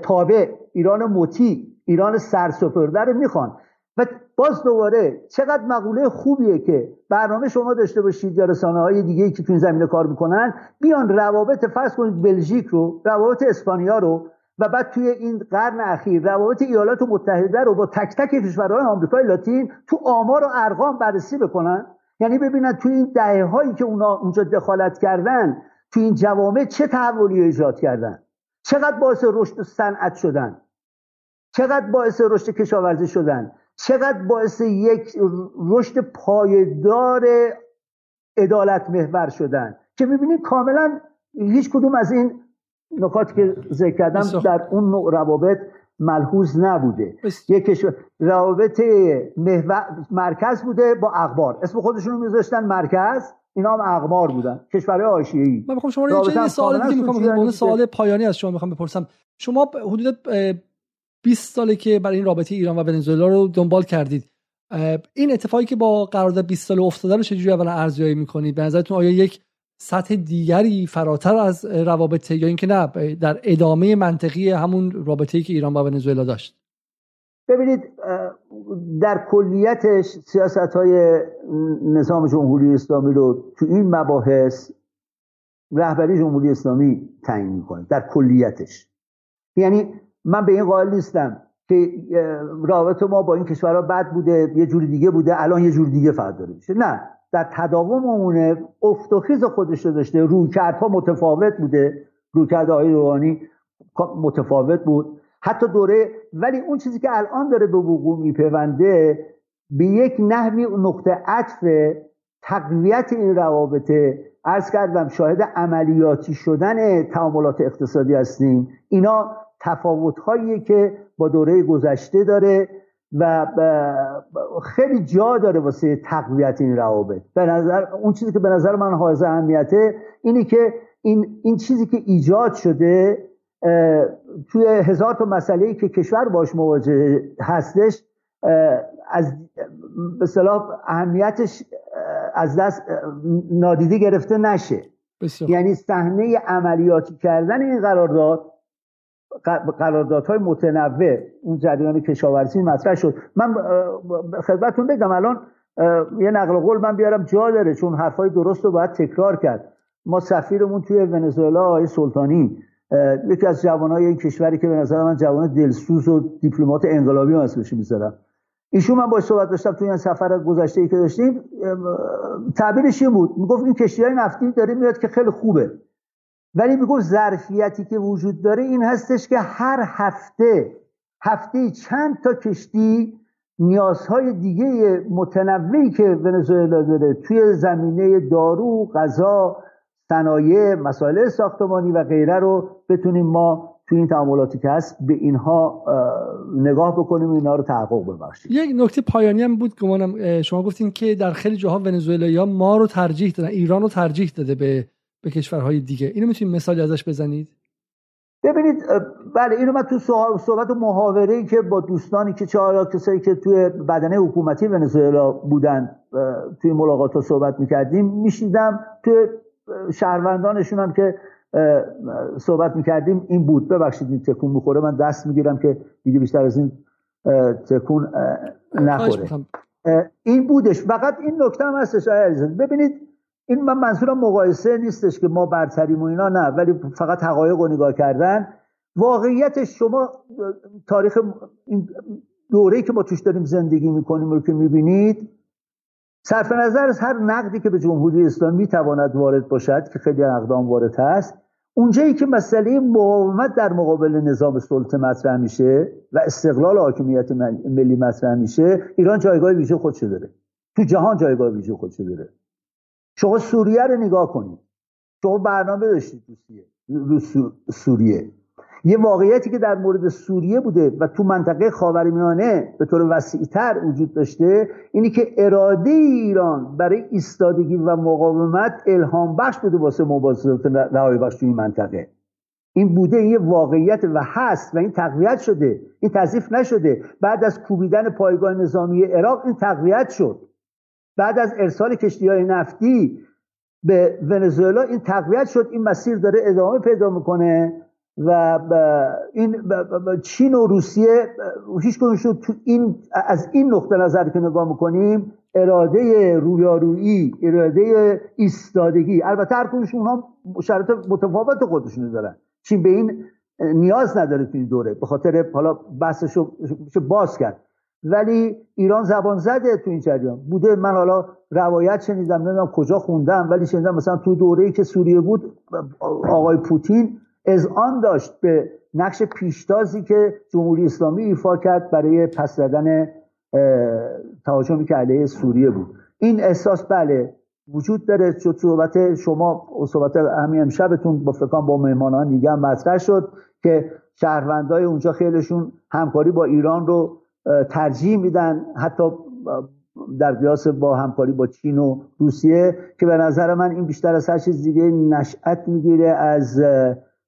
D: تابع ایران مطیع ایران سرسپرده رو می‌خوان. و باز دوباره چقدر مقوله خوبیه که برنامه شما داشته باشید یا رسانه های دیگه که تو این زمینه کار می‌کنن بیان روابط فرض کنید بلژیک رو روابط اسپانیا رو و بعد توی این قرن اخیر روابط ایالات متحده رو با تک تک کشورهای آمریکای لاتین تو آمار و ارقام بررسی بکنن. یعنی ببینن توی این دهه هایی که اونا اونجا دخالت کردن توی این جوامع چه تحولی ایجاد کردن؟ چقدر باعث رشد صنعت شدن؟ چقدر باعث رشد کشاورزی شدن؟ چقدر باعث یک رشد پایدار عدالت محور شدن؟ که می‌بینید کاملا هیچ کدوم از این نکاتی که ذکر کردم در اون نوع روابط ملحوظ نبوده. یک روابط مرکز بوده با اخبار اسم خودشون رو میذاشتن مرکز اینا هم اقبار بودن. کشورهای آشیایی.
A: من می‌خوام شما یه سوال دیگه می‌خوام سوال پایانی از شما می‌خوام بپرسم. شما حدود 20 ساله که برای این رابطه ایران و ونزوئلا رو دنبال کردید. این اتفاقی که با قرارداد 20 ساله افتاده رو چجوری اولا ارزیابی می‌کنید؟ به نظرتون آیا یک سطح دیگری فراتر از روابط یا اینکه نه در ادامه منطقی همون رابطه‌ای که ایران با ونزوئلا داشت.
D: ببینید در کلیتش سیاست های نظام جمهوری اسلامی رو تو این مباحث رهبری جمهوری اسلامی تعیین می‌کنه در کلیتش. یعنی من به این قائل نیستم که رابطه ما با این کشورها بد بوده یه جوری دیگه بوده الان یه جور دیگه فرد داره میشه. نه. در تداوم امونه افت و خیز خودش رو داشته. رویکردها متفاوت بوده. رویکرد آقای روحانی متفاوت بود. حتی دوره ولی اون چیزی که الان داره به وقوع میپیونده به یک نحوی نقطه عطف تقویت این روابطه ارز کردم شاهد عملیاتی شدن تعاملات اقتصادی هستیم. اینا تفاوت که با دوره گذشته داره. و خیلی جا داره واسه تقویت این روابط. به نظر اون چیزی که به نظر من حائز اهمیته اینه که این, این چیزی که ایجاد شده توی هزار تا مسئله ای که کشور باش مواجه هستش از به صلاح اهمیتش از دست نادیده گرفته نشه. یعنی صحنه عملیاتی کردن این قرارداد قراردادهای متنوع اون جریان کشاورزی مطرح شد. من خدمتتون بگم الان یه نقل قول من بیارم جا داره چون حرفای درست رو باید تکرار کرد. ما سفیرمون توی ونزوئلا آقای سلطانی یکی از جوانای این کشوری که به نظر من جوان دلسوز و دیپلمات انقلابی هم اسمش می‌ذارم. ایشون من باش صحبت داشتم توی این سفر گذشته ای که داشتیم. تعبیرش این بود. می‌گفت این کشتی های نفتی داره میاد که خیلی خوبه. ولی می‌گفت ظرفیتی که وجود داره این هستش که هر هفته هفته چند تا کشتی نیازهای دیگه متنوعی که ونزوئلا داره توی زمینه دارو، غذا، صنایع، مسائل ساختمانی و غیره رو بتونیم ما توی این تعاملاتی که هست به اینها نگاه بکنیم و اینها رو تحقق ببخشیم.
A: یک نکته پایانی هم بود گمانم شما گفتین که در خیلی جاها ونزوئلا ما رو ترجیح دادن ایران رو ترجیح داده به به کشورهای دیگه. اینو می‌تونید مثالی ازش بزنید؟
D: ببینید بله اینو من تو صحبت و محاوره ای که با دوستانی که چهار کسایی که توی بدنه حکومتی ونزوئلا بودن توی ملاقات ها صحبت می‌کردیم میشیدم توی شهروندانشون هم که صحبت می‌کردیم این بود. ببخشید این تکون می‌خوره. من دست می‌گیرم که دیگه بیشتر از این تکون نخوره. این بودش. فقط این نکته هم هستش ببینید این من منظورم مقایسه نیستش که ما برتریم و اینا نه ولی فقط حقایق رو نگاه کردن. واقعیت شما تاریخ این دوره که ما توش داریم زندگی می‌کنیم رو که می‌بینید صرف نظر از هر نقدی که به جمهوری اسلامی می‌تواند وارد باشد که خیلی اقدام وارد هست اونجایی که مسئله مقاومت در مقابل نظام سلطه مطرح میشه و استقلال حاکمیت ملی مطرح میشه ایران جایگاه ویژه خودشو داره. تو جهان جایگاه ویژه خودشو داره. شما سوریه رو نگاه کنید. شما برنامه داشتید رو سوریه یه واقعیتی که در مورد سوریه بوده و تو منطقه خاورمیانه به طور وسیعتر وجود داشته اینی که اراده ایران برای ایستادگی و مقاومت الهام بخش بوده واسه مبارزات رهایی بخش توی منطقه. این بوده این یه واقعیت و هست و این تقویت شده. این تضیف نشده. بعد از کوبیدن پایگاه نظامی عراق این تقویت شد. بعد از ارسال کشتی های نفتی به ونزوئلا این تقویت شد این مسیر داره ادامه پیدا می‌کنه و این چین و روسیه هیچ شد تو این از این نقطه نظر که نگاه می‌کنیم اراده رویارویی اراده ایستادگی. البته هر کنشون اونها شرط متفاوت خودشون دارن. چین به این نیاز نداره تو این دوره به خاطر حالا بحثش رو باز کرد. ولی ایران زبان زده تو این جریان. بوده من حالا روایت شنیدم نمی‌دونم کجا خوندم ولی شنیدم مثلا تو دوره ای که سوریه بود آقای پوتین از آن داشت به نقش پیشتازی که جمهوری اسلامی ایفا کرد برای پس زدن تهاجمی که علیه سوریه بود. این احساس بله وجود داره. شد صحبت شما صحبت همین امشبتون با فکان با مهمانان دیگه هم شد که شهروندای اونجا خیلیشون همکاری با ایران رو ترجیح میدن حتی در قیاس با همکاری با چین و روسیه که به نظر من این بیشتر از هر چیز دیگه نشأت می‌گیره از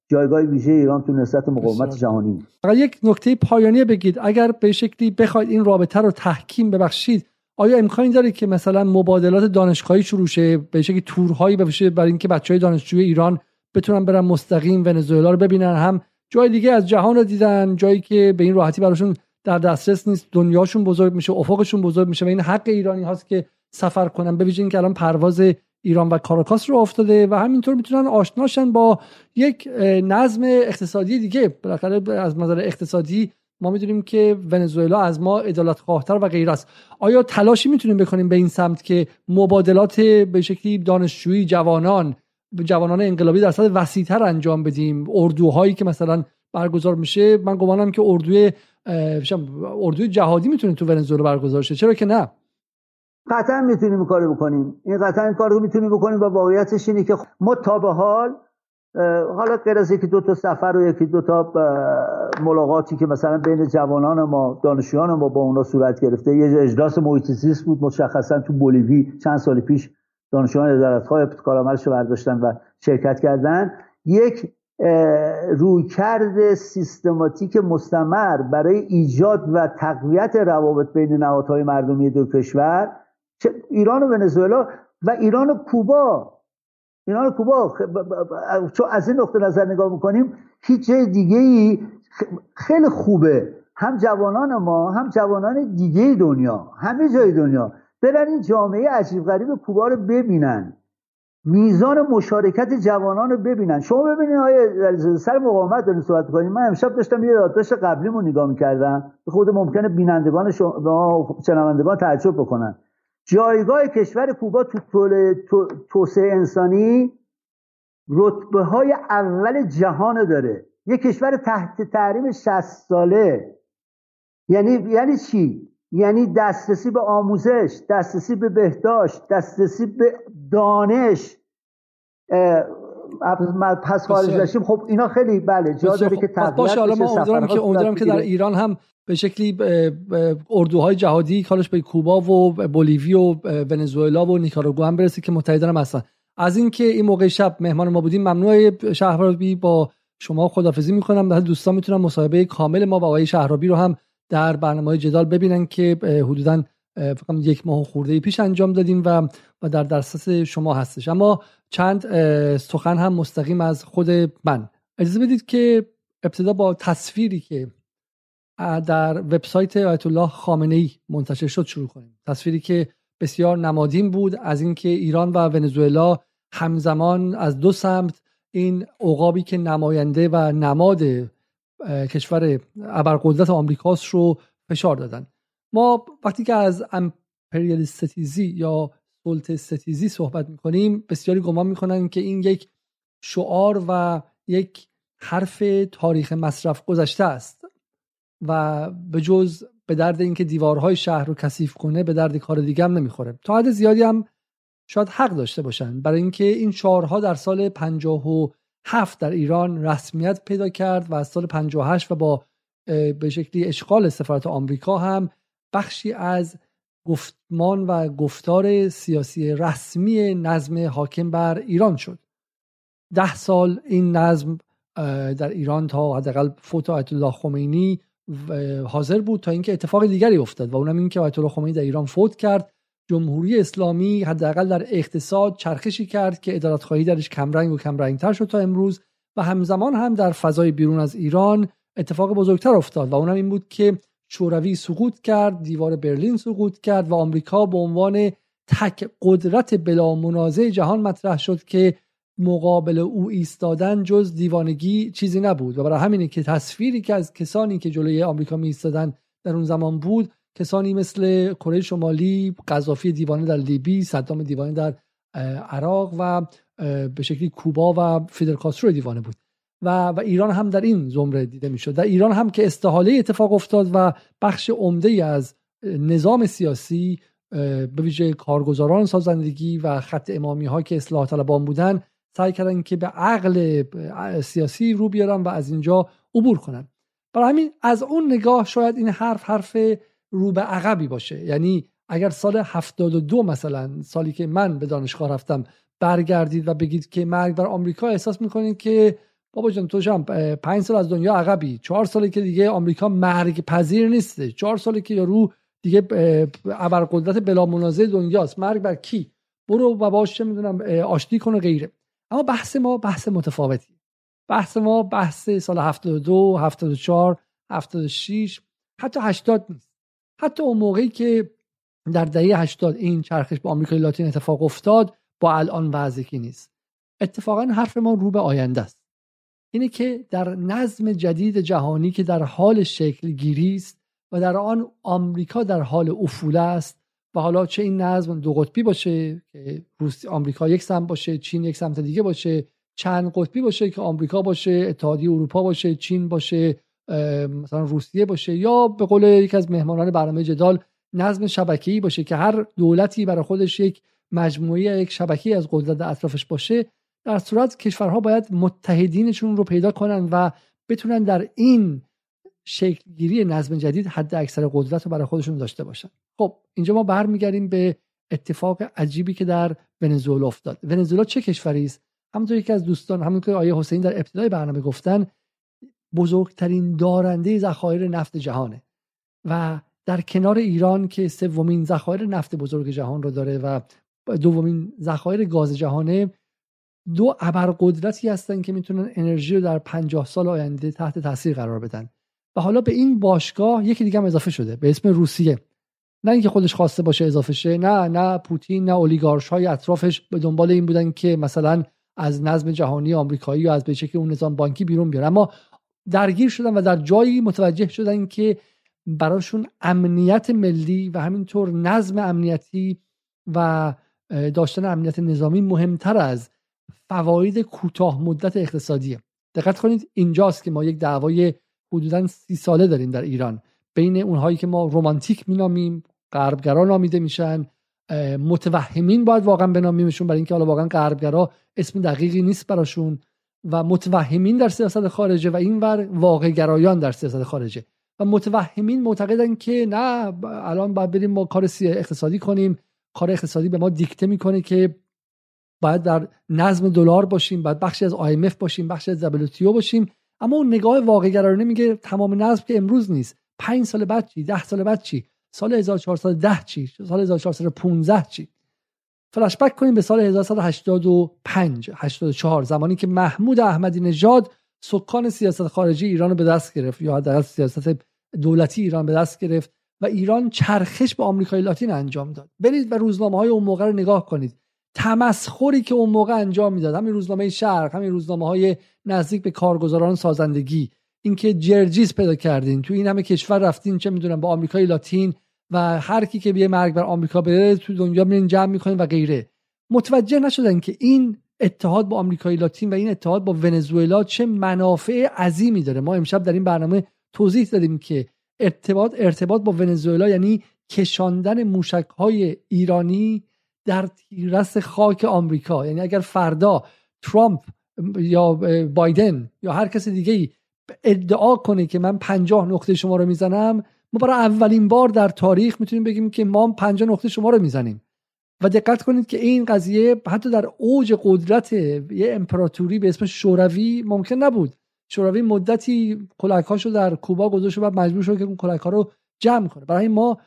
D: جایگاه ویژه ایران تو نسبت مقاومت جهانی.
A: فقط یک نکته پایانی بگید. اگر به شکلی بخواید این رابطه رو تحکیم ببخشید آیا امکانی داره که مثلا مبادلات دانشگاهی شروع شه؟ به شکلی تورهایی بشه برای اینکه بچهای دانشجوی ایران بتونن برن مستقیم ونزوئلا رو ببینن؟ هم جای دیگه از جهان رو دیدن جایی که به این راحتی براشون در دسترس نیست دنیاشون بزرگ میشه افقشون بزرگ میشه و این حق ایرانی هاست که سفر کنن. ببینید اینکه الان پرواز ایران و کاراکاس رو افتاده و همینطور می‌تونن آشناشن با یک نظم اقتصادی دیگه. بالاخره از نظر اقتصادی ما می‌دونیم که ونزوئلا از ما عدالت خواهتر و غیر است. آیا تلاشی می‌تونیم بکنیم به این سمت که مبادلات به شکلی دانشجویی جوانان جوانان انقلابی در سطح وسیعتر انجام بدیم؟ اردوهایی که مثلا برگزار میشه من گمانم که اردوی اردوی جهادی می‌تونه تو ونزوئلا برگزار شه چرا که نه؟
D: قطعا می‌تونیم کارو بکنیم. این قطعا این کارو می‌تونیم بکنیم و واقعیتش اینه که ما تا به حال حالا غیر از یکی دو تا سفر و یکی دو تا ملاقاتی که مثلا بین جوانان ما دانشجویان ما با اونا صورت گرفته یه اجلاس محیط بود مشخصا تو بولیوی. چند سال پیش دانشجویان ادارت‌های کارآمدش رو برداشتن و شرکت کردن. یک رویکرد سیستماتیک مستمر برای ایجاد و تقویت روابط بین نهادهای مردمی دو کشور ایران و ونزوئلا و ایران و کوبا. ایران و کوبا چون از این نقطه نظر نگاه می‌کنیم هیچ جای دیگه ای خیلی خوبه. هم جوانان ما هم جوانان دیگه دنیا همه جای دنیا برن این جامعه عجیب غریب کوبا رو ببینن. میزان مشارکت جوانان رو ببینن. شما ببینید آیا سر مقاومت داریم صحبت کنیم من امشب داشتم یه یادداشت قبلیمو نگاه می‌کردم. به خود ممکنه بینندگان شما شنوندگان تعجب بکنن. جایگاه کشور کوبا تو توسعه انسانی رتبه های اول جهان داره. یه کشور تحت تحریم 60 ساله. یعنی یعنی چی؟ یعنی دسترسی به آموزش دسترسی به بهداشت دسترسی به دانش. پس خارج داشتیم خب اینا خیلی بله جا داره که
A: خب، باشه حالا ما امیدوارم که امیدوارم که در ایران هم به شکلی اردوهای جهادی کارش به کوبا و بولیوی و ونزوئلا و نیکاراگوئه هم برسه که متحدن هم هستن. از اینکه این موقع شب مهمان ما بودیم ممنوع شهرابی با شما خدافزی می‌کنم. در دوستان می‌تونم مصاحبه کامل ما با آقای شهرابی رو هم در برنامه جدال ببینن که حدودا فقط یک ماه خورده پیش انجام دادیم و و در دسترس شما هستش. اما چند سخن هم مستقیم از خود من. اجازه بدید که ابتدا با تصویری که در وبسایت آیت الله خامنه ای منتشر شد شروع کنیم. تصویری که بسیار نمادین بود از اینکه ایران و ونزوئلا همزمان از دو سمت این عقابی که نماینده و نماد کشور ابرقدرت آمریکاست رو فشار دادن. ما وقتی که از امپریال ستیزی یا سلطه ستیزی صحبت می‌کنیم بسیاری گمان می‌کنن که این یک شعار و یک حرف تاریخ مصرف گذشته است و به جز به درد اینکه دیوارهای شهر رو کثیف کنه به درد کار دیگه هم نمی‌خوره. تا حد زیادی هم شاید حق داشته باشن. برای اینکه این شعارها در سال 57 در ایران رسمیت پیدا کرد و از سال 58 و با به شکلی اشغال سفارت آمریکا هم بخشی از گفتمان و گفتار سیاسی رسمی نظم حاکم بر ایران شد. ده سال این نظم در ایران تا حداقل فوت آیت الله خمینی حاضر بود تا اینکه اتفاق دیگری افتاد و اونم این که آیت الله خمینی در ایران فوت کرد جمهوری اسلامی حداقل در اقتصاد چرخشی کرد که ادارت خواهی درش کمرنگ و کمرنگتر شد تا امروز و همزمان هم در فضای بیرون از ایران اتفاق بزرگتر افتاد و اونم این بود که شوروی سقوط کرد دیوار برلین سقوط کرد و آمریکا به عنوان تک قدرت بلا منازع جهان مطرح شد که مقابل او ایستادن جز دیوانگی چیزی نبود و برای همینه که تصویری که از کسانی که جلوی آمریکا می ایستادن در اون زمان بود کسانی مثل کره شمالی قذافی دیوانه در لیبی صدام دیوانه در عراق و به شکلی کوبا و فیدل کاسترو دیوانه بود. و, و ایران هم در این زمره دیده می‌شد. در ایران هم که استحاله اتفاق افتاد و بخش عمده از نظام سیاسی به ویژه کارگزاران سازندگی و خط امامی ها که اصلاح طلبان بودن سعی کردن که به عقل سیاسی رو بیارن و از اینجا عبور کنن. برای همین از اون نگاه شاید این حرف حرف رو به عقبی باشه. یعنی اگر سال 72 مثلا سالی که من به دانشگاه رفتم برگردید و بگید که مرگ بر آمریکا احساس می‌کنید که بابا جان تو جان پنج سال از دنیا عقبی. چهار سالی که دیگه آمریکا مرگ پذیر نیسته. چهار سالی که یارو دیگه ابرقدرت بلا منازع دنیاست. مرگ بر کی؟ برو و باش چه می‌دونم آشتی کن و غیره. اما بحث ما بحث متفاوتی. بحث ما بحث سال 72 74 76 حتی 80 نیست. حتی اون موقعی که در دهه 80 این چرخش با آمریکای لاتین اتفاق افتاد با الان وضعی نیست. اتفاقا حرف ما رو به آینده است. اینه که در نظم جدید جهانی که در حال شکل گیری است و در آن آمریکا در حال افول است و حالا چه این نظم دو قطبی باشه که روسی آمریکا یک سمت باشه چین یک سمت دیگه باشه چند قطبی باشه که آمریکا باشه اتحادیه اروپا باشه چین باشه مثلا روسیه باشه یا به قول یکی از مهمانان برنامه جدال نظم شبکه‌ای باشه که هر دولتی برای خودش یک مجموعه یک شبکه از قدرت اطرافش باشه در صورت کشورها باید متحدینشون رو پیدا کنن و بتونن در این شکلگیری نظم جدید حد اکثر قدرت رو برای خودشون داشته باشن. خب اینجا ما برمیگردیم به اتفاق عجیبی که در ونزوئلا افتاد. ونزوئلا چه کشوری است؟ همونطور یکی از دوستان همونطور که آیه حسین در ابتدای برنامه گفتن بزرگترین دارنده ذخایر نفت جهانه و در کنار ایران که سومین ذخایر نفت بزرگ جهان رو داره و دومین ذخایر گاز جهانه دو ابرقدرتی هستن که می‌تونن انرژی رو در پنجاه سال آینده تحت تاثیر قرار بدن. و حالا به این باشگاه یکی دیگه هم اضافه شده به اسم روسیه. نه اینکه خودش خواسته باشه اضافه شه نه نه پوتین نه اولیگارش های اطرافش به دنبال این بودن که مثلا از نظم جهانی آمریکایی و از به که اون نظام بانکی بیرون بیاره اما درگیر شدن و در جایی متوجه شدن که براشون امنیت ملی و همینطور نظم امنیتی و داشتن امنیت نظامی مهمتر از فواید کوتاه مدت اقتصادیه. دقت کنید اینجاست که ما یک دعوای حدودا سی ساله داریم در ایران. بین اونهایی که ما رومانتیک مینامیم غربگرا نامیده میشن متوهمین باید واقعا بنامیمشون برای اینکه حالا واقعا غربگرا اسم دقیقی نیست براشون. و متوهمین در سیاست خارجه و این ور واقع گرایان در سیاست خارجه. و متوهمین معتقدن که نه الان باید بریم ما کار اقتصادی کنیم. کار اقتصادی به ما دیکته می‌کنه که باید در نظم دلار باشیم باید بخشی از IMF باشیم بخشی از WTO باشیم. اما اون نگاه واقع گرایانه میگه تمام نظم که امروز نیست. پنج سال بعد چی؟ ده سال بعد چی؟ سال 1410 چی؟ سال 1415 چی؟ فلشبک کنیم به سال 1185 84 زمانی که محمود احمدی نژاد سکان سیاست خارجی ایران رو به دست گرفت یا حداقل سیاست دولتی ایران به دست گرفت و ایران چرخش به آمریکای لاتین انجام داد. برید و روزنامه های اون موقع رو نگاه کنید. تمسخری که اون موقع انجام می‌داد همین روزنامه شرق همین روزنامه های نزدیک به کارگزاران سازندگی اینکه جرجیز پیدا کردین تو این همه کشور رفتین چه می‌دونم با آمریکای لاتین و هر کی که بیه مرگ بر آمریکا بره تو دنیا میرین جمع می‌کنین و غیره. متوجه نشدن که این اتحاد با آمریکای لاتین و این اتحاد با ونزوئلا چه منافع عظیمی داره. ما امشب در این برنامه توضیح دادیم که ارتباط ارتباط با ونزوئلا یعنی کشاندن موشک های ایرانی در تیرس خاک آمریکا. یعنی اگر فردا ترامپ یا بایدن یا هر کس دیگه ای ادعا کنه که من پنجاه نقطه شما رو می‌زنم ما برای اولین بار در تاریخ می‌تونیم بگیم که ما پنجاه نقطه شما رو می‌زنیم. و دقت کنید که این قضیه حتی در اوج قدرت یه امپراتوری به اسم شوروی ممکن نبود. شوروی مدتی کلکاشو در کوبا گذاشت و بعد مجبور شد که اون کلک رو جمع کنه. برای ما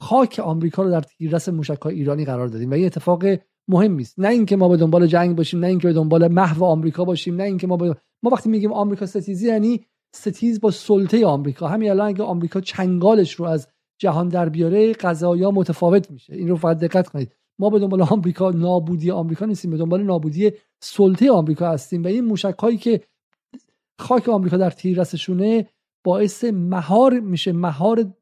A: خاک آمریکا رو در تیررس موشک ایرانی قرار دادیم و این اتفاق مهمی است. نه اینکه ما به دنبال جنگ باشیم نه اینکه به دنبال محو آمریکا باشیم نه اینکه ما ما وقتی میگیم آمریکا ستیزی یعنی ستیز با سلطه آمریکا. همین الان اگه آمریکا چنگالش رو از جهان در بیاره قضایا متفاوت میشه. این رو فقط دقت کنید. ما به دنبال آمریکا نابودی آمریکا نیستیم به دنبال نابودی سلطه آمریکا هستیم و این موشک هایی که خاک آمریکا در تیررسشونه باعث مهار میشه مهار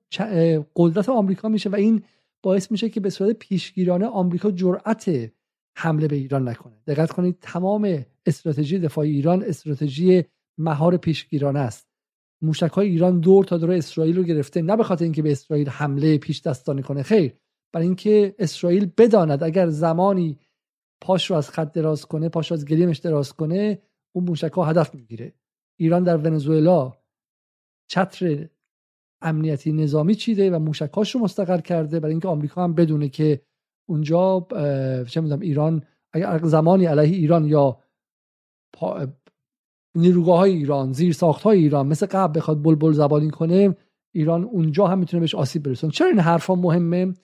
A: قدرت آمریکا میشه و این باعث میشه که به صورت پیشگیرانه آمریکا جرأت حمله به ایران نکنه. دقت کنید تمام استراتژی دفاعی ایران استراتژی مهار پیشگیرانه است. موشک های ایران دور تا دور اسرائیل رو گرفته. نه به خاطر اینکه به اسرائیل حمله پیش دستانه کنه. خیر برای اینکه اسرائیل بداند اگر زمانی پاش رو از خط دراز کنه پاش رو از گلیمش دراز کنه اون موشک ها هدف می‌گیره. ایران در ونزوئلا چتر امنیتی نظامی چیده و موشکاش رو مستقر کرده. برای اینکه آمریکا هم بدونه که اونجا چه می‌دونم ایران اگر زمانی علیه ایران یا نیروگاه های ایران زیر ساخت های ایران مثل قبل بخواد بلبل زبانی کنه ایران اونجا هم می‌تونه بهش آسیب برسونه. چرا این حرفا مهمه؟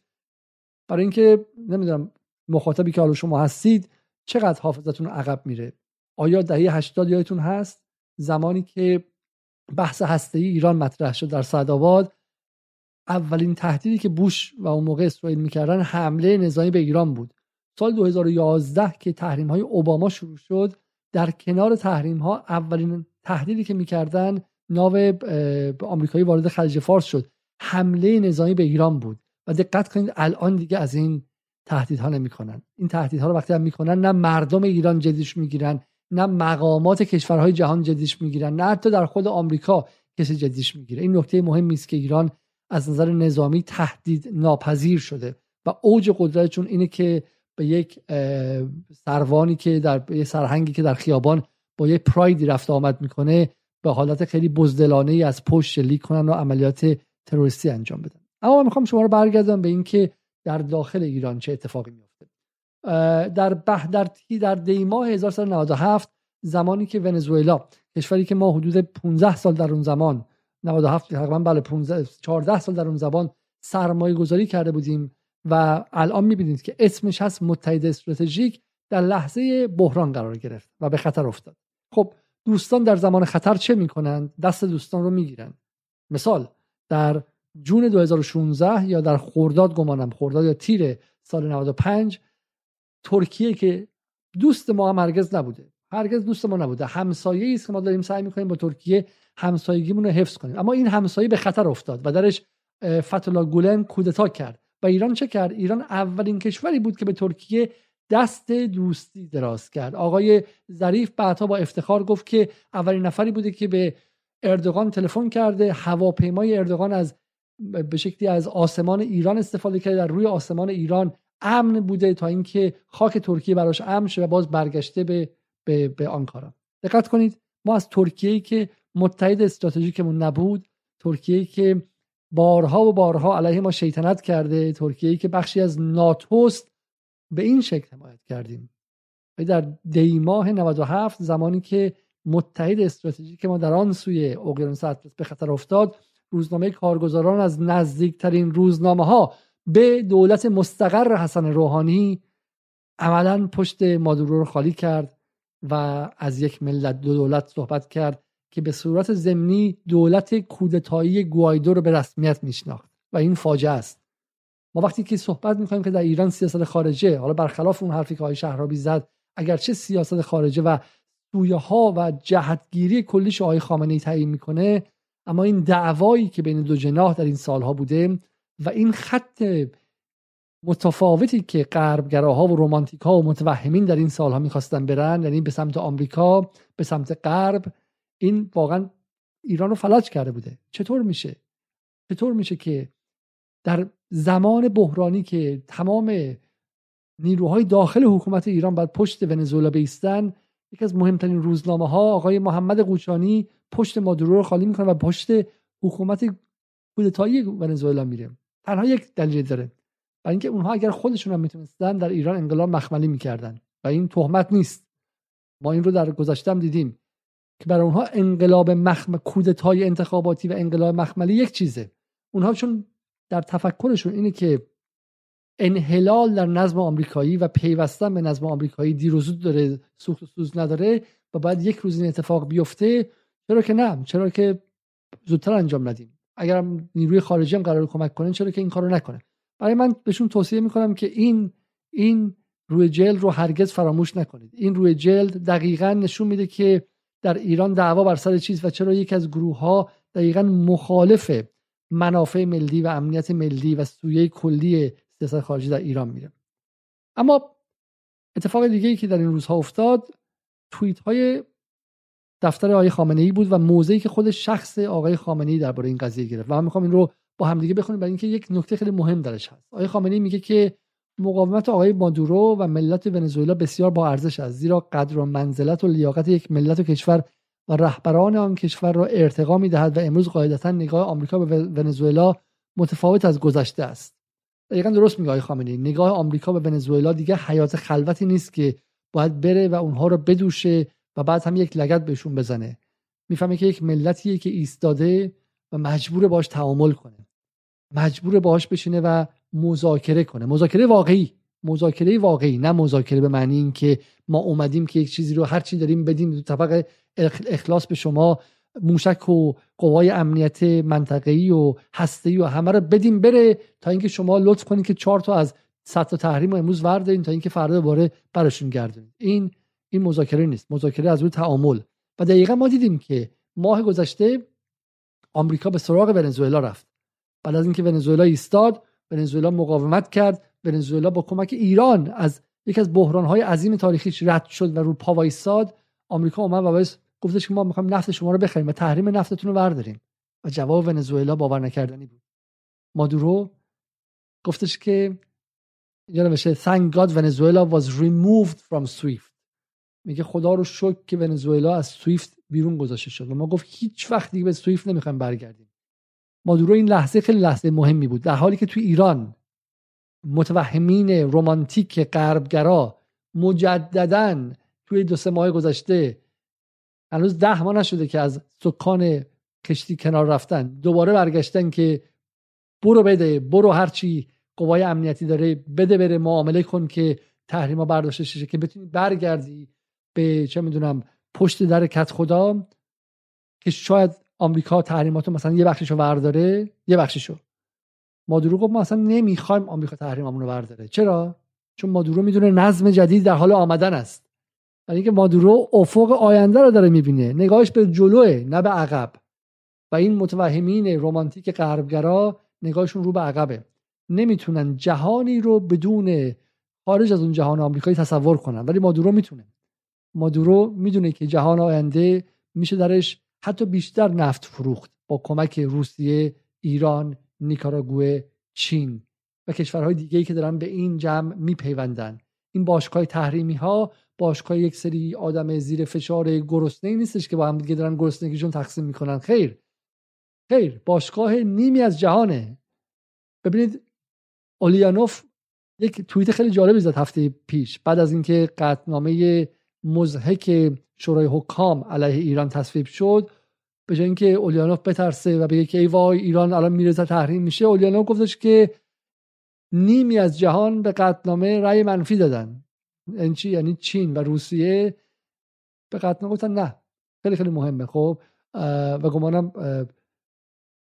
A: برای اینکه نمی‌دونم مخاطبی که حالا شما هستید چقدر حافظتون عقب میره؟ آیا دهه 80 یادتون هست؟ زمانی که بحث هسته ای ایران مطرح شد در سعدآباد اولین تهدیدی که بوش و اون موقع اسرائیل می‌کردن حمله نظامی به ایران بود. سال 2011 که تحریم های اوباما شروع شد در کنار تحریم ها اولین تهدیدی که می‌کردن ناو آمریکایی وارد خلیج فارس شد. حمله نظامی به ایران بود. و دقت کنید الان دیگه از این تهدیدها نمی‌کنن. این تهدیدها رو وقتی هم می‌کنن نه مردم ایران جدیش می‌گیرن نه مقامات کشورهای جهان جدیش می‌گیرن نه حتی در خود آمریکا کسی جدیش می‌گیره. این نکته مهمی است که ایران از نظر نظامی تهدید ناپذیر شده. و اوج قدرتشون اینه که به یک سروانی که در یه سرهنگی که در خیابان با یه پرایدی رفت آمد می‌کنه به حالت خیلی بزدلانه ای از پشت شلیک کنن و عملیات تروریستی انجام بدن. اما من می‌خوام شما رو برگردم به اینکه در داخل ایران چه اتفاقی میفته در به در در دی ماه 1397 زمانی که ونزوئلا کشوری که ما حدود 15 سال در اون زمان 97 تقریبا بله 15 14 سال در اون زمان سرمایه گذاری کرده بودیم و الان می‌بینید که اسمش هست متحد استراتژیک در لحظه بحران قرار گرفت و به خطر افتاد. خب دوستان در زمان خطر چه می‌کنند؟ دست دوستان رو می‌گیرن. مثال در جون 2016 یا در خورداد گمانم خورداد یا تیر سال 95 ترکیه که دوست ما هم هرگز نبوده. هرگز دوست ما نبوده. همسایه است که ما داریم سعی می‌کنیم با ترکیه همسایگیمون رو حفظ کنیم. اما این همسایه به خطر افتاد و درش فتولا گولن کودتا کرد. و ایران چه کرد؟ ایران اولین کشوری بود که به ترکیه دست دوستی دراز کرد. آقای ظریف بعدها با افتخار گفت که اولین نفری بوده که به اردوغان تلفن کرده. هواپیمای اردوغان از به شکلی از آسمان ایران استفاده کرده. در روی آسمان ایران امن بوده تا اینکه خاک ترکیه براش امن شه و باز برگشته به به, به آنکارا. دقت کنید ما از ترکیه که متحد استراتژیکمون نبود ترکیه که بارها و بارها علیه ما شیطنت کرده ترکیه که بخشی از ناتوست به این شکل حمایت کردیم. و در دی ماه 97 زمانی که متحد استراتژیک ما در آن سوی اقیانوس اطلس به خطر افتاد روزنامه کارگزاران از نزدیکترین روزنامه ها به دولت مستقر حسن روحانی عملا پشت مادورو رو خالی کرد و از یک ملت دو دولت صحبت کرد. که به صورت ضمنی دولت کودتایی گوایدو رو به رسمیت میشناخت و این فاجعه است. ما وقتی که صحبت می‌کنیم که در ایران سیاست خارجه حالا برخلاف اون حرفی که آقای شهرابی زد اگرچه سیاست خارجه و سویه ها و جهتگیری کلیش آقای خامنه ای تعیین می‌کنه اما این دعوایی که بین دو جناح در این سالها بوده و این خط متفاوتی که غربگراها و رومانتیک ها و متوهمین در این سالها می‌خواستن برن یعنی به سمت آمریکا به سمت غرب این واقعا ایران رو فلج کرده بوده. چطور میشه؟ چطور میشه که در زمان بحرانی که تمام نیروهای داخل حکومت ایران باید پشت ونزوئلا بیستن یکی از مهمترین روزنامه ها آقای محمد قوچانی پشت مادورو رو خالی می‌کنه و پشت حکومت کودتایی ونزوئلا میره. تنها یک دلیل داره. برای اینکه اونها اگر خودشون هم می‌تونستن در ایران انقلاب مخملی می‌کردن. و این تهمت نیست. ما این رو در گذشته دیدیم. که برای اونها انقلاب مخم کودتای انتخاباتی و انقلاب مخملی یک چیزه. اونها چون در تفکرشون اینه که انحلال در نظم آمریکایی و پیوستن به نظم آمریکایی دیر داره سوخت و سوز نداره و بعد یک روز این اتفاق بیفته چرا که نه؟ چرا که زودتر انجام ندیم. اگر نیروی خارجی هم قرار کمک کنه چرا که این کارو نکنه؟ برای من بهشون توصیه می‌کنم که این این روی جلد رو هرگز فراموش نکنید. این روی جلد دقیقا نشون میده که در ایران دعوا بر سر چیز و چرا یکی از گروه ها دقیقا مخالف منافع ملی و امنیت ملی و سویه کلی سیاست خارجی در ایران میره؟ اما اتفاق دیگه ای که در این روزها افتاد توییت های دفتر آقای خامنه ای بود و موضعی که خود شخص آقای خامنه ای درباره این قضیه گرفت. و من می‌خوام این رو با همدیگه بخونیم برای اینکه یک نکته خیلی مهم درش هست. آقای خامنه ای میگه که مقاومت آقای مادورو و ملت ونزوئلا بسیار با ارزش است زیرا قدر و منزلت و لیاقت یک ملت و کشور و رهبران آن کشور را ارتقا می‌دهد و امروز قاعدتا نگاه آمریکا به ونزوئلا متفاوت از گذشته است. دقیقا درست میگه آقای خامنه‌ای نگاه آمریکا به ونزوئلا دیگه حیات خلوتی نیست که باید بره و اونها رو بدوشه و بعد هم یک لگت بهشون بزنه. می‌فهمه که یک ملتیه که ایستاده و مجبور باش تعامل کنه. مجبور باش بشینه و مذاکره کنه. مذاکره واقعی. مذاکره واقعی نه مذاکره به معنی اینکه ما اومدیم که یک چیزی رو هر چی داریم بدیم طبق اخلاص به شما موشک و قوای امنیت منطقه‌ای و هسته‌ای و همه رو بدیم بره تا اینکه شما لطف کنید که چهار تا از تا تحریم امروز وردارین تا اینکه فردا دوباره براشون گردونید. این این مذاکره نیست. مذاکره از روی تعامل. و دقیقا ما دیدیم که ماه گذشته آمریکا به سراغ ونزوئلا رفت. بعد از اینکه ونزوئلا ایستاد ونزوئلا مقاومت کرد. ونزوئلا با کمک ایران از یکی از بحرانهای عظیم تاریخیش رد شد و رو پا وایساد آمریکا اومد و باعث گفتش که ما می‌خوایم نفت شما رو بخریم و تحریم نفتتون رو برداریم. و جواب ونزوئلا باور نکردنی بود. مادورو گفتش که اینجا نوشته thank God Venezuela was removed from SWIFT. میگه خدا رو شکر که ونزوئلا از سویفت بیرون گذاشته شد. و ما گفت هیچ وقت دیگه به سویفت نمی‌خوایم برگردیم. مادورو این لحظه خیلی لحظه مهمی بود در حالی که توی ایران متوهمین رومانتیک غربگرا مجددا توی دو سه ماه گذشته هنوز ده ماه نشده که از سکان کشتی کنار رفتن. دوباره برگشتن که برو بده برو هرچی قوای امنیتی داره بده بره معامله کن که تحریما برداشته شه که بتونی برگردی به چه می‌دونم پشت در کت خدا که شاید آمریکا تحریماتو مثلا یه بخششو ورداره یه بخششو. مادورو گفت ما اصلا نمی‌خوایم آمریکا تحریممون رو برداره چرا؟ چون مادورو می‌دونه نظم جدید در حال آمدن است. برای اینکه مادورو افق آینده رو داره می‌بینه. نگاهش به جلوه نه به عقب. و این متوهمین رمانتیک غربگرا نگاهشون رو به عقبه. نمی‌تونن جهانی رو بدون خارج از اون جهان آمریکایی تصور کنن. ولی مادورو می‌تونه. مادورو می‌دونه که جهان آینده میشه درش حتی بیشتر نفت فروخت با کمک روسیه، ایران، نیکاراگوه، چین و کشورهای دیگه که دارن به این جمع میپیوندن. این باشگاه تحریمی ها باشگاه یک سری آدم زیر فشار گرسنه نیستش که با هم دیگه دارن گرسنگیشون تقسیم می‌کنن. خیر. خیر باشگاه نیمی از جهانه. ببینید اولیانوف یک توییت خیلی جالبی زد هفته پیش بعد از اینکه قطنامه مزهک شورای حکام علیه ایران تصویب شد به جای اینکه اولیانوف بترسه و بگه که ای وای ایران الان میرزه تحریم میشه اولیانوف گفتش که نیمی از جهان به قطنامه رأی منفی دادن. یعنی چی؟ یعنی چین و روسیه به قطعا گفتن نه. خیلی خیلی مهمه خب؟ و گمانم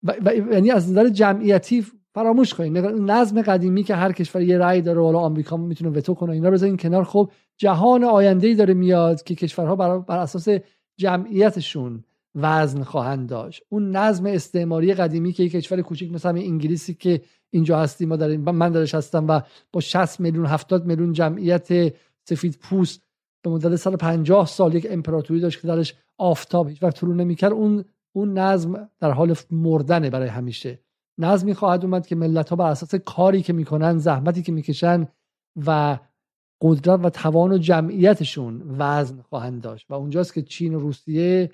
A: و, یعنی از نظر جمعیتی فراموش کنید نظم قدیمی که هر کشور یه رأی داره حالا آمریکا می‌تونه وتو کنه اینا بذارین کنار. خب جهان آینده ای داره میاد که کشورها بر, بر اساس جمعیتشون وزن خواهند داشت. اون نظم استعماری قدیمی که یک کشور کوچیک مثل انگلیسی که اینجا هستیم ما در من درش هستم و با 60 میلیون 70 میلیون جمعیت سفید پوست به مدت 150 سال یک امپراتوری داشت که درش آفتاب هیچ وقت طلوع نمی‌کرد. اون اون نظم در حال مردنه برای همیشه. نظمی خواهد اومد که ملت ها بر اساس کاری که می‌کنن زحمتی که می‌کشن و قدرت و توان و جمعیتشون وزن خواهند داشت. و اونجاست که چین و روسیه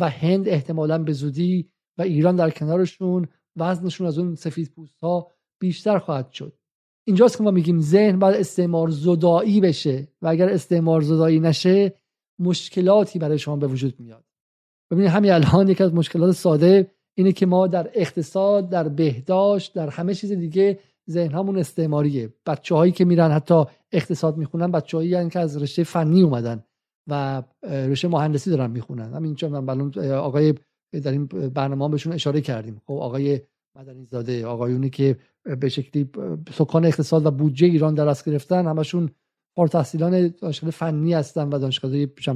A: و هند احتمالا به زودی و ایران در کنارشون وزنشون از اون سفید پوست ها بیشتر خواهد شد. اینجاست که ما میگیم ذهن باید استعمار زدایی بشه و اگر استعمار زدایی نشه مشکلاتی برای شما به وجود میاد. ببینید همین الان یکی از مشکلات ساده اینه که ما در اقتصاد در بهداشت در همه چیز دیگه ذهن استعماریه. بچه هایی که میرن حتی اقتصاد می‌خونن بچه هایی که از رشته فنی اومدن و رشته مهندسی دارن می‌خونن. همین من آقای در این برنامه بهشون اشاره کردیم. خب آقای مدنی زاده آقایونی که به شکلی سکان اقتصاد و بودجه ایران در گرفتن همشون فارغ تحصیلان دانشگاه فنی هستن و دانشگاه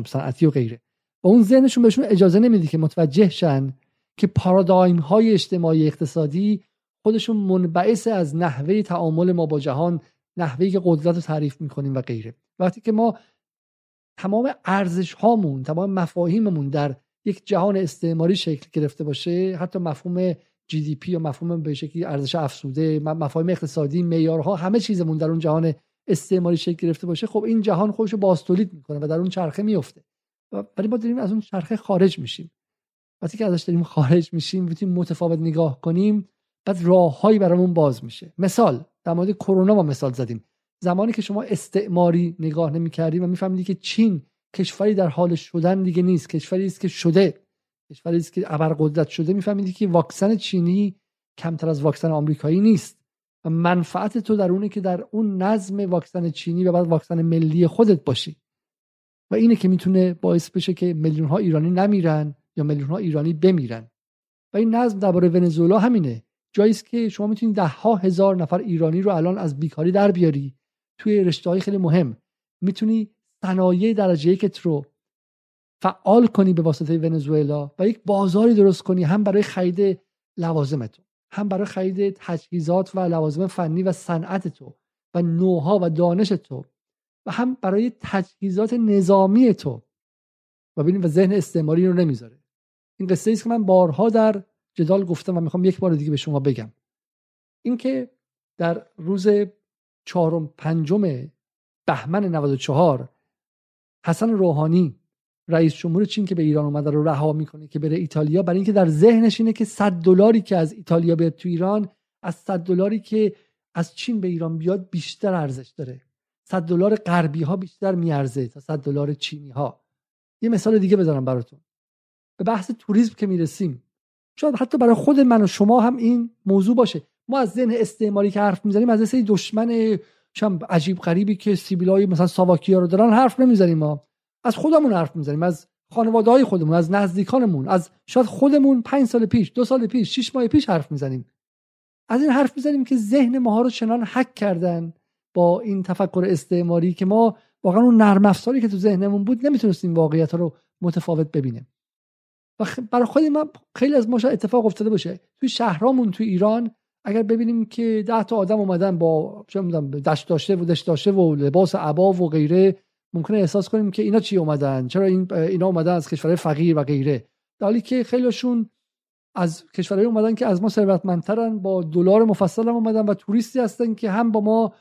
A: صنعتی و غیره. و اون ذهنشون بهشون اجازه نمیده که متوجه شن که پارادایم های اجتماعی اقتصادی خودشون منبعث از نحوه تعامل ما با جهان نحوه که قدرت رو تعریف می‌کنیم و غیره. وقتی که ما تمام ارزش هامون تمام مفاهیممون در یک جهان استعماری شکل گرفته باشه حتی مفهوم جی دی پی یا مفهوم به شکلی ارزش افزوده مفاهیم اقتصادی معیارها همه چیزمون در اون جهان استعماری شکل گرفته باشه خب این جهان خودش رو باستولید می‌کنه و در اون چرخه میفته ولی ما داریم از اون چرخه خارج میشیم. وقتی که ازش داریم خارج میشیم می‌تونیم متفاوت نگاه کنیم بعد راههایی برامون باز میشه. مثال در مورد کرونا ما مثال زدیم. زمانی که شما استعماری نگاه نمی‌کردیم و میفهمیدید که چین کشوری در حال شدن دیگه نیست کشوری است که شده. کشوری است که ابرقدرت شده. میفهمیدید که واکسن چینی کمتر از واکسن آمریکایی نیست. و منفعت تو در اونه که در اون نظم واکسن چینی و بعد واکسن ملی خودت باشی. و اینه که می‌تونه باعث بشه که میلیون ها ایرانی نمیرن. یا میلیون ها ایرانی بمیرن. و این نظم درباره ونزوئلا همینه. جایی است که شما می‌تونید ده ها هزار نفر ایرانی رو الان از بیکاری در بیاری. توی رشته های خیلی مهم. می‌تونی صنایع درجه یکت رو فعال کنی به واسطه ونزوئلا و یک بازاری درست کنی هم برای خرید لوازم هم برای خرید تجهیزات و لوازم فنی و صنعت تو و نوها و دانش تو و هم برای تجهیزات نظامی تو. و ببینید و ذهن استعماری رو نمی‌ذاره. این قصه است که من بارها در جدال گفتم و می‌خوام یک بار دیگه به شما بگم. اینکه در روز چهارم پنجم بهمن 94 حسن روحانی رئیس جمهور چین که به ایران اومده رو رها می‌کنه که بره ایتالیا برای اینکه در ذهنش اینه که 100 دلاری که از ایتالیا بیاد تو ایران از 100 دلاری که از چین به ایران بیاد بیشتر ارزش داره. 100 دلار غربی ها بیشتر میارزه تا 100 دلار چینی ها یه مثال دیگه بزنم براتون. به بحث توریسم که می‌رسیم. شاید حتی برای خود من و شما هم این موضوع باشه. ما از ذهن استعماری که حرف می‌زنیم از سری دشمن عجیب غریبی که سیبیلای مثلا ساواکیا رو دارن حرف نمی‌زنیم ما. از خودمون حرف می‌زنیم از خانواده های خودمون از نزدیکانمون از شاید خودمون پنج سال پیش دو سال پیش شش ماه پیش حرف می‌زنیم. از این حرف می‌زنیم که ذهن ماها رو چنان حک کردن با این تفکر استعماری که ما واقعا اون نرم افزاری که تو ذهنمون بود نمی‌تونستیم واقعیت رو متفاوت ببینیم. و برای خود ما خیلی از ما اتفاق افتاده باشه. توی شهرامون تو ایران اگر ببینیم که ده تا آدم اومدن با دشت داشته و دشت داشته و لباس عبا و غیره ممکنه احساس کنیم که اینا چی اومدن؟ چرا این اینا اومدن از کشورهای فقیر و غیره؟ در حالی که خیلیشون از کشورهای اومدن که از ما ثروتمندترن با دلار مفصل هم اومدن و توریستی هستن که هم با ما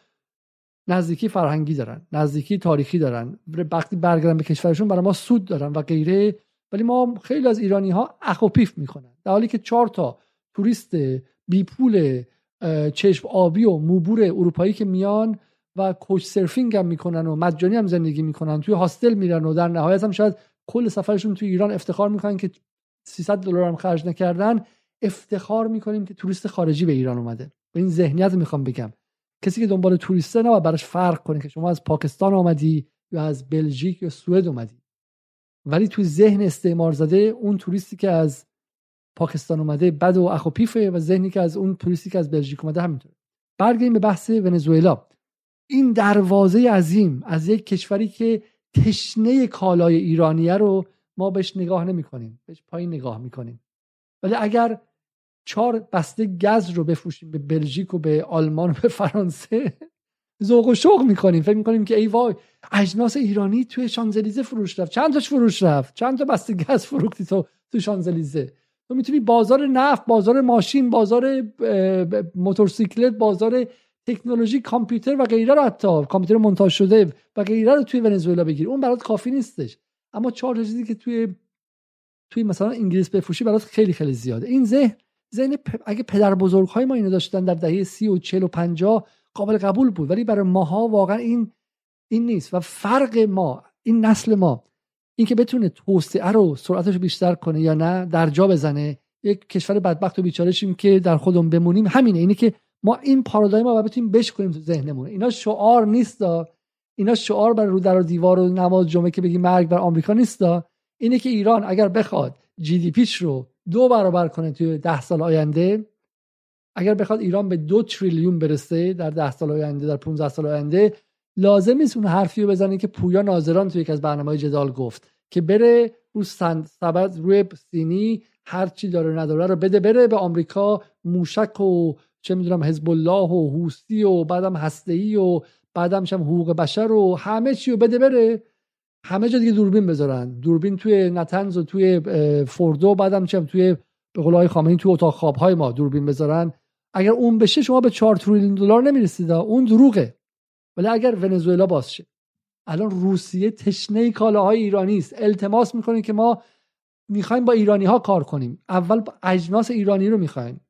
A: نزدیکی فرهنگی دارن نزدیکی تاریخی دارن. وقتی برگردن به کشورشون برای ما سود دارن و غیره. ولی ما خیلی از ایرانی ها اخوپیف می‌کنن در حالی که چهار تا توریست بی پول چشم آبی و موبور اروپایی که میان و کوچ سرفینگ هم می‌کنن و مجانی هم زندگی می‌کنن توی هاستل میرن و در نهایت هم شاید کل سفرشون توی ایران افتخار می‌کنن که 300 دلار هم خرج نکردن. افتخار می‌کنیم که توریست خارجی به ایران اومده. و این ذهنیت می‌خوام بگم. کسی که دنبال توریسته نباید براش فرق کنه که شما از پاکستان آمدی یا از بلژیک یا سوئد اومدی. ولی تو ذهن استعمار زده اون توریستی که از پاکستان اومده بد و اخ و پیفه و ذهنی که از اون توریستی که از بلژیک اومده همینطوره. برگردیم به بحث ونزوئلا. این دروازه عظیم از یک کشوری که تشنه کالای ایرانیه رو ما بهش نگاه نمی کنیم بهش پایین نگاه می‌کنیم. ولی اگر چهار بسته گز رو بفروشیم به بلژیک و به آلمان و به فرانسه ذوق و شوق می‌کنیم فکر می‌کنیم که ای وای اجناس ایرانی توی شانزلیزه فروش رفت. چند تاش فروش رفت؟ چند تا بسته گز فروختی تو تو شانزلیزه؟ تو می‌تونی بازار نفت بازار ماشین بازار موتورسیکلت بازار تکنولوژی کامپیوتر و غیره رو حتی کامپیوتر مونتاژ شده و غیره رو توی ونزوئلا بگیری. اون برات کافی نیستش. اما چهار چیزی که توی توی مثلا انگلیس بفروشی برات خیلی خیلی زیاده. این ذهن ذهن اگه پدر بزرگ های ما اینو داشتن در دهه سی و چل و پنجاه قابل قبول بود ولی برای ماها واقعا این این نیست. و فرق ما این نسل ما این که بتونه توسعه رو سرعتش رو بیشتر کنه یا نه در جا بزنه. یک کشور بدبخت و بیچاره شیم که در خودمون بمونیم. همینه. اینه که ما این پارادایم رو بتونیم بشکنیم تو ذهنمون. اینا شعار نیست اینا شعار بر رو در و دیوار و نماز جمعه که بگی مرگ بر آمریکا نیست اینه که ایران اگر بخواد جی دی پیش رو دو برابر کنه توی ده سال آینده اگر بخواد ایران به دو تریلیون برسه در ده سال آینده در 15 سال آینده لازم نیست اون حرفی رو بزنه که پویا ناظران توی یکی از برنامه جدال گفت که بره رو سبد روی سینی هر چی داره نداره رو بده بره به آمریکا موشک و چه می‌دونم حزب الله و حوسی و بعدم هسته و بعدم هم حقوق بشر و همه چی رو بده بره. همه جا دیگه دوربین بذارن. دوربین توی نتنز و توی فوردو بعدم چم توی به قول های خامنه‌ای توی اتاق خواب های ما دوربین بذارن. اگر اون بشه شما به 4 تریلیون دلار نمی‌رسید. اون دروغه. ولی اگر ونزوئلا باز شه. الان روسیه تشنه کالاهای ایرانی است. التماس می‌کنه که ما می‌خوایم با ایرانی ها کار کنیم. اول با اجناس ایرانی رو می‌خوایم.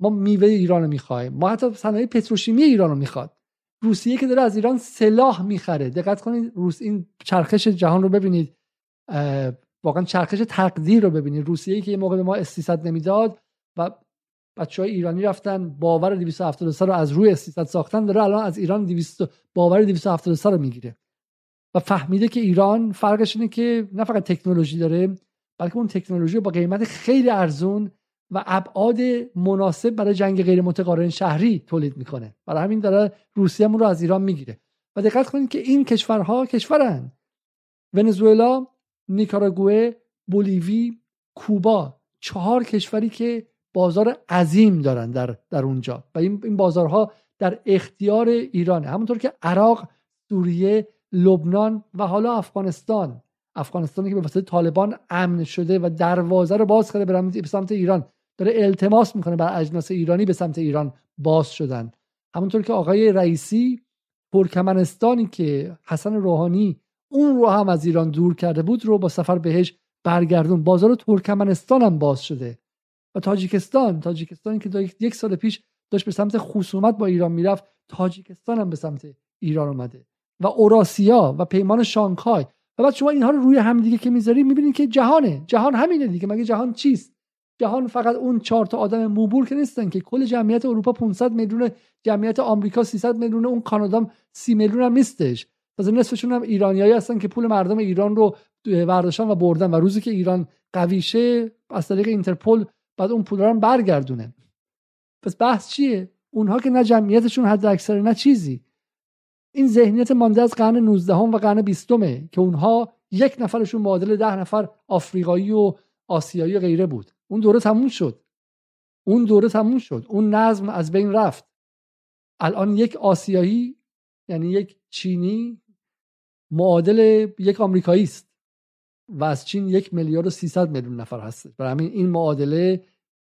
A: ما میوه ایران رو می‌خوایم. ما حتی صنایع پتروشیمی ایران رو می‌خواد. روسیه که داره از ایران سلاح می‌خره. دقت کنید روس این چرخش جهان رو ببینید. واقعا چرخش تقدیر رو ببینید. روسیه که یه موقع به ما استیصد نمی‌داد و بچه های ایرانی رفتن باور 273 رو از روی استیصد ساختن داره الان از ایران 200 باور 273 رو می‌گیره. و فهمیده که ایران فرقش اینه که نه فقط تکنولوژی داره بلکه اون تکنولوژی با قیمت خیلی ارزون و ابعاد مناسب برای جنگ غیر متقارن شهری تولید می‌کنه. برای همین داره روسیه رو از ایران می‌گیره. و دقت کنید که این کشورها کشورن. ونزوئلا نیکاراگوئه بولیوی کوبا چهار کشوری که بازار عظیم دارن در, در اونجا و این, این بازارها در اختیار ایرانه. همونطور که عراق سوریه لبنان و حالا افغانستان. افغانستانی که به واسطه طالبان امن شده و دروازه رو باز کرده به سمت ایران. داره التماس می‌کنه بر اجناس ایرانی به سمت ایران باز شدن. همونطور که آقای رئیسی ترکمنستانی که حسن روحانی اون رو هم از ایران دور کرده بود رو با سفر بهش برگردون. بازار ترکمنستان هم باز شده. و تاجیکستان. تاجیکستانی که یک سال پیش داشت به سمت خصومت با ایران می‌رفت تاجیکستان هم به سمت ایران اومده. و اوراسیا و پیمان شانگهای. و بعد شما اینها رو روی هم دیگه که می‌ذاری می‌بینید که جهانه. جهان همینه دیگه مگه جهان چیست؟ جهان فقط اون چهار تا آدم موبور که نیستن که کل جمعیت اروپا 500 میلیون جمعیت آمریکا 300 میلیون اون کانادا 30 میلیون هم نیستش. تازه نصفشون هم ایرانیایی هستن که پول مردم ایران رو برداشتن و بردن. و روزی که ایران قویشه از طریق اینترپل بعد اون پول رو برگردونه پس بحث چیه؟ اونها که نه جمعیتشون حد اکثر نه چیزی. این ذهنیت مانده از قرن 19 و قرن 20 که اونها یک نفرشون معادل ده نفر آفریقایی و آسیایی و غیره بود. اون دوره تموم شد. اون دوره تموم شد. اون نظم از بین رفت. الان یک آسیایی یعنی یک چینی معادل یک آمریکایی است و از چین یک میلیارد و 300 میلیون نفر هست برای همین این معادله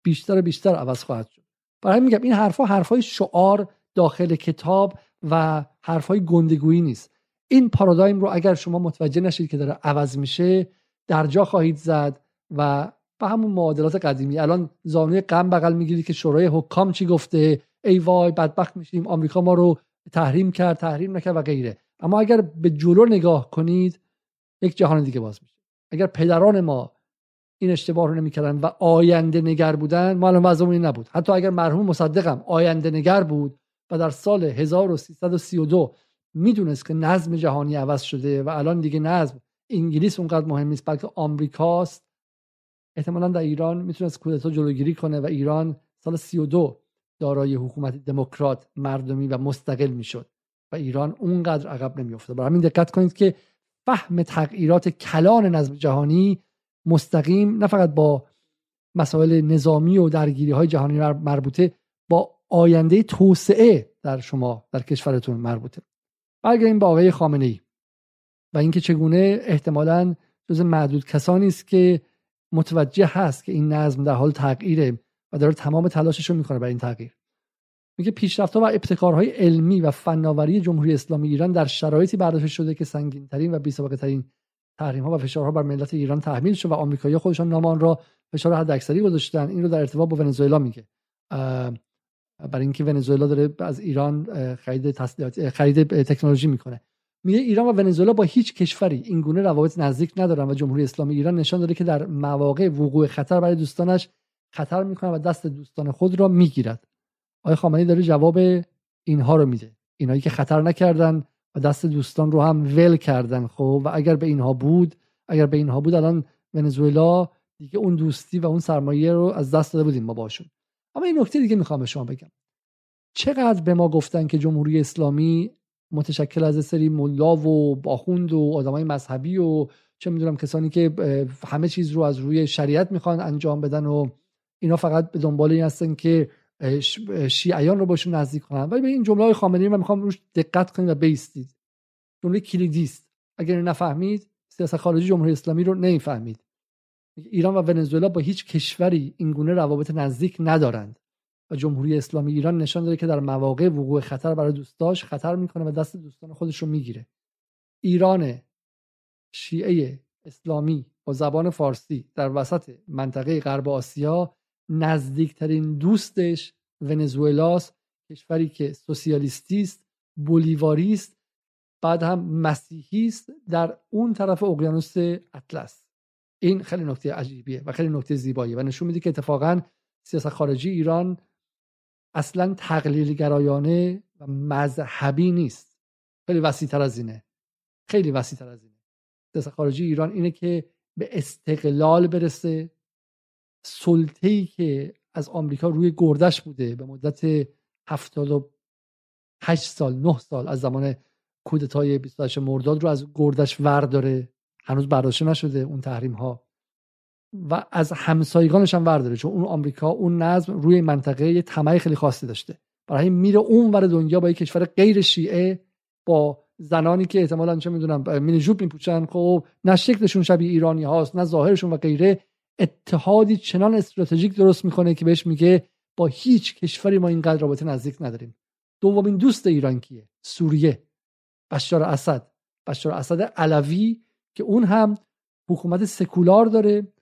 A: بیشتر و بیشتر عوض خواهد شد. برای همین میگم این حرفها حرفهای شعار داخل کتاب و حرفهای گندگویی نیست. این پارادایم رو اگر شما متوجه نشید که داره عوض میشه در جا خواهید زد و به همون معادلات قدیمی. الان زانوی غم بغل می‌گیری که شورای حکام چی گفته؟ ای وای بدبخت میشیم آمریکا ما رو تحریم کرد تحریم نکرد و غیره. اما اگر به جلو نگاه کنید یک جهان دیگه باز میشه. اگر پدران ما این اشتباه رو نمی‌کردن و آینده نگر بودن ما الان وضعمون نبود. حتی اگر مرحوم مصدقم آینده نگر بود و در سال 1332 می‌دونست که نظم جهانی عوض شده و الان دیگه نظم انگلیس اونقدر مهم نیست بلکه آمریکاست احتمالا در ایران می‌تونست کودتا جلوگیری کنه و ایران سال 32 دارای حکومت دموکرات مردمی و مستقل می‌شد و ایران اونقدر عقب نمیافتاد. برای همین دقت کنید که فهم تغییرات کلان نظم جهانی مستقیم نه فقط با مسائل نظامی و درگیری های جهانی مربوطه با آینده توسعه در شما در کشورتون مربوطه. برگردیم با آقای خامنه ای و اینکه چگونه احتمالا جز معدود کسانی است که متوجه هست که این نظم در حال تغییره و داره تمام تلاشش رو می‌کنه برای این تغییر. میگه پیشرفت‌ها و ابتکارهای علمی و فناوری جمهوری اسلامی ایران در شرایطی برداشته شده که سنگینترین و بی‌سابقه ترین تحریم ها و فشارها بر ملت ایران تحمیل شد و آمریکایی‌ها خودشان نام آن را فشار حداکثری گذاشتن. این رو در ارتباط با ونزوئلا میگه. برای اینکه ونزوئلا داره از ایران خرید خرید تکنولوژی می‌کنه. میگه ایران و ونزوئلا با هیچ کشوری این گونه روابط نزدیک ندارن و جمهوری اسلامی ایران نشان داده که در مواقع وقوع خطر برای دوستانش خطر می‌کنه و دست دوستان خود را می‌گیرد. آقای خامنه‌ای داره جواب اینها رو میده؟ اینایی که خطر نکردن و دست دوستان رو هم ول کردن خب؟ و اگر به اینها بود اگر به اینها بود الان ونزوئلا دیگه اون دوستی و اون سرمایه رو از دست داده بودیم ما باشون. اما این نکته دیگه می‌خوام به شما بگم. چقدر به ما گفتن که جمهوری اسلامی متشکل از سری ملا و باخوند و آدمای مذهبی و چه می‌دونم کسانی که همه چیز رو از روی شریعت می‌خوان انجام بدن و اینا فقط به دنبال این هستن که شیعیان رو باشون نزدیک کنن. ولی به این جمله های خامنه‌ای من می‌خوام روش دقت کنید و بیستید. جمله کلیدی است اگر نفهمید سیاست خارجی جمهوری اسلامی رو نمی‌فهمید. ایران و ونزوئلا با هیچ کشوری این گونه روابط نزدیک ندارند. و جمهوری اسلامی ایران نشان داده که در مواقع وقوع خطر برای دوستاش خطر می‌کنه و دست دوستان خودش رو می‌گیره. ایران شیعه اسلامی با زبان فارسی در وسط منطقه غرب آسیا نزدیکترین دوستش ونزوئلاست کشوری که سوسیالیستی است بولیواری است بعد هم مسیحی است در اون طرف اقیانوس اطلس. این خیلی نکته عجیبیه و خیلی نکته زیباییه و نشون میده که اتفاقا سیاست خارجی ایران اصلا تقلیل گرایانه و مذهبی نیست. خیلی وسیع تر از اینه. خیلی وسیع تر از اینه. سیاست خارجی ایران اینه که به استقلال برسه سلطه ای که از آمریکا روی گردش بوده به مدت 78 سال 9 سال از زمان کودتای 28 مرداد رو از گردش ورداره. هنوز برداشته نشده اون تحریم ها و از همسایگانش هم ورداره چون اون آمریکا اون نظم روی منطقه یه طمع خیلی خاصی داشته. برای میره اون ور دنیا با یک کشور غیر شیعه با زنانی که احتمالاً چه می‌دونم مینی جوب میپوشن. خب نه شکلشون شبیه ایرانی هاست نه ظاهرشون و غیره. اتحادی چنان استراتژیک درست می‌کنه که بهش میگه با هیچ کشوری ما اینقدر رابطه نزدیک نداریم. دومین دوست ایران کیه؟ سوریه. بشار اسد. بشار اسد علوی که اون هم حکومت سکولار داره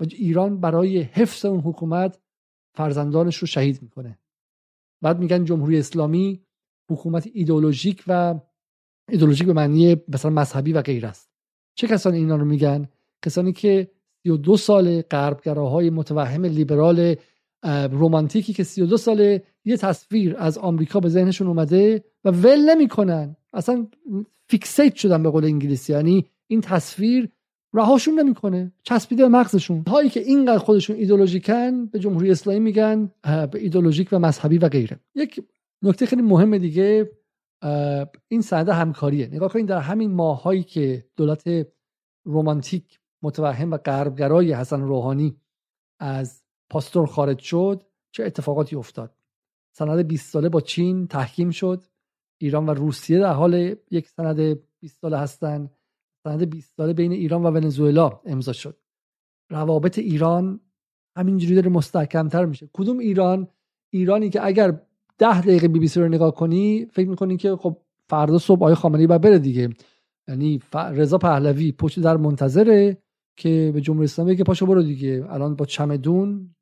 A: و ایران برای حفظ اون حکومت فرزندانش رو شهید می‌کنه. بعد میگن جمهوری اسلامی حکومت ایدئولوژیک و ایدئولوژیک به معنی مثلا مذهبی و غیر است. چه کسانی اینا رو میگن؟ کسانی که 32 سال غربگراهای متوهم لیبرال رومانتیکی که 32 ساله یه تصویر از آمریکا به ذهنشون اومده و ول نمی‌کنن. اصلا fixate شدن به قول انگلیسی. یعنی این تصویر رهاشون نمی‌کنه چسبیده به مغزشون. هایی که اینقدر خودشون ایدئولوژیکن به جمهوری اسلامی میگن به ایدئولوژیک و مذهبی و غیره. یک نکته خیلی مهم دیگه این سند همکاریه. نگاه کنید در همین ماهایی که دولت رومانتیک متوهم و غربگرای حسن روحانی از پاستور خارج شد چه اتفاقاتی افتاد؟ سند 20 ساله با چین تحکیم شد. ایران و روسیه در حال یک سند 20 ساله هستند. سند 20 ساله بین ایران و ونزوئلا امضا شد. روابط ایران همینجوری داره مستحکمتر میشه. کدوم ایران؟ ایرانی که اگر ده دقیقه بی بی سی رو نگاه کنی فکر می‌کنی که خب فردا صبح آقای خامنه‌ای بره دیگه. یعنی رضا پهلوی پشت در منتظره. که به جمهوری اسلامی که پاشو برو دیگه. الان با چمدون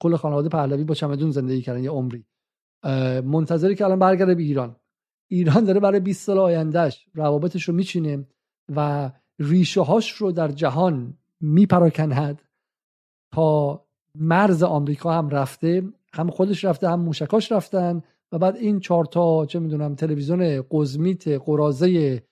A: کل خانواده پهلوی با چمدون زندگی کردن یه عمری. منتظری که الان برگرده به ایران. ایران داره برای 20 سال آیندهش روابطش رو میچینه و ریشه هاش رو در جهان میپراکند تا مرز آمریکا هم رفته هم خودش رفته هم موشکاش رفتن و بعد این چهار تا چه می‌دونم تلویزیون قزمیت قرازه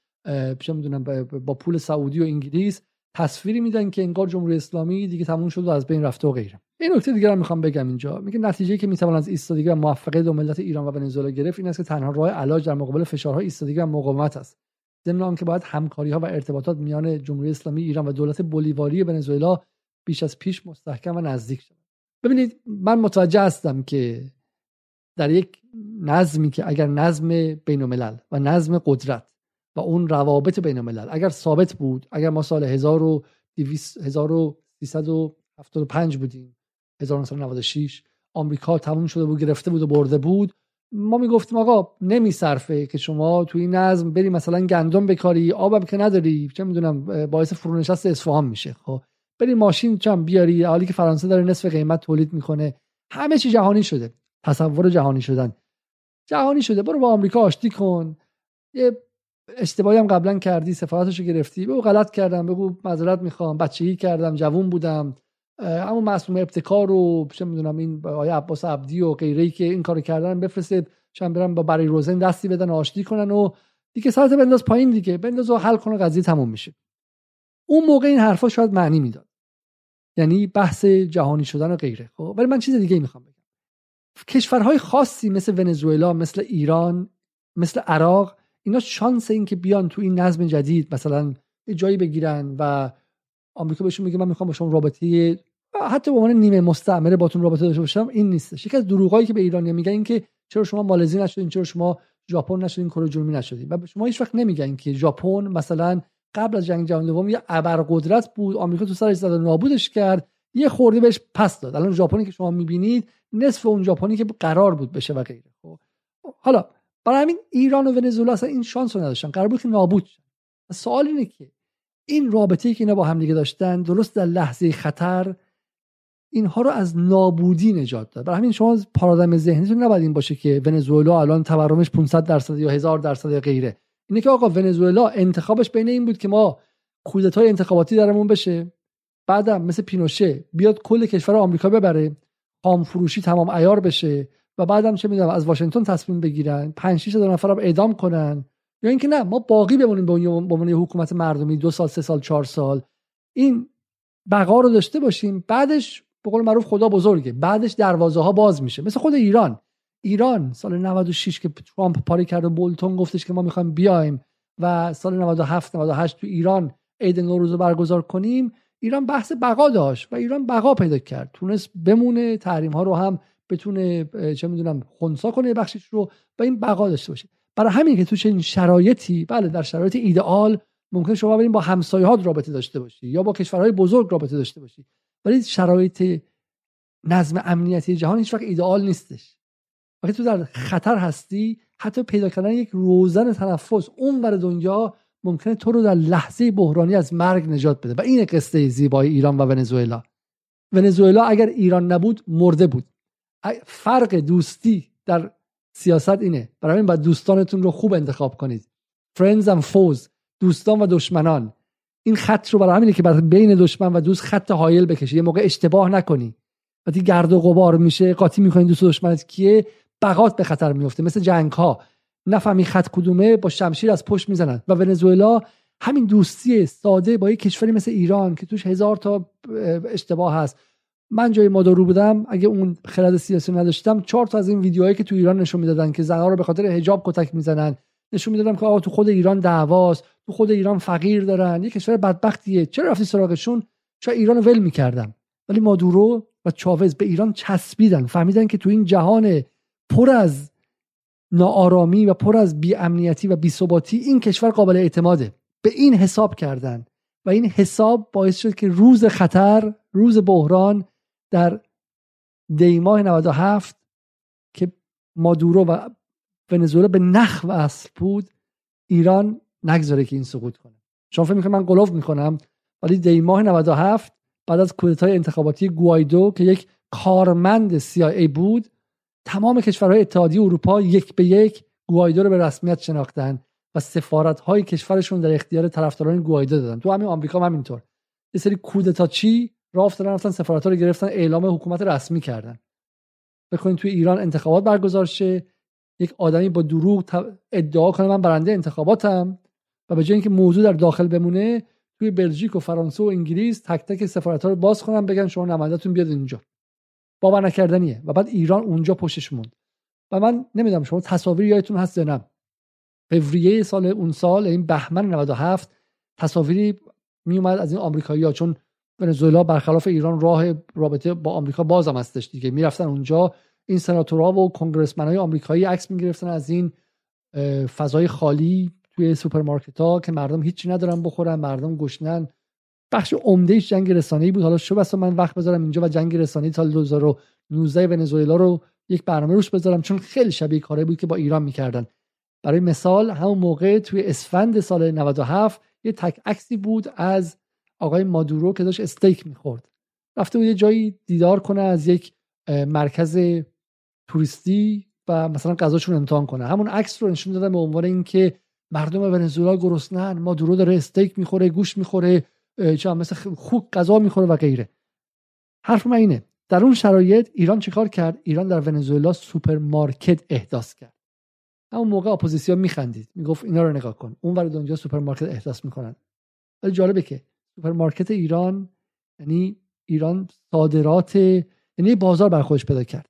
A: چه می‌دونم با پول سعودی و انگلیس تصویری میدن که انگار جمهوری اسلامی دیگه تموم شد و از بین رفته و غیره. این نکته دیگه رو می‌خوام بگم اینجا. میگه نتیجه که می‌توان از ایستادگی و موفقیت دو ملت ایران و ونزوئلا گرفت این است که تنها راه علاج در مقابل فشارهای ایستادگی و مقاومت است. ضمن که باید همکاری ها و ارتباطات میان جمهوری اسلامی ایران و دولت بولیواری ونزوئلا بیش از پیش مستحکم و نزدیک شود ببینید من متوجه هستم که در یک نظمی که اگر نظم بین الملل و نظم قدرت و اون روابط بین الملل اگر ثابت بود اگر ما سال 1375 بودیم 1996 آمریکا تموم شده بود گرفته بود و برده بود ما می‌گفتیم آقا نمیصرفه که شما توی این نظم بری مثلا گندم بکاری آبم که نداری چه می‌دونم باعث فرونشست اصفهان میشه. خب بری ماشین چم بیاری حالی که فرانسه داره نصف قیمت تولید می‌کنه. همه چی جهانی شده. تصور جهانی شدن. جهانی شده. برو با آمریکا آشتی کن. یه اشتباهی هم قبلا کردی سفارتشو گرفتی. بگو غلط کردم بگو معذرت می‌خوام بچگی کردم جوون بودم اما معصوم ابتکار رو چه می‌دونم این آیا عباس عبدی و غیره که این کارو کردن بفرسته چند برن با برای روزن دستی بدن آشتی کنن و دیگه سرت بنداز پایین دیگه. بنداز و حل کنه قضیه تموم میشه. اون موقع این حرفا شاید معنی می‌داد. یعنی بحث جهانی شدن و غیره. خب ولی من چیز دیگه می‌خوام بگم. کشورهای خاصی مثل ونزوئلا مثل ایران مثل عراق اینا شانس این که بیان تو این نظم جدید مثلا جایی بگیرن و آمریکا بهشون میگه من می‌خوام با شما رابطه حتی به عنوان نیمه مستعمره باتون رابطه داشته باشم این نیستش. یکی از دروغایی که به ایرانی میگن این که چرا شما مالزی نشدین چرا شما ژاپن نشدین کره جنوبی نشدین. و شما هیچ وقت نمیگن که ژاپن مثلا قبل از جنگ جهانی دوم یه ابرقدرت بود آمریکا تو سرش زد نابودش کرد یه خورده بهش پس داد. الان ژاپنی که شما می‌بینید نصف اون ژاپنی که قرار بود بشه و غیره. خب حالا برای همین ایران و ونزوئلا اصلا این شانس رو نداشتن. قرار بود که نابود شن. سوال اینه که این رابطه که اینا با هم دیگه داشتن درست در لحظه خطر اینها رو از نابودی نجات داد. برای همین شما پارادایم ذهنیتون نباید این باشه که ونزوئلا الان تورمش 500 درصد یا 1000 درصد یا غیره. اینه که آقا ونزوئلا انتخابش بین این بود که ما کودتای انتخاباتی درمون بشه. بعدم مثل پینوشه بیاد کل کشور آمریکا ببره. خام فروشی تمام عیار بشه. و بعدم چه می‌دونم از واشنگتن تصمیم بگیرن 5 6 هزار نفر اعدام کنن. یا اینکه نه ما باقی بمونیم به عنوان حکومت مردمی دو سال سه سال چهار سال. این بقا رو داشته باشیم بعدش به قول معروف خدا بزرگه. بعدش دروازه ها باز میشه. مثل خود ایران. ایران سال 96 که ترامپ پاری کرد و بولتون گفتش که ما می‌خوایم بیایم و سال 97 98 تو ایران عید نوروز رو برگزار کنیم. ایران بحث بقا داشت و ایران بقا پیدا کرد. تونست بمونه تحریم ها رو هم بتونه چه می‌دونم خونسا کنه بخشش رو و این بقا داشته باشه. برای همین که تو چنین شرایطی بله در شرایط ایدئال ممکن شما بریم با همسایه ها رابطه داشته باشی یا با کشورهای بزرگ رابطه داشته باشی. ولی شرایط نظم امنیتی جهان هیچ وقت ایدئال نیستش. وقتی تو در خطر هستی حتی پیدا کردن یک روزن تنفس اون بر دنیا ممکنه تو رو در لحظه بحرانی از مرگ نجات بده. و این قصه زیبای ایران و ونزوئلا. ونزوئلا اگر ایران نبود مرده بود. فرق دوستی در سیاست اینه. برای همین باید دوستانتون رو خوب انتخاب کنید. Friends and foes دوستان و دشمنان. این خط رو برای همینه که برای بین دشمن و دوست خط حایل بکشی. یه موقع اشتباه نکنی. وقتی گرد و غبار میشه قاطی می‌کنی دوست و دشمنت کیه؟ بغات به خطر میفته مثل جنگ ها نفهمی خط کدومه با شمشیر از پشت می‌زنن. و ونزوئلا همین دوستی ساده با یک کشوری مثل ایران که توش هزار تا اشتباه هست. من جای مادارو بودم اگه اون خرد سیاسی نداشتم چهار تا از این ویدیوهایی که تو ایران نشون می‌دادن که زنها رو به خاطر حجاب کتک می‌زنن نشون می‌دادم که آقا تو خود ایران دعواست تو خود ایران فقیر دارن یه کشور بدبختیه چرا رفتی سراغشون؟ چرا ایران ول می‌کردم؟ ولی مادورو و چاوز به ایران چسبیدن فهمیدن که تو این جهان پر از ناآرامی و پر از بیامنیتی و بیثباتی این کشور قابل اعتماده. به این حساب کردن و این حساب باعث شد که روز خطر روز بحران در دیماه 97 که مادورو و ونزوئلا به نخ و اصل بود ایران نگذاره که این سقوط کنه. شما فکر می‌کنم من قلوف می‌کنم ولی دیماه 97 بعد از کودتای انتخاباتی گوایدو که یک کارمند CIA بود تمام کشورهای اتحادیه اروپا یک به یک گوایدو رو به رسمیت شناختن و سفارت های کشورشون در اختیار طرفداران گوایدو دادن. تو همین آمریکا هم همینطور. یه سری کودتاچی راه افتادن رفتن سفارت ها رو گرفتن اعلام حکومت رسمی کردن. بکنین توی ایران انتخابات برگزار شه. یک آدمی با دروغ ادعا کنه من برنده انتخاباتم. و به جای اینکه موضوع در داخل بمونه توی بلژیک و فرانسه و انگلیس تک تک سفارت ها رو باز کنن بگن شما نمایندتون بیاد اینجا. باور نکردنیه. و بعد ایران اونجا پشتش موند. و من نمی‌دونم شما تصاویر یادتون هست نه. فوریه سال اون سال این بهمن 97 تصاویری می اومد از این آمریکایی‌ها. چون ونزوئلا برخلاف ایران راه رابطه با آمریکا بازم هستش دیگه. می‌رفتن اونجا این سناتورها و های آمریکایی عکس می‌گرفتن از این فضای خالی توی سوپرمارکت ها که مردم هیچی ندارن بخورن مردم گشنن. بخش عمده جنگ رسانه‌ای بود. حالا شاید بس من وقت بذارم اینجا و جنگ رسانه‌ای سال 2019 ونزوئلا رو یک برنامه روش بذارم چون خیلی شبیه کاری بود که با ایران می‌کردن. برای مثال همون موقع توی اسفند سال 97 یه تک عکسی بود از آقای مادورو که داشت استیک می‌خورد. رفته بود یه جایی دیدار کنه از یک مرکز توریستی و مثلا غذاشون امتحان کنه. همون عکس رو نشون دادن به عنوان اینکه مردم ونزوئلا گرسنن مادورو داره استیک می‌خوره گوشت می‌خوره چه مثل خوک غذا می‌خوره و غیره. حرف من اینه در اون شرایط ایران چیکار کرد؟ ایران در ونزوئلا سوپرمارکت احداث کرد. همون موقع اپوزیسیون میخندید. می‌گفت اینا رو نگاه کن. اون ور دنیا سوپرمارکت احداث می‌کنن. ولی جالبه که سوپرمارکت ایران یعنی ایران صادرات یعنی بازار بر خودش پیدا کرد.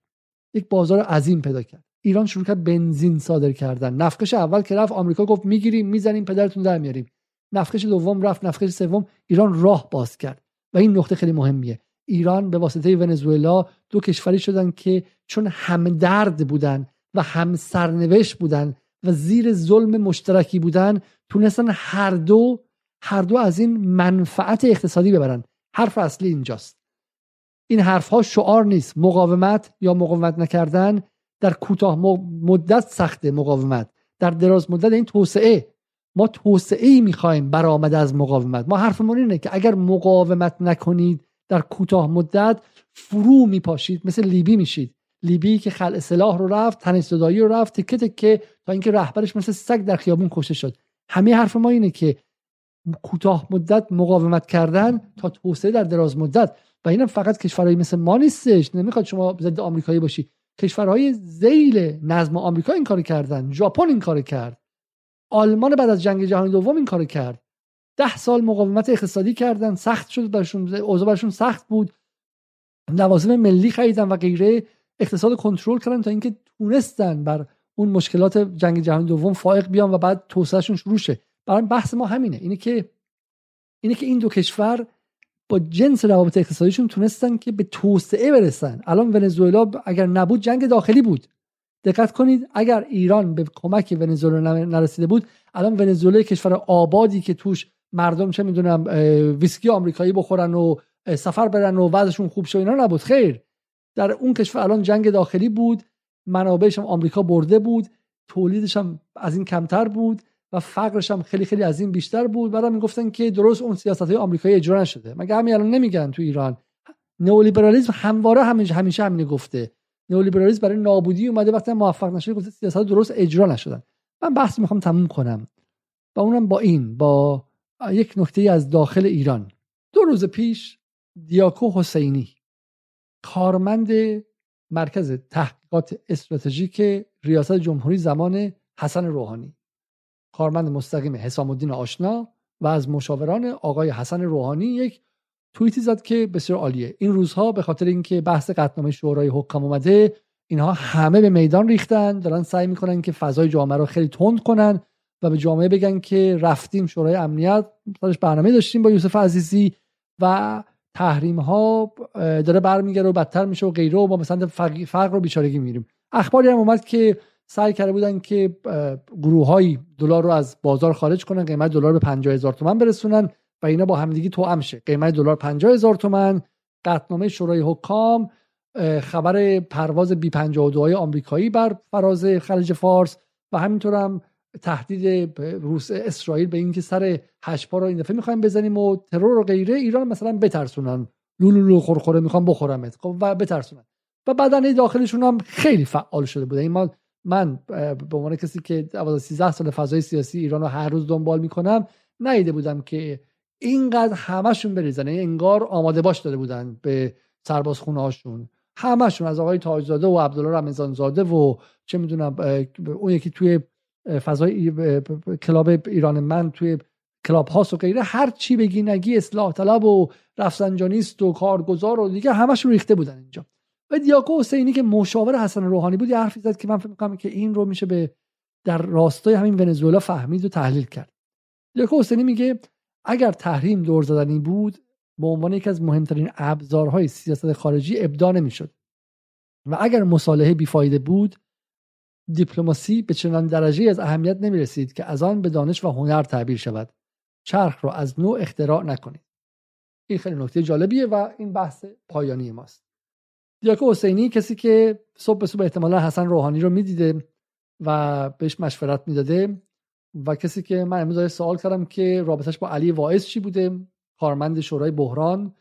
A: یک بازار عظیم پیدا کرد. ایران شروع کرد بنزین صادر کردن. نفتکش اول که رفت آمریکا گفت می‌گیریم می‌زنیم پدرتون در میاریم. نفتکش دوم رفت نفتکش سوم. ایران راه باز کرد. و این نقطه خیلی مهمیه. ایران به واسطه ونزوئلا دو کشوری شدن که چون همدرد بودن و هم سرنوشت بودن و زیر ظلم مشترکی بودن تونستن هر دو هر دو از این منفعت اقتصادی ببرن. حرف اصلی اینجاست. این حرف ها شعار نیست. مقاومت یا مقاومت نکردن در کوتاه مدت سخت مقاومت. در دراز مدت این توسعه. ما توسعه ای می‌خوایم برآمده از مقاومت. ما حرفمون اینه که اگر مقاومت نکنید در کوتاه مدت فرو میپاشید مثل لیبی میشید. لیبی که خلع سلاح رو رفت تن صدایی رو رفت تکه تکه تا اینکه رهبرش مثل سگ در خیابون کشته شد. همه حرف ما اینه که کوتاه مدت مقاومت کردن تا توسعه در دراز مدت. و اینم فقط کشورهایی مثل ما نیستش. نمی‌خواد شما ضد آمریکایی باشی. کشورهای زیل نظم آمریکا این کار کردن. ژاپن این کار کرد. آلمان بعد از جنگ جهانی دوم این کار کرد. ده سال مقاومت اقتصادی کردن. سخت شد برشون اوضاع برشون سخت بود. لوازم ملی خریدن و غیره. اقتصاد کنترل کردن تا اینکه تونستن بر اون مشکلات جنگ جهانی دوم فائق بیان و بعد توسعهشون شروع شه. برای بحث ما همینه. اینه که اینه که این دو کشور با جنس روابط اقتصادیشون تونستن که به توسعه برسن. الان ونزوئلا اگر نبود جنگ داخلی بود. دقت کنید اگر ایران به کمک ونزوئلا نرسیده بود الان ونزوئلا کشور آبادی که توش مردم چه می‌دونم ویسکی آمریکایی بخورن و سفر برن و وضعشون خوب شه اینا نبود. خیر. در اون کشور الان جنگ داخلی بود منابعش هم آمریکا برده بود تولیدش هم از این کمتر بود. و فقرش هم خیلی خیلی از این بیشتر بود. بعد می‌گفتن که درست اون سیاست های آمریکایی اجرا نشده. مگه همین الان نمیگن تو ایران؟ نئولیبرالیسم همواره همیشه همیشه همین گفته. نئولیبرالیسم برای نابودی اومده وقتی موفق نشده گفته سیاست درست اجرا نشدن. من بحث می‌خوام تموم کنم. و اونم با این با یک نکته از داخل ایران. دو روز پیش دیاکو حسینی کارمند مرکز تحقیقات استراتژیک ریاست جمهوری زمان حسن روحانی کارمند مستقیم حسام الدین آشنا و از مشاوران آقای حسن روحانی یک توییتی زد که بسیار عالیه. این روزها به خاطر اینکه بحث قطعنامه شورای حکام اومده اینها همه به میدان ریختن دارن سعی می‌کنن که فضای جامعه رو خیلی تند کنن و به جامعه بگن که رفتیم شورای امنیت برنامه داشتیم با یوسف عزیزی و تحریم ها داره برمیگره و بدتر میشه و غیره و ما مثلا فقر رو بیچارگی میریم اخباری هم اومد که سعی کرده بودن که گروه های دلار رو از بازار خارج کنن قیمت دلار به 50 هزار تومن برسونن و اینا با همدیگه تو امشه قیمت دلار 50 هزار تومن قطنامه شورای حکام خبر پرواز بی 52 های آمریکایی بر فراز خلیج فارس و همینطور هم تهدید روس اسرائیل به اینکه سر هشپا رو این دفعه می‌خوایم بزنیم و ترور و غیره ایران مثلا بترسونن. لولو خورخوره می‌خوام بخورمت. خب و بترسونن. و بدن داخلشون هم خیلی فعال شده بوده این ما من به عنوان کسی که 12 13 سال فضای سیاسی ایران رو هر روز دنبال می‌کنم نیده بودم که اینقدر همشون بریزن. یعنی انگار آماده باش داده بودن به سربازخونه هاشون همشون از آقای تاجزاده و عبدالله رمضان زاده و چه می‌دونم اون یکی توی فضای کلاب ایران من توی کلاب هاست و غیره هر چی بگی نگی اصلاح طلب و رفسنجانیست و کارگزار و دیگه همشون ریخته بودن اینجا. و دیاکو حسینی که مشاور حسن روحانی بود یه حرفی زد که من فکر می‌کنم که این رو میشه به در راستای همین ونزوئلا فهمید و تحلیل کرد. دیاکو حسینی میگه اگر تحریم دور زدنی بود به عنوان یکی از مهمترین ابزارهای سیاست خارجی ابدا نمی‌شد. و اگر مصالحه بیفایده بود دیپلماسی به چنان درجه از اهمیت نمی رسید که از آن به دانش و هنر تعبیر شود. چرخ را از نوع اختراع نکنید. این خیلی نکته جالبیه و این بحث پایانی ماست. دیاکو حسینی کسی که صبح به صبح احتمالا حسن روحانی رو می‌دیده و بهش مشورت می‌داده و کسی که من امروز سوال کردم که رابطش با علی واعظ چی بوده؟ کارمند شورای بحران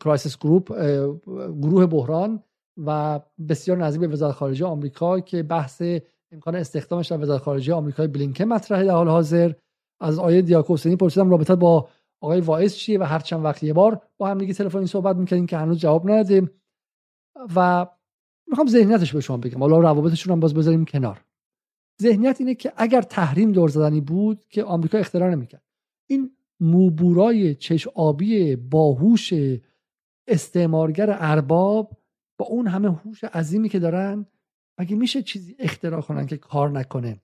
A: Crisis Group گروه بحران و بسیار نزدیک به وزارت خارجه آمریکا که بحث امکان استخدامش در وزارت خارجه آمریکای بلینکن مطرحه در حال حاضر. از آیه دیاکوسینی پرسیدم رابطه با آقای واعظ چیه و هر چند وقت یه بار با هم تلفنی صحبت می‌کنیم که هنوز جواب نداده و می‌خوام ذهنیتش به شما بگم. حالا روابطشون هم باز بذاریم کنار. ذهنیت اینه که اگر تحریم دور زدنی بود که آمریکا اختراع نمی‌کرد. این موبورای چش آبی باهوش استعمارگر ارباب با اون همه هوش عظیمی که دارن مگه میشه چیزی اختراع کنن که کار نکنه؟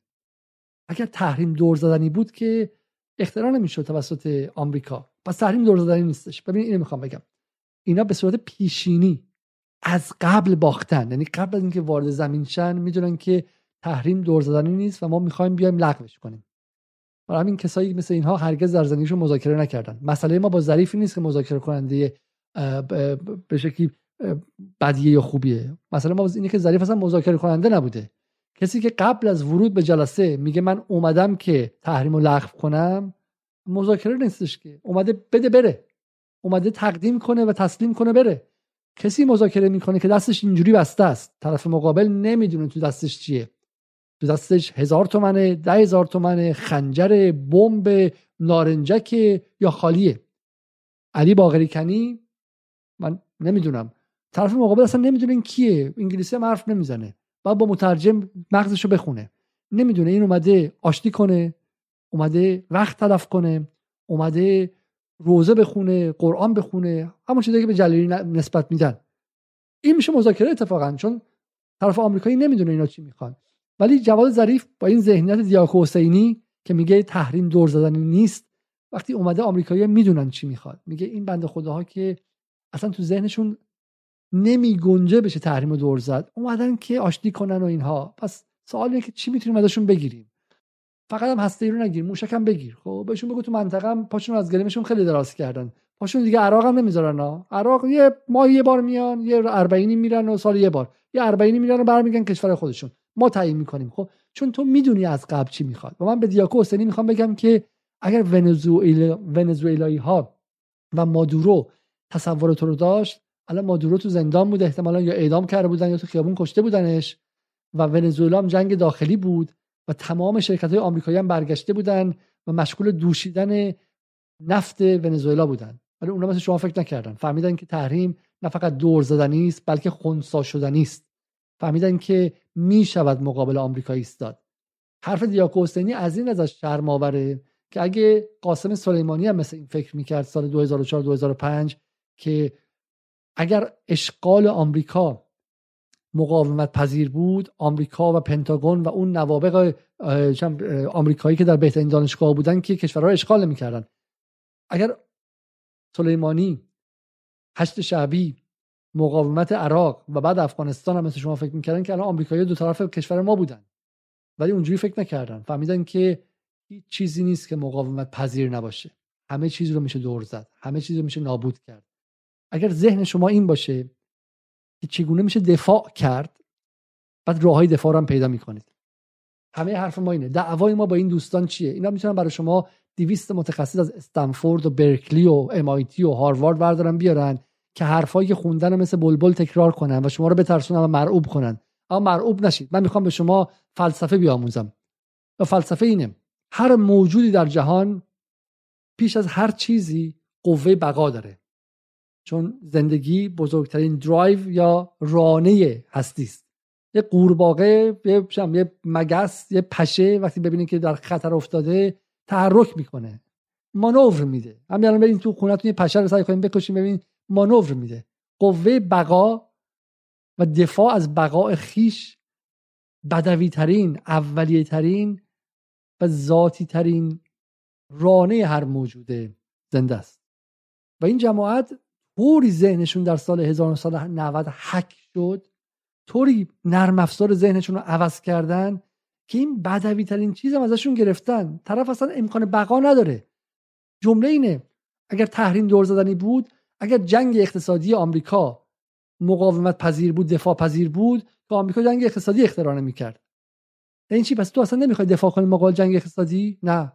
A: اگر تحریم دور زدنی بود که اختراع نمی‌شد توسط آمریکا. پس تحریم دور زدنی نیستش. ببین اینو می‌خوام بگم. اینا به صورت پیشینی از قبل باختن. یعنی قبل از اینکه وارد زمین شن می‌دونن که تحریم دور زدنی نیست و ما می‌خوایم بیایم لغوش کنیم. برای همین کسایی مثل اینها هرگز در زندگیشون مذاکره نکردن. مسئله ما با ظریفی نیست که مذاکره کننده به شکلی بدیه یا خوبیه. مثلا ما اینه که ظریف اصلا مذاکره کننده نبوده. کسی که قبل از ورود به جلسه میگه من اومدم که تحریم رو لغو کنم مذاکره نیستش که. اومده بده بره. اومده تقدیم کنه و تسلیم کنه بره. کسی مذاکره می‌کنه که دستش اینجوری بسته است. طرف مقابل نمی‌دونه تو دستش چیه. تو دستش هزار تومنه ده هزار تومنه خنجر بمب نارنجک یا خالیه. علی باقری کنی؟ من نمی‌دونم. طرف مقابل اصلا نمی‌دونه این کیه. انگلیسی هم حرف نمی‌زنه. باید با مترجم مغزش رو بخونه. نمی‌دونه. این اومده آشتی کنه اومده وقت تلف کنه اومده روزه بخونه قرآن بخونه همون چیزی که به جلیلی نسبت میدن. این میشه مذاکره اتفاقا چون طرف آمریکایی نمی‌دونه اینا چی می‌خوان. ولی جواد ظریف با این ذهنیت دیاکو حسینی که میگه تحریم دور زدنی نیست وقتی اومده آمریکایی می‌دونن چی می‌خواد. میگه این بنده خداها که اصلا تو ذهنشون نمی گنجه بشه تحریم دور زد. اومدن که آشتی کنن و اینها. پس سوال که چی می‌تونیم ازشون بگیریم؟ فقط هم هسته رو نگیر موشک هم بگیر. خب بهشون بگو تو منطقه هم پاشون از گلیمشون خیلی دراز کردن. پاشون دیگه عراق هم نمی‌ذارن ها. عراق یه ماه یه بار میان یه اربعینی میرن و سال یه بار. یه اربعینی میرن و برمیگن کشور خودشون. ما تعیین می‌کنیم خب. چون تو می‌دونی از قبل چی می‌خواد. و من به دیاکو حسینی می‌خوام بگم که اگر ونزوئلا ونزوئلایی ها و مادورو تصور تو رو داشت الان مادورو تو زندان بود احتمالا یا اعدام کرده بودن یا تو خیابون کشته بودنش و ونزوئلا هم جنگ داخلی بود. و تمام شرکت های آمریکایی هم برگشته بودن و مشغول دوشیدن نفت ونزوئلا بودن. ولی اونا مثل شما فکر نکردن. فهمیدن که تحریم نه فقط دور زدنی است بلکه خونسا شدنی است. فهمیدن که می شود مقابل آمریکایی ایستاد. حرف دیاکو حسینی از این ازش شرم آوره که اگه قاسم سلیمانی هم مثل این فکر می‌کرد سال 2004 2005 که اگر اشغال آمریکا مقاومت پذیر بود آمریکا و پنتاگون و اون نوابق آمریکایی که در بهترین دانشگاه بودن که کشورها اشغال نمی‌کردن. اگر سلیمانی هشت شعبی مقاومت عراق و بعد افغانستان هم مثل شما فکر می‌کردن که الان آمریکایی دو طرف کشور ما بودن. ولی اونجوری فکر نکردن. فهمیدن که هیچ چیزی نیست که مقاومت پذیر نباشه. همه چیز رو میشه دور زد. همه چیز رو میشه نابود کرد. اگر ذهن شما این باشه که چگونه میشه دفاع کرد بعد راه های دفاع رو هم پیدا می‌کنید. همه حرف ما اینه. دعوای ما با این دوستان چیه؟ اینا می‌تونن برای شما دیویست متخصص از استنفورد و برکلی و امایتی و هاروارد بردارن بیارن که حرفایی که خوندن مثل بلبل تکرار کنن و شما رو بترسونن و مرعوب کنن. اما مرعوب نشید. من می‌خوام به شما فلسفه بیاموزم. و فلسفه اینه. هر موجودی در جهان پیش از هر چیزی قوه بقا داره. چون زندگی بزرگترین درایو یا رانه هستی است. یه قورباغه یه یه مگس یه پشه وقتی ببینید که در خطر افتاده تحرک می‌کنه. مانور میده. همین الان برین تو خونتون یه پشه رو سعی کنیم بکشیم ببین مانور میده. قوه بقا و دفاع از بقاء خیش بدوی ترین اولیه ترین و ذاتی ترین رانه هر موجوده زنده است. و این جماعت طوری ذهنشون در سال 1990 حک شد طوری نرم افزار ذهنشون رو عوض کردن که این بدوی ترین چیز هم ازشون گرفتن. طرف اصلا امکان بقا نداره. جمله اینه اگر تحریم دور زدنی بود اگر جنگ اقتصادی آمریکا مقاومت پذیر بود دفاع پذیر بود که آمریکا جنگ اقتصادی اختراع نمی‌کرد. این چی پس تو اصلا نمی‌خوای دفاع کنی مقابل جنگ اقتصادی؟ نه.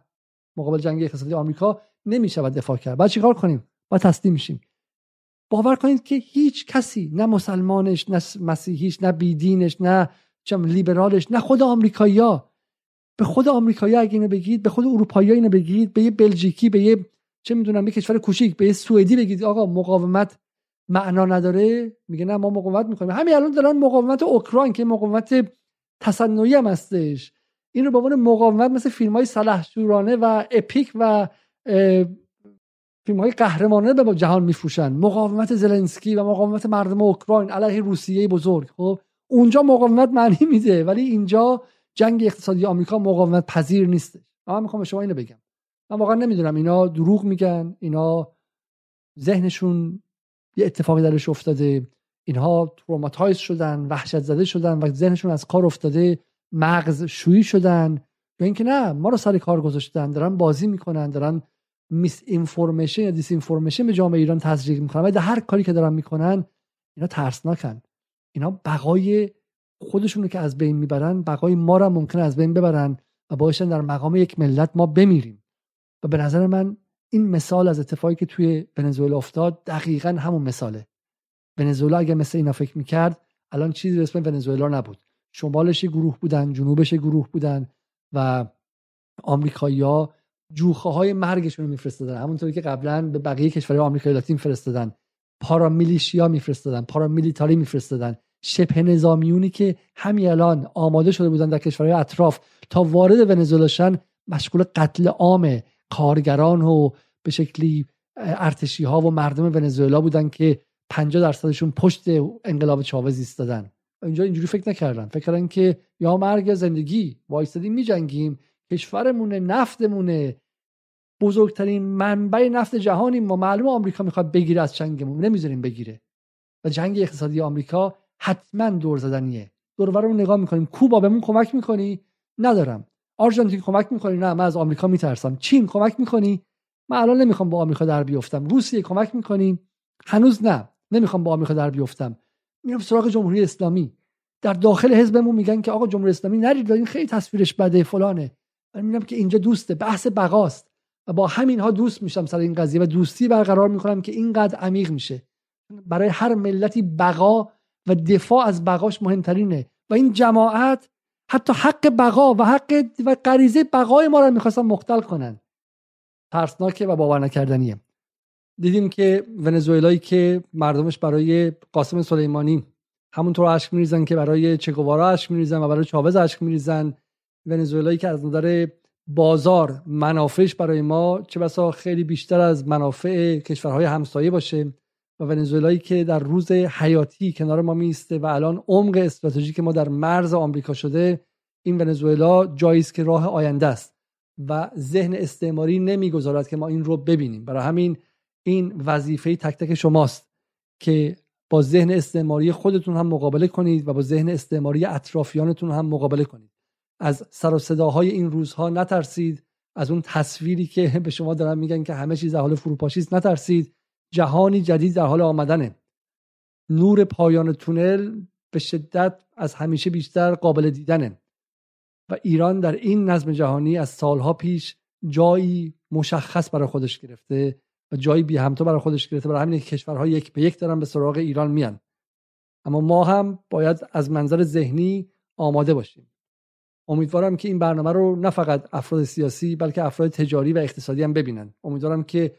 A: مقابل جنگ اقتصادی آمریکا نمی‌شود دفاع کرد. بعد چیکار کنیم؟ با تسلیم میشیم. باور کنید که هیچ کسی نه مسلمانش نه مسیحیش نه بیدینش نه چم لیبرالش نه خود آمریکایی‌ها. به خود آمریکایی اگه اینو بگید به خود اروپایی اینو بگید به یه بلژیکی به یه چه می‌دونم یه کشور کوچیک به یه سوئدی بگید آقا مقاومت معنا نداره؟ میگه نه ما مقاومت می‌کنیم همین الان دارن مقاومت اوکراین که مقاومت تصنعی هم هستش. این به عنوان مقاومت مثل فیلم های سلحشورانه و اپیک و فیلم های قهرمانه به جهان میفروشن. مقاومت زلنسکی و مقاومت مردم اوکراین علیه روسیه بزرگ. خب اونجا مقاومت معنی میده ولی اینجا جنگ اقتصادی آمریکا مقاومت پذیر نیست. من می‌خوام به شما اینو بگم. من واقعا نمی‌دونم. اینا دروغ میگن اینا ذهنشون یه اتفاقی درش افتاده. اینها traumatize شدن وحشت زده شدن و ذهنشون از کار افتاده مغز شویی شدن. یا اینکه نه ما رو سر کار گذاشتن دارن بازی می‌کنن دارن misinformation یا disinformation به جامعه ایران تزریق می‌کنن. و در هر کاری که دارن می‌کنن اینا ترسناکن. اینا بقای خودشونو که از بین می‌برن بقای ما رو ممکن از بین ببرن و باشن در مقام یک ملت ما بمیریم. و به نظر من این مثال از اتفاقی که توی ونزوئلا افتاد دقیقا همون مثاله. ونزوئلا اگر مثل اینا فکر می‌کرد الان چیزی به اسم ونزوئلا نبود. شمالش گروه بودن جنوبش گروه بودن و آمریکایی‌ها جوخه های مرگشون رو میفرستادن. همونطوری که قبلا به بقیه کشورهای آمریکای لاتین فرستادن. پارامیلیشیا میفرستادن پارامیلیتاری میفرستادن. شبه نظامیونی که همین الان آماده شده بودن در کشورهای اطراف تا وارد ونزوئلا مشغول قتل عام کارگران و به شکلی ارتشی ها و مردم ونزوئلا بودن که 50 درصدشون پشت انقلاب چاوز ایستادن. اینجا اینجوری فکر نکردن. فکر کردن که یا مرگ یا زندگی. وایستادیم میجنگیم. کشورمونه نفتمونه. بزرگترین منبع نفت جهانی ما معلوم آمریکا می‌خواد بگیره از چنگمون. نمی‌ذاریم بگیره. و جنگ اقتصادی آمریکا حتما دور زدنیه. دور رو نگاه می‌کنیم. کوبا بهمون کمک می‌کنی؟ ندارم. آرژانتین کمک می‌کنی؟ نه من از آمریکا میترسم. چین کمک می‌کنی؟ من الان نمی‌خوام با آمریکا در بیفتم. روسیه کمک می‌کنی؟ هنوز نه. نمی‌خوام با آمریکا در بیفتم. میرم سراغ جمهوری اسلامی. در داخل حزبمون میگن که آقا جمهوری اسلامی نرید این خیلی تصویرش بده فلانه. من می‌بینم که اینجا دوسته بحث بقاست. و با همینها دوست میشم سر این قضیه و دوستی برقرار می‌کنم که اینقدر عمیق میشه. برای هر ملتی بقا و دفاع از بقاش مهمترینه. و این جماعت حتی حق بقا و حق و غریزه بقای ما رو می‌خواستن مختل کنن. ترسناکه و باور نکردنیه. دیدیم که ونزوئلایی که مردمش برای قاسم سلیمانی همونطور اشک میریزن که برای چگوارا اشک میریزن و برای چاوز اشک میریزن ونزوئلایی که از نظر بازار منافعش برای ما چه بسا خیلی بیشتر از منافع کشورهای همسایه باشه و ونزوئلایی که در روز حیاتی کنار ما میسته و الان عمق استراتژیک ما در مرز آمریکا شده این ونزوئلا جایی است که راه آینده است و ذهن استعماری نمی‌گذارد که ما این رو ببینیم. برای همین این وظیفه تک تک شماست که با ذهن استعماری خودتون هم مقابله کنید و با ذهن استعماری اطرافیانتون هم مقابله کنید. از سر و صداهای این روزها نترسید. از اون تصویری که به شما دارن میگن که همه چیز در حال فروپاشی است نترسید. جهانی جدید در حال آمدنه. نور پایان تونل به شدت از همیشه بیشتر قابل دیدنه. و ایران در این نظم جهانی از سالها پیش جایی مشخص برای خودش گرفته و جایی بی همتا برای خودش گرفته. برای همین کشورها یک به یک دارن به سراغ ایران میان. اما ما هم باید از منظر ذهنی آماده باشیم. امیدوارم که این برنامه رو نه فقط افراد سیاسی بلکه افراد تجاری و اقتصادی هم ببینن. امیدوارم که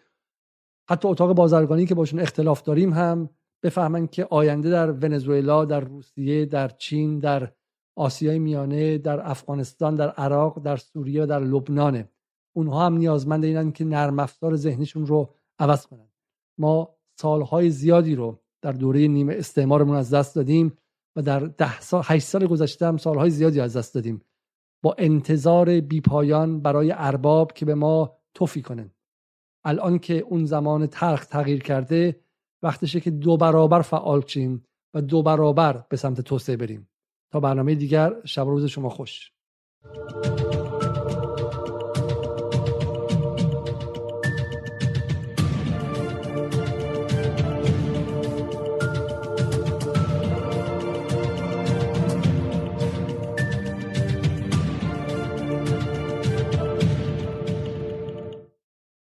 A: حتی اتاق بازرگانی که باشون اختلاف داریم هم بفهمن که آینده در ونزوئلا در روسیه در چین در آسیای میانه در افغانستان در عراق در سوریه و در لبنانه. اونها هم نیازمند اینن که نرم افزار ذهنشون رو عوض کنن. ما سالهای زیادی رو در دوره نیمه استعمارمون از دست دادیم و در ده سال هشت سال گذشته هم سالهای زیادی از دست دادیم. با انتظار بیپایان برای ارباب که به ما توفی کنن الان که اون زمان تلخ تغییر کرده وقتشه که دو برابر فعال چیم و دو برابر به سمت توسعه بریم. تا برنامه دیگر شب روز شما خوش.